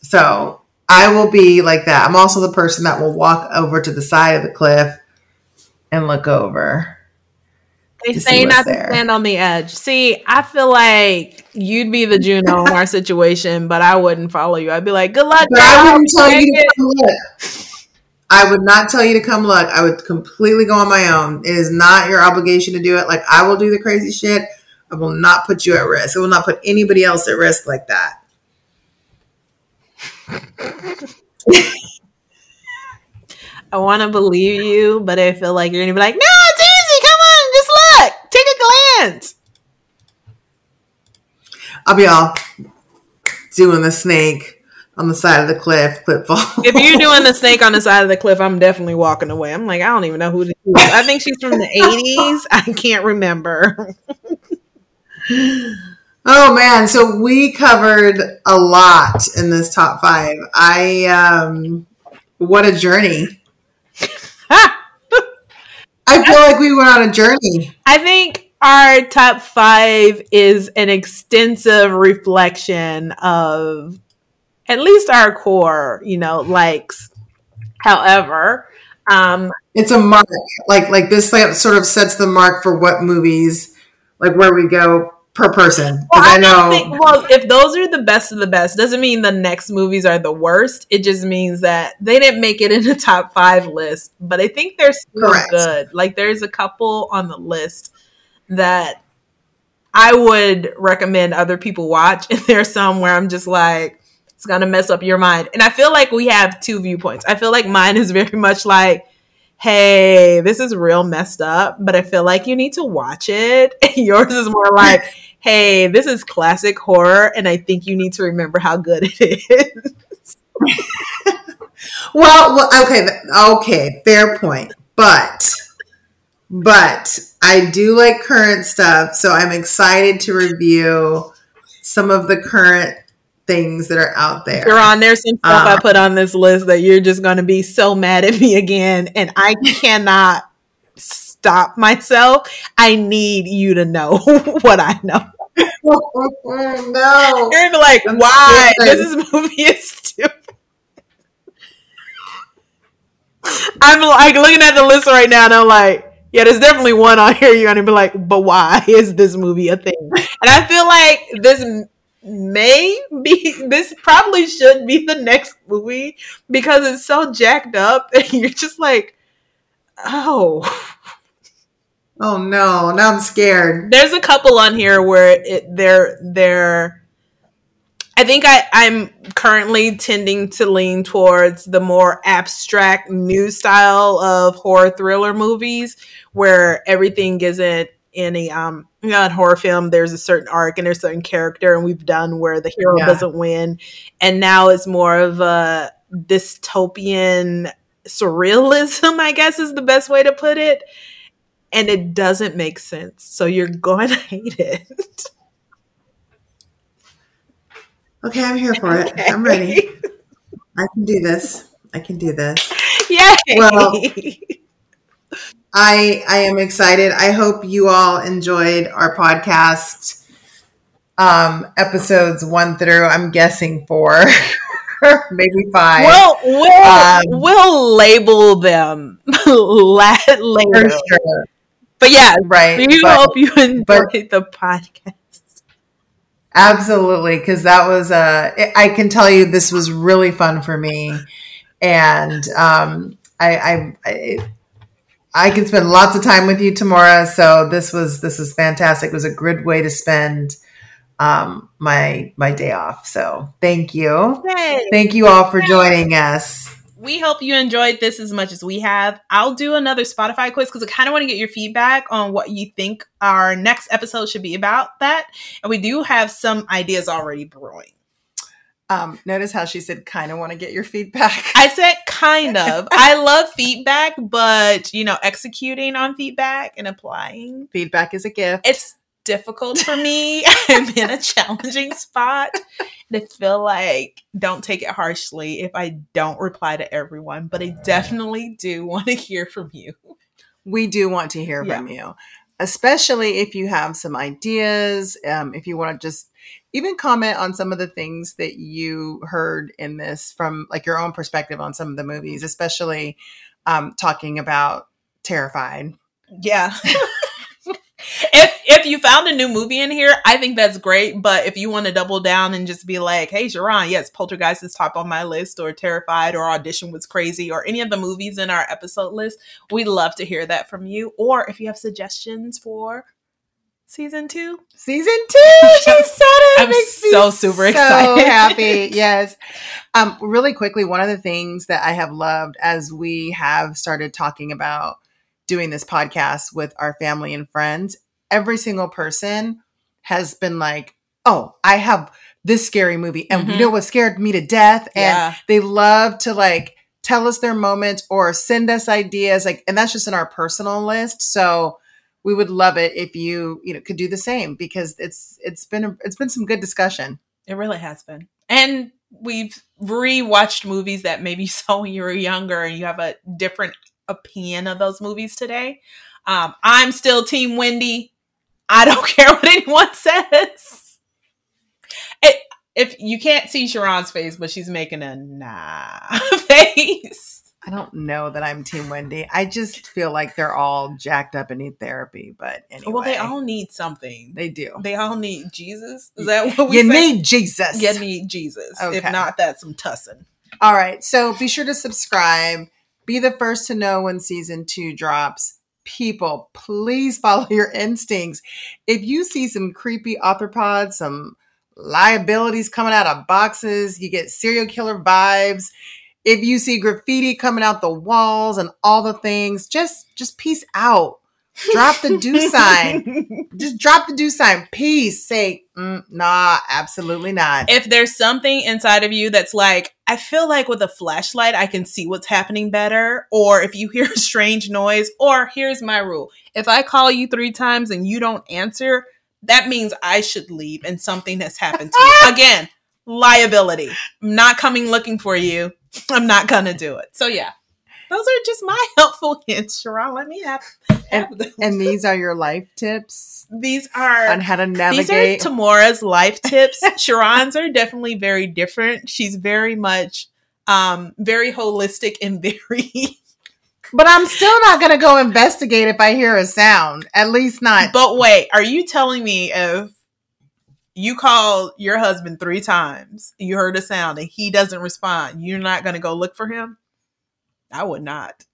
So I will be like that. I'm also the person that will walk over to the side of the cliff and look over. They say not there. to stand on the edge. See, I feel like you'd be the Juno in our situation, but I wouldn't follow you. I'd be like, "Good luck." But I wouldn't tell you to come look. I would not tell you to come look. I would completely go on my own. It is not your obligation to do it. Like I will do the crazy shit. I will not put you at risk. I will not put anybody else at risk like that. I want to believe you, but I feel like you're gonna be like, "No, it's easy. Come on, just look. Take a glance." I'll be all doing the snake on the side of the cliff, clip fall. If you're doing the snake on the side of the cliff, I'm definitely walking away. I'm like, I don't even know who this is. I think she's from the 80s. I can't remember. Oh man, so we covered a lot in this top five. I um what a journey. I feel like we went on a journey. I think our top five is an extensive reflection of at least our core, you know, likes. However, um, It's a mark. Like like this sort of sets the mark for what movies like where we go per person. Well, I I know think, well, if those are the best of the best, doesn't mean the next movies are the worst. It just means that they didn't make it in the top five list, but I think they're still Correct. good. Like there's a couple on the list that I would recommend other people watch. And there's some where I'm just like, it's gonna mess up your mind. And I feel like we have two viewpoints. I feel like mine is very much like, hey, this is real messed up, but I feel like you need to watch it. And yours is more like, hey, this is classic horror, and I think you need to remember how good it is. well, well, okay, okay, fair point. But, but I do like current stuff, so I'm excited to review some of the current things that are out there. Sharron, there's some stuff I uh, put on this list that you're just going to be so mad at me again, and I cannot stop myself. I need you to know what I know. no, you're be like, I'm why? This movie is stupid. I'm like looking at the list right now, and I'm like, yeah, there's definitely one on here. You're gonna be like, but why is this movie a thing? And I feel like this may be this probably should be the next movie because it's so jacked up and you're just like oh oh no now i'm scared there's a couple on here where it they're they're i think i i'm currently tending to lean towards the more abstract new style of horror thriller movies where everything isn't in a um you know, in horror film there's a certain arc and there's a certain character and we've done where the hero yeah. doesn't win. And now it's more of a dystopian surrealism i guess is the best way to put it. And it doesn't make sense. So you're going to hate it okay i'm here for okay. it i'm ready i can do this i can do this yeah well I I am excited. I hope you all enjoyed our podcast um, episodes one through I'm guessing four, maybe five. We'll we'll, um, we'll label them later. Sure. But yeah, right. We but, hope you enjoyed but, the podcast. Absolutely, because that was a. I can tell you this was really fun for me, and um, I, I, I I can spend lots of time with you tomorrow. So this was this was fantastic. It was a good way to spend um, my my day off. So thank you, Yay. thank you all for joining us. We hope you enjoyed this as much as we have. I'll do another Spotify quiz because I kind of want to get your feedback on what you think our next episode should be about. That, and we do have some ideas already brewing. Um, notice how she said, kind of want to get your feedback. I said, kind of. I love feedback, but, you know, executing on feedback and applying. Feedback is a gift. It's difficult for me. I'm in a challenging spot. And I feel like, don't take it harshly if I don't reply to everyone, but I definitely do want to hear from you. We do want to hear yeah. from you, especially if you have some ideas, um, if you want to just even comment on some of the things that you heard in this from like your own perspective on some of the movies, especially um, talking about Terrified. Yeah. if if you found a new movie in here, I think that's great. But if you want to double down and just be like, "Hey, Sharron, yes, Poltergeist is top on my list," or Terrified, or Audition was crazy, or any of the movies in our episode list, we'd love to hear that from you. Or if you have suggestions for season two. Season two. She said it. I'm so super excited. so excited. happy. Yes. Um, really quickly, one of the things that I have loved as we have started talking about doing this podcast with our family and friends, every single person has been like, "Oh, I have this scary movie, and mm-hmm. you know what scared me to death." And yeah. they love to like tell us their moments or send us ideas, like, and that's just in our personal list. So we would love it if you you know could do the same because it's it's been a, it's been some good discussion. It really has been, and we've rewatched movies that maybe saw when you were younger and you have a different opinion of those movies today. Um, I'm still Team Wendy. I don't care what anyone says. It, if you can't see Sharron's face, but she's making a nah face. I don't know that I'm Team Wendy. I just feel like they're all jacked up and need therapy. But anyway, well, they all need something. They do. They all need Jesus. Is that what we you say? need? Jesus. You need Jesus. Okay. If not, that's some tussin. All right. So be sure to subscribe. Be the first to know when season two drops. people, please follow your instincts. If you see some creepy arthropods, some liabilities coming out of boxes, you get serial killer vibes. If you see graffiti coming out the walls and all the things, just just peace out. Drop the do sign. Just drop the do sign. Peace. Say, mm, nah, absolutely not. If there's something inside of you that's like, I feel like with a flashlight, I can see what's happening better. Or if you hear a strange noise, or here's my rule if I call you three times and you don't answer, that means I should leave and something has happened to you. Again, liability. I'm not coming looking for you. I'm not going to do it. So, yeah. Those are just my helpful hints, Sharron. Let me have And, and these are your life tips these are on how to navigate. these are Tamora's life tips. Sharron's are definitely very different. She's very much um very holistic and very but I'm still not going to go investigate if I hear a sound. At least not. But wait, are you telling me if you call your husband 3 times, you heard a sound and he doesn't respond, you're not going to go look for him? I would not.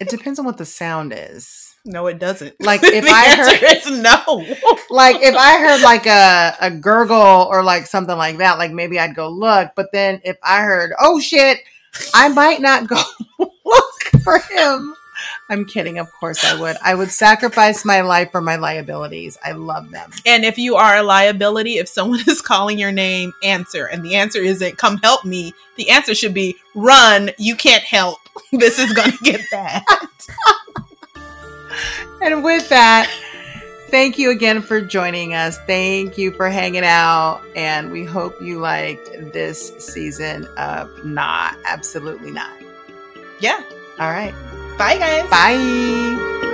It depends on what the sound is. No, it doesn't. Like, if I heard- no. Like if I heard like a, a gurgle or like something like that, like maybe I'd go look. But then if I heard, oh shit, I might not go look for him. I'm kidding. Of course I would. I would sacrifice my life for my liabilities. I love them. And if you are a liability, if someone is calling your name, answer. And the answer isn't come help me. The answer should be run. You can't help. This is going to get bad. And with that, thank you again for joining us. Thank you for hanging out. And we hope you liked this season of Nah, absolutely not. yeah. All right. Bye, guys. Bye.